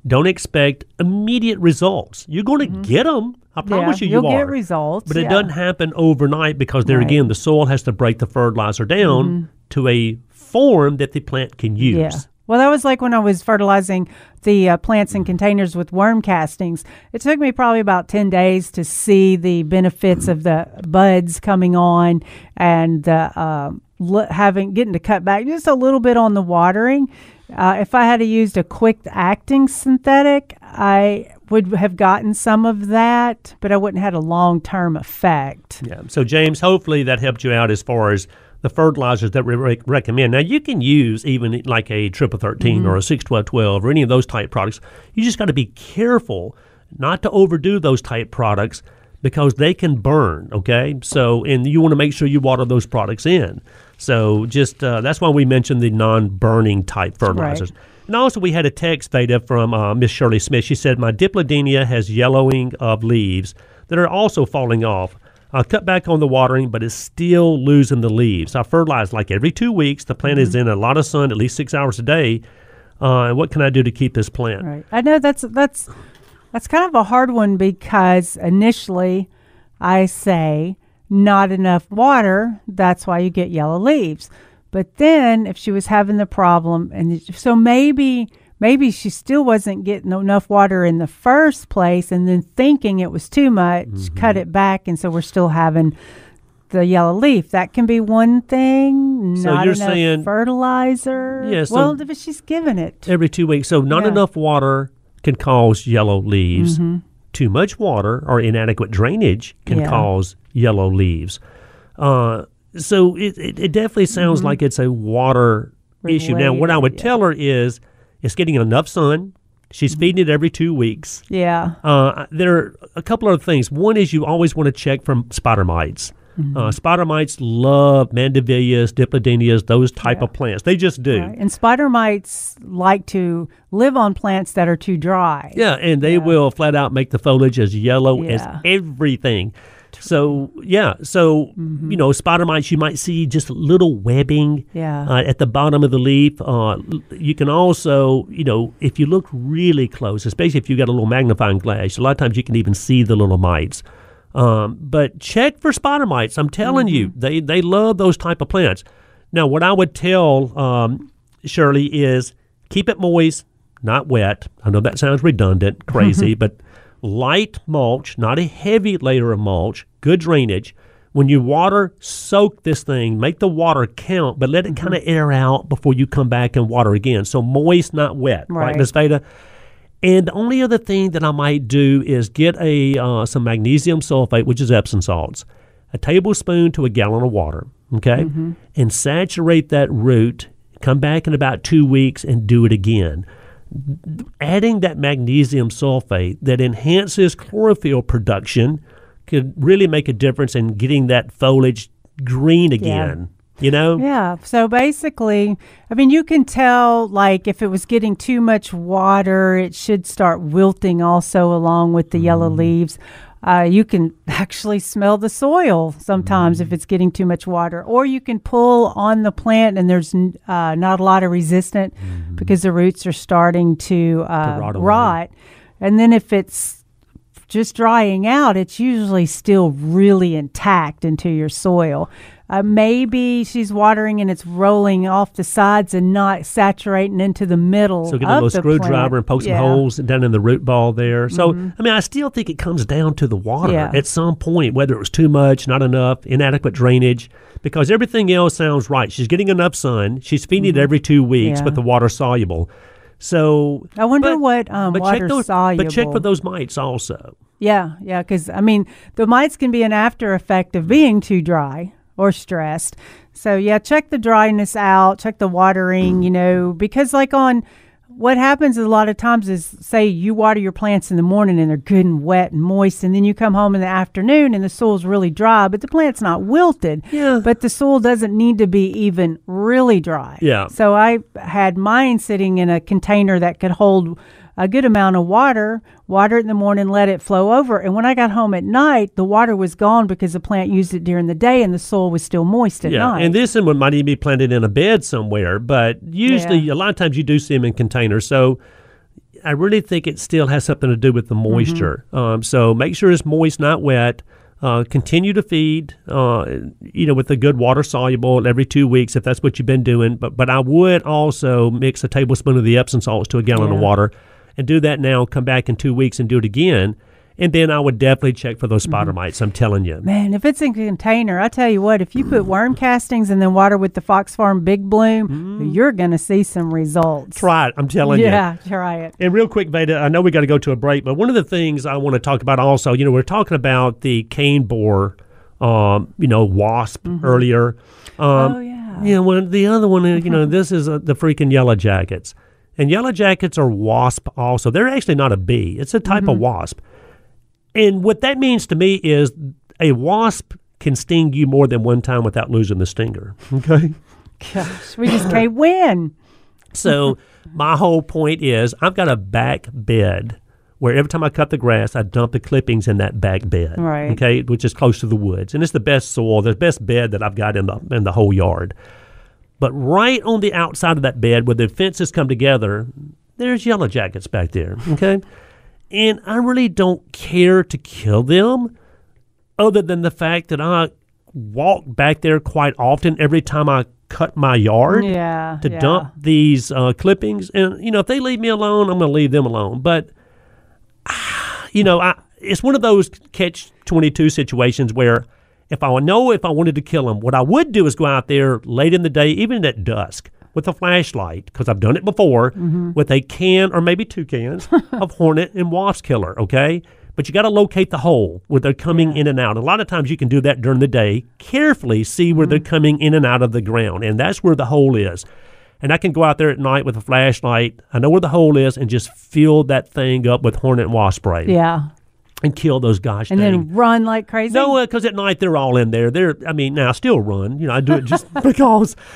Don't expect immediate results. You're going to get them. I promise you, Mm-hmm. you'll you get results, But it doesn't happen overnight because there Right. Mm-hmm. again, the soil has to break the fertilizer down to a form that the plant can use. Yeah. Well, that was like when I was fertilizing the uh, plants in containers with worm castings. It took me probably about 10 days to see the benefits of the buds coming on and um, li- having getting to cut back just a little bit on the watering. Uh, if I had used a quick acting synthetic, I would have gotten some of that, but I wouldn't have had a long term effect. Yeah. So, James, hopefully that helped you out as far as the fertilizers that we rec- recommend. Now, you can use even like a triple 13 or a six twelve twelve or any of those type products. You just got to be careful not to overdo those type products because they can burn. Okay. So, and you want to make sure you water those products in. So, just uh, that's why we mentioned the non burning type fertilizers. And also, we had a text, Veda, from uh, Miss Shirley Smith. She said, My dipladenia has yellowing of leaves that are also falling off. I cut back on the watering, but it's still losing the leaves. I fertilize like every two weeks. The plant Mm-hmm. is in a lot of sun, at least six hours a day. Uh, and what can I do to keep this plant? Right. I know that's that's that's kind of a hard one because initially I say not enough water, that's why you get yellow leaves. But then if she was having the problem and so maybe maybe she still wasn't getting enough water in the first place and then thinking it was too much, Mm-hmm. cut it back and so we're still having the yellow leaf. That can be one thing. So not you're enough saying- fertilizer. Yeah, so- well, if she's given it. Every two weeks. So, not Yeah. enough water can cause yellow leaves. Mm-hmm. Too much water or inadequate drainage can Yeah. cause yellow leaves. Uh, so, it, it, it definitely sounds like it's a water issue. Now, what I Mm-hmm. Would yeah. tell her is it's getting enough sun. She's Mm-hmm. feeding it every two weeks. Yeah. Uh, there are a couple other things. One is you always want to check for spider mites. Mm-hmm. Uh, spider mites love mandevillas, dipladenias, those type of plants. They just do. Right. And spider mites like to live on plants that are too dry. Yeah, and they will flat out make the foliage as yellow as everything. So yeah, so Mm-hmm. you know, spider mites you might see just little webbing Yeah. uh, at the bottom of the leaf. Uh, you can also, you know, if you look really close, especially if you got a little magnifying glass, a lot of times you can even see the little mites. Um, but check for spider mites. I'm telling you, Mm-hmm. they they love those type of plants. Now, what I would tell um, Shirley is keep it moist, not wet. I know that sounds redundant, crazy, but light mulch, not a heavy layer of mulch, good drainage. When you water, soak this thing, make the water count, but let it kind of air out before you come back and water again. So moist, not wet, right, Right. Miss Veda? And the only other thing that I might do is get a uh, some magnesium sulfate, which is Epsom salts, a tablespoon to a gallon of water, okay, and saturate that root. Come back in about two weeks and do it again. Adding that magnesium sulfate that enhances chlorophyll production could really make a difference in getting that foliage green again. You know, Yeah. So basically, I mean, you can tell, like, if it was getting too much water, it should start wilting also along with the yellow Mm-hmm. leaves. Uh, you can actually smell the soil sometimes Mm-hmm. if it's getting too much water, or you can pull on the plant and there's uh, not a lot of resistant because the roots are starting to, uh, Mm-hmm. rot rot. And then if it's just drying out, it's usually still really intact into your soil. Uh, maybe she's watering and it's rolling off the sides and not saturating into the middle. So get a little screwdriver and poke some Yeah. Mm-hmm. holes down in the root ball there. So I mean, I still think it comes down to the water Yeah. at some point, whether it was too much, not enough, inadequate drainage, because everything else sounds right. She's getting enough sun. She's feeding it every two weeks, Mm-hmm. Yeah. but the water soluble. So I wonder but- what um, but water check those, soluble. But check for those mites also. Yeah, yeah, because I mean, the mites can be an after effect of being too dry or stressed. So yeah, check the dryness out, check the watering, you know, because like on what happens a lot of times is say you water your plants in the morning and they're good and wet and moist, and then you come home in the afternoon and the soil's really dry, but the plant's not wilted. Yeah. But the soil doesn't need to be even really dry. Yeah. So I had mine sitting in a container that could hold a good amount of water, water it in the morning, let it flow over. And when I got home at night, the water was gone because the plant used it during the day and the soil was still moist at Yeah, night. and this one might even be planted in a bed somewhere, but usually Yeah. a lot of times you do see them in containers. So I really think it still has something to do with the moisture. Mm-hmm. Um, so make sure it's moist, not wet. Uh, continue to feed, uh, you know, with a good water soluble every two weeks if that's what you've been doing. But but I would also mix a tablespoon of the Epsom salts to a gallon of water, and do that now. Come back in two weeks and do it again, and then I would definitely check for those spider Mm-hmm. mites. I'm telling you. Man, if it's in a container, I tell you what, if you put worm castings and then water with the Fox Farm Big Bloom, you're going to see some results. Try it. I'm telling you. yeah, try it. And real quick, Veda, I know we got to go to a break, but one of the things I want to talk about also, you know, we're talking about the cane borer, um, you know, wasp earlier. Um, oh, yeah. Yeah, well, the other one, you know, this is uh, the freaking yellow jackets. And yellow jackets are wasp also. They're actually not a bee, it's a type of mm-hmm. wasp. And what that means to me is a wasp can sting you more than one time without losing the stinger. Okay. Gosh, we just can't win. So my whole point is I've got a back bed where every time I cut the grass, I dump the clippings in that back bed. Right. Okay, which is close to the woods. And it's the best soil, the best bed that I've got in the in the whole yard. But right on the outside of that bed where the fences come together, there's yellow jackets back there. Okay. and I really don't care to kill them other than the fact that I walk back there quite often every time I cut my yard Yeah. to yeah. dump these uh, clippings. And you know, if they leave me alone, I'm going to leave them alone. But ah, you know, I, it's one of those catch twenty two situations where if I know if I wanted to kill them, what I would do is go out there late in the day, even at dusk. With a flashlight, because I've done it before, mm-hmm. with a can or maybe two cans of hornet and wasp killer. Okay, but you got to locate the hole where they're coming in and out. A lot of times you can do that during the day. Carefully see where they're mm-hmm. coming in and out of the ground, and that's where the hole is. And I can go out there at night with a flashlight. I know where the hole is, and just fill that thing up with hornet and wasp spray, Yeah. And kill those gosh And dang. then run like crazy. No, because at night they're all in there. They're, I mean, now I still run. You know, I do it just because.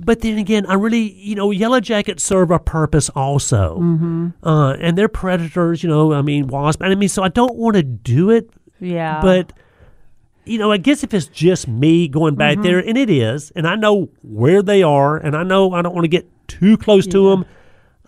But then again, I really, you know, yellow jackets serve a purpose also, mm-hmm. uh, and they're predators. You know, I mean, wasp. And I mean, so I don't want to do it, yeah. but you know, I guess if it's just me going back Mm-hmm. there, and it is, and I know where they are, and I know I don't want to get too close to them.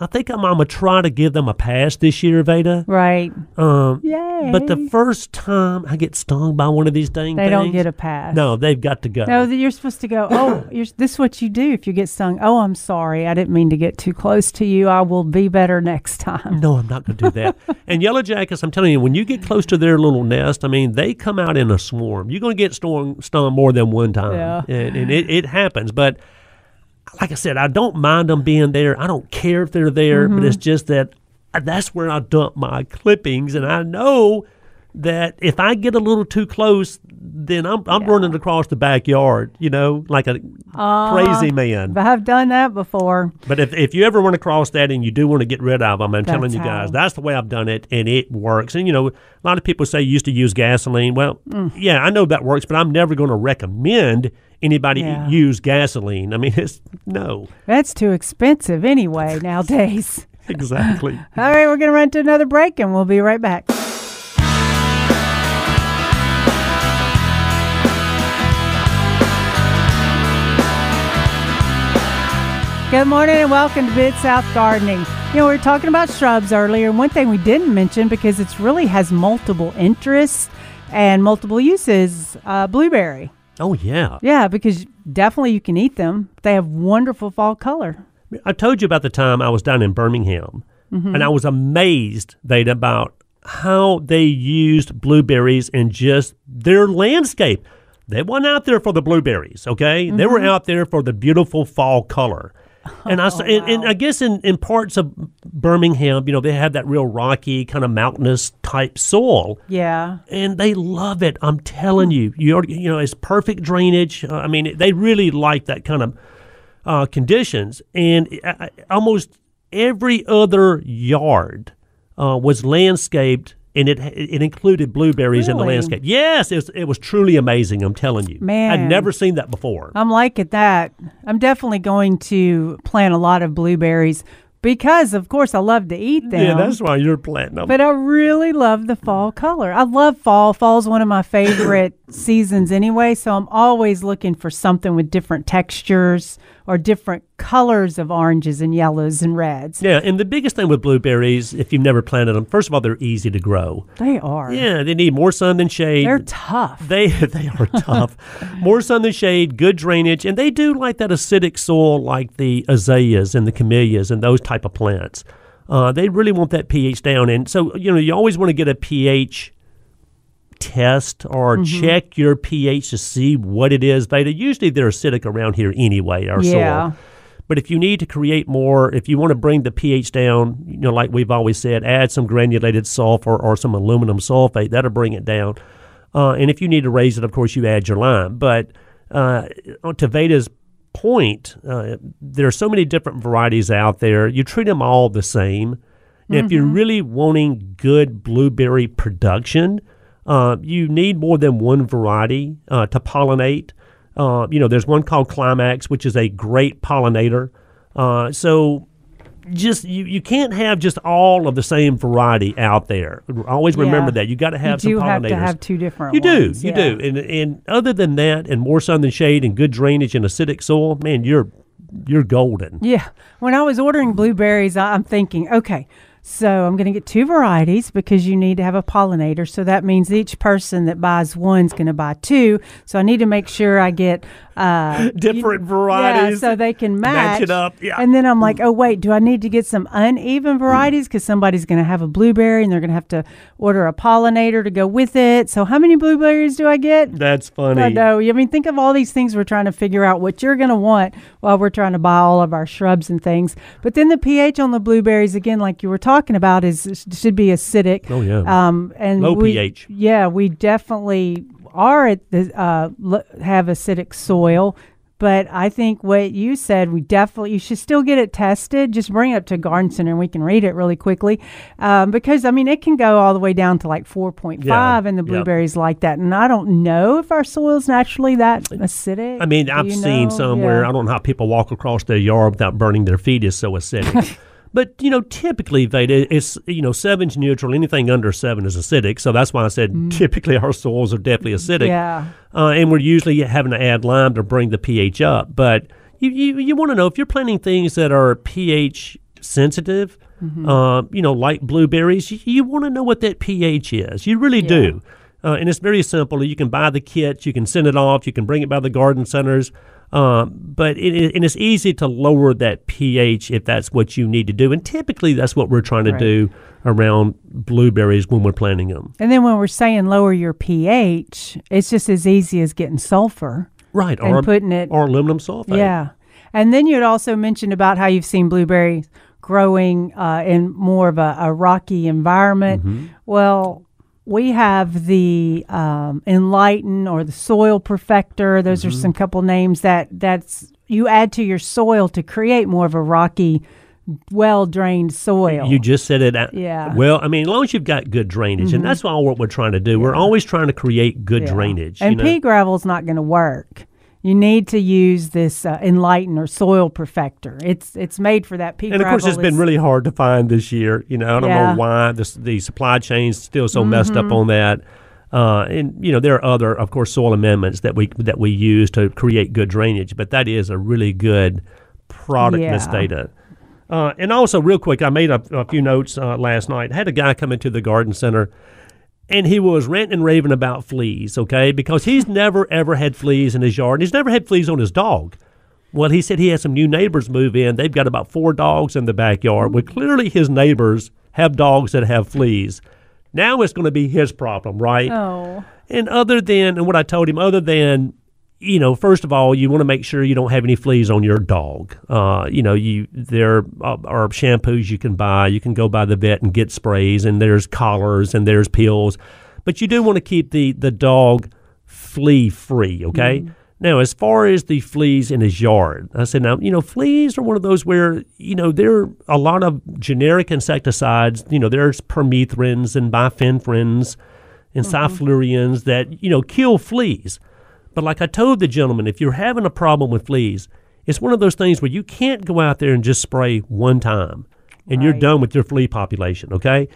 I think I'm, I'm gonna try to give them a pass this year, Veda. right. Um, Yay. but the first time I get stung by one of these dang they things, don't get a pass. no, they've got to go. No, you're supposed to go. Oh, you're, this is what you do if you get stung. Oh, I'm sorry. I didn't mean to get too close to you. I will be better next time. No, I'm not going to do that. and yellow jackets, I'm telling you, when you get close to their little nest, I mean, they come out in a swarm. You're going to get stung, stung more than one time, Yeah. and, and it, it happens. But like I said, I don't mind them being there. I don't care if they're there, but it's just that uh, that's where I dump my clippings, and I know that if I get a little too close, then I'm I'm running across the backyard, you know, like a crazy man. But I've done that before. But if, if you ever run across that and you do want to get rid of them, I'm telling you guys, how. that's the way I've done it, and it works. And you know, a lot of people say you used to use gasoline. Well, Mm. yeah, I know that works, but I'm never going to recommend anybody Yeah. use gasoline. I mean, it's no, That's too expensive anyway nowadays. exactly. All right, we're going to run to another break and we'll be right back. Good morning and welcome to Mid South Gardening. You know, we were talking about shrubs earlier, and one thing we didn't mention because it's really has multiple interests and multiple uses. Uh, blueberry, Oh yeah. yeah, because definitely you can eat them. They have wonderful fall color. I told you about the time I was down in Birmingham, and I was amazed, Veda, about how they used blueberries in just their landscape. They weren't out there for the blueberries, okay? They were out there for the beautiful fall color. And I s and, and I guess in, in parts of Birmingham, you know, they have that real rocky kind of mountainous type soil Yeah, and they love it. I'm telling you, you you know, it's perfect drainage. Uh, I mean, they really like that kind of uh, conditions, and uh, uh, almost every other yard uh, was landscaped, and it it included blueberries in the landscape. Yes, it was, it was truly amazing. I'm telling you, Man. I'd never seen that before. I'm liking that. I'm definitely going to plant a lot of blueberries because, of course, I love to eat them. yeah, that's why you're planting them. But I really love the fall color. I love fall. Fall's one of my favorite seasons anyway, so I'm always looking for something with different textures or different colors of oranges and yellows and reds. yeah, and the biggest thing with blueberries, if you've never planted them, first of all, they're easy to grow. They are. Yeah, they need more sun than shade. They're tough. They they are tough. More sun than shade, good drainage, and they do like that acidic soil, like the azaleas and the camellias and those type of plants. Uh, they really want that pH down, and so you know you always want to get a pH test or Mm-hmm. check your pH to see what it is. Veda. Usually they're acidic around here anyway, our Yeah. soil. But if you need to create more, if you want to bring the pH down, you know, like we've always said, add some granulated sulfur or some aluminum sulfate. That'll bring it down. Uh, and if you need to raise it, of course, you add your lime. But uh, to Veda's point, uh, there are so many different varieties out there. You treat them all the same. And If you're really wanting good blueberry production, uh, you need more than one variety uh, to pollinate. Uh, you know, there's one called Climax, which is a great pollinator. Uh, so just you, you can't have just all of the same variety out there. Always remember Yeah. that you got to have you some do have pollinators. to have two different You do, ones, you yeah. do, and and other than that, and more sun than shade, and good drainage and acidic soil, man, you're you're golden. Yeah. When I was ordering blueberries, I- I'm thinking, okay, so I'm going to get two varieties because you need to have a pollinator. So that means each person that buys one's going to buy two. So I need to make sure I get uh, Different you- varieties. Yeah, so they can match, Match it up, yeah. And then I'm like, oh wait, do I need to get some uneven varieties because somebody's going to have a blueberry and they're going to have to order a pollinator to go with it. So how many blueberries do I get? That's funny. I know. I mean, think of all these things we're trying to figure out what you're going to want while we're trying to buy all of our shrubs and things. But then the pH on the blueberries, again, like you were talking about, is should be acidic. Oh, yeah. Um, and Low we- pH. Yeah, we definitely are at the uh, l- have acidic soil. But I think what you said, we definitely you should still get it tested. Just bring it up to Garden Center and we can read it really quickly, um, because I mean it can go all the way down to like four point five, Yeah, and the yeah. blueberries like that. And I don't know if our soil's naturally that acidic. I mean, I've seen know? somewhere. Yeah. I don't know how people walk across their yard without burning their feet. Is so acidic. but you know, typically, Veda, it's you know, seven's neutral. Anything under seven is acidic. So that's why I said typically our soils are definitely acidic. Mm. Yeah. Uh, and we're usually having to add lime to bring the pH up. But you you, you want to know if you're planting things that are pH sensitive. Mm-hmm. Uh, you know, like blueberries, you, you want to know what that pH is. You really do. Uh, and it's very simple. You can buy the kits, you can send it off, you can bring it by the garden centers. Um, but it, and it's easy to lower that pH if that's what you need to do. And typically, that's what we're trying to Right. do around blueberries when we're planting them. And then when we're saying lower your pH, it's just as easy as getting sulfur. Right. And or, putting it- or aluminum sulfate. Yeah. And then you had also mentioned about how you've seen blueberries growing uh, in more of a, a rocky environment. Mm-hmm. Well, we have the um, Enlighten or the Soil Perfector. Those Mm-hmm. are some couple names that that's you add to your soil to create more of a rocky, well drained soil. You just said it. out- Yeah. Well, I mean, as long as you've got good drainage, and that's all what we're trying to do. We're always trying to create good Yeah. drainage. And you know? pea gravel's not going to work. You need to use this uh, Enlighten or Soil Perfector. It's it's made for that pea and of course, it's been really hard to find this year. You know, I don't Yeah. Mm-hmm. know why the the supply chain's still so messed up on that. Uh, and you know, there are other, of course, soil amendments that we that we use to create good drainage. But that is a really good product, Miss Yeah. Veda. Uh, and also, real quick, I made a, a few notes uh, last night. I had a guy come into the garden center, and he was ranting and raving about fleas. Okay, because he's never ever had fleas in his yard, and he's never had fleas on his dog. Well, he said he had some new neighbors move in. They've got about four dogs in the backyard. Well, clearly his neighbors have dogs that have fleas. Now it's going to be his problem, right? Oh. And other than, and what I told him, other than, you know, first of all, you want to make sure you don't have any fleas on your dog. Uh, you know, you there are shampoos you can buy. You can go by the vet and get sprays, and there's collars and there's pills, but you do want to keep the the dog flea free. Okay. Now, as far as the fleas in his yard, I said, now, you know, fleas are one of those where, you know, there are a lot of generic insecticides. You know, there's permethrins and bifenthrin and cyfluthrins that, you know, kill fleas. But like I told the gentleman, if you're having a problem with fleas, it's one of those things where you can't go out there and just spray one time and you're done with your flea population, okay?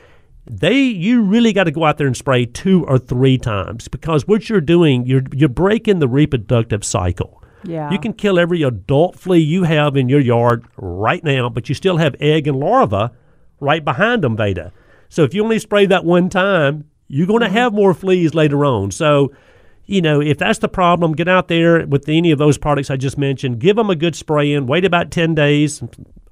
They you really got to go out there and spray two or three times because what you're doing, you're you're breaking the reproductive cycle. Yeah. You can kill every adult flea you have in your yard right now, but you still have egg and larva right behind them, Veda. So if you only spray that one time, you're going to mm-hmm. have more fleas later on. So, you know, if that's the problem, get out there with any of those products I just mentioned. Give them a good spray in. Wait about 10 days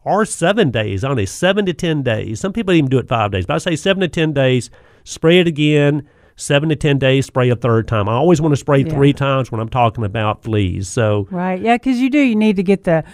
or seven days, only seven to 10 days. Some people even do it five days, but I say seven to 10 days. Spray it again. Seven to 10 days, spray a third time. I always want to spray Yeah. three times when I'm talking about fleas. So, Right. Yeah, because you do. You need to get the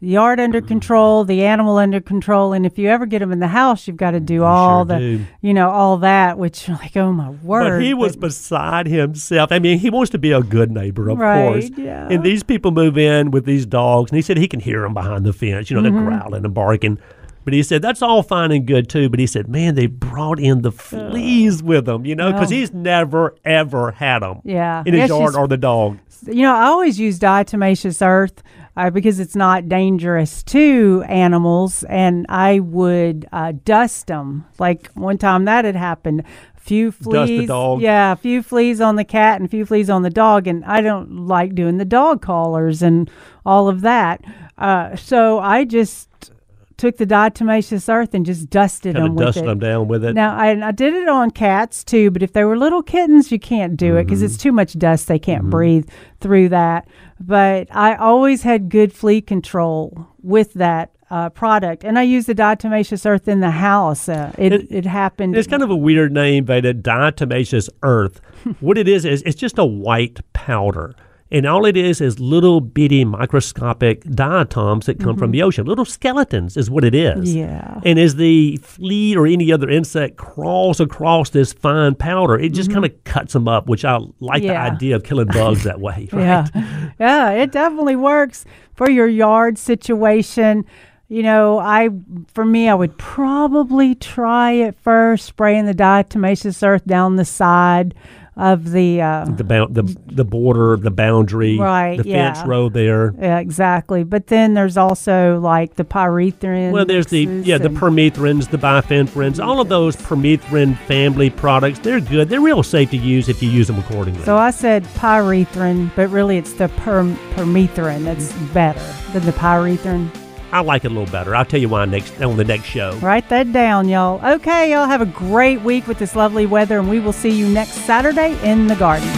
yard under control, the animal under control, and if you ever get them in the house, you've got to do all the, do. you know, all that. Which, like, oh my word! But he was beside himself. I mean, he wants to be a good neighbor, of Right, course. yeah. And these people move in with these dogs, and he said he can hear them behind the fence. You know, Mm-hmm. they're growling and barking. But he said that's all fine and good too. But he said, man, they brought in the fleas with them. You know, because Oh. he's never ever had them. Yeah. in his yard or the dog. you know, I always use diatomaceous earth uh, because it's not dangerous to animals, and I would uh, dust them. Like one time that had happened. A few fleas. the dog? Yeah, a few fleas on the cat and a few fleas on the dog, and I don't like doing the dog collars and all of that. Uh, so I just took the diatomaceous earth and just dusted Kind them with dusted it. them down with it. Now, I, I did it on cats too, but if they were little kittens, you can't do it because it's Mm-hmm. too much dust. They can't breathe through that. But I always had good flea control with that uh, product, and I used the diatomaceous earth in the house. Uh, it, It- it happened. It's kind of a weird name, Veda. Diatomaceous earth. what it is is it's just a white powder. And all it is is little bitty microscopic diatoms that come from mm-hmm. the ocean. Little skeletons is what it is. Yeah. And as the flea or any other insect crawls across this fine powder, it just mm-hmm. kind of cuts them up, which I like Yeah. the idea of killing bugs that way. Right? Yeah. yeah, it definitely works for your yard situation. You know, I for me, I would probably try it first, spraying the diatomaceous earth down the side of the. Uh, The, bound, the the border, the boundary, Right, the fence yeah. row there. yeah, exactly. But then there's also like the pyrethrin. Well, there's the yeah the permethrins, the bifenthrin, all of those permethrin family products. They're good. They're real safe to use if you use them accordingly. So I said pyrethrin, but really it's the perm- permethrin that's better than the pyrethrin. I like it a little better. I'll tell you why next on the next show. Write that down, y'all. Okay, y'all have a great week with this lovely weather, and we will see you next Saturday in the garden.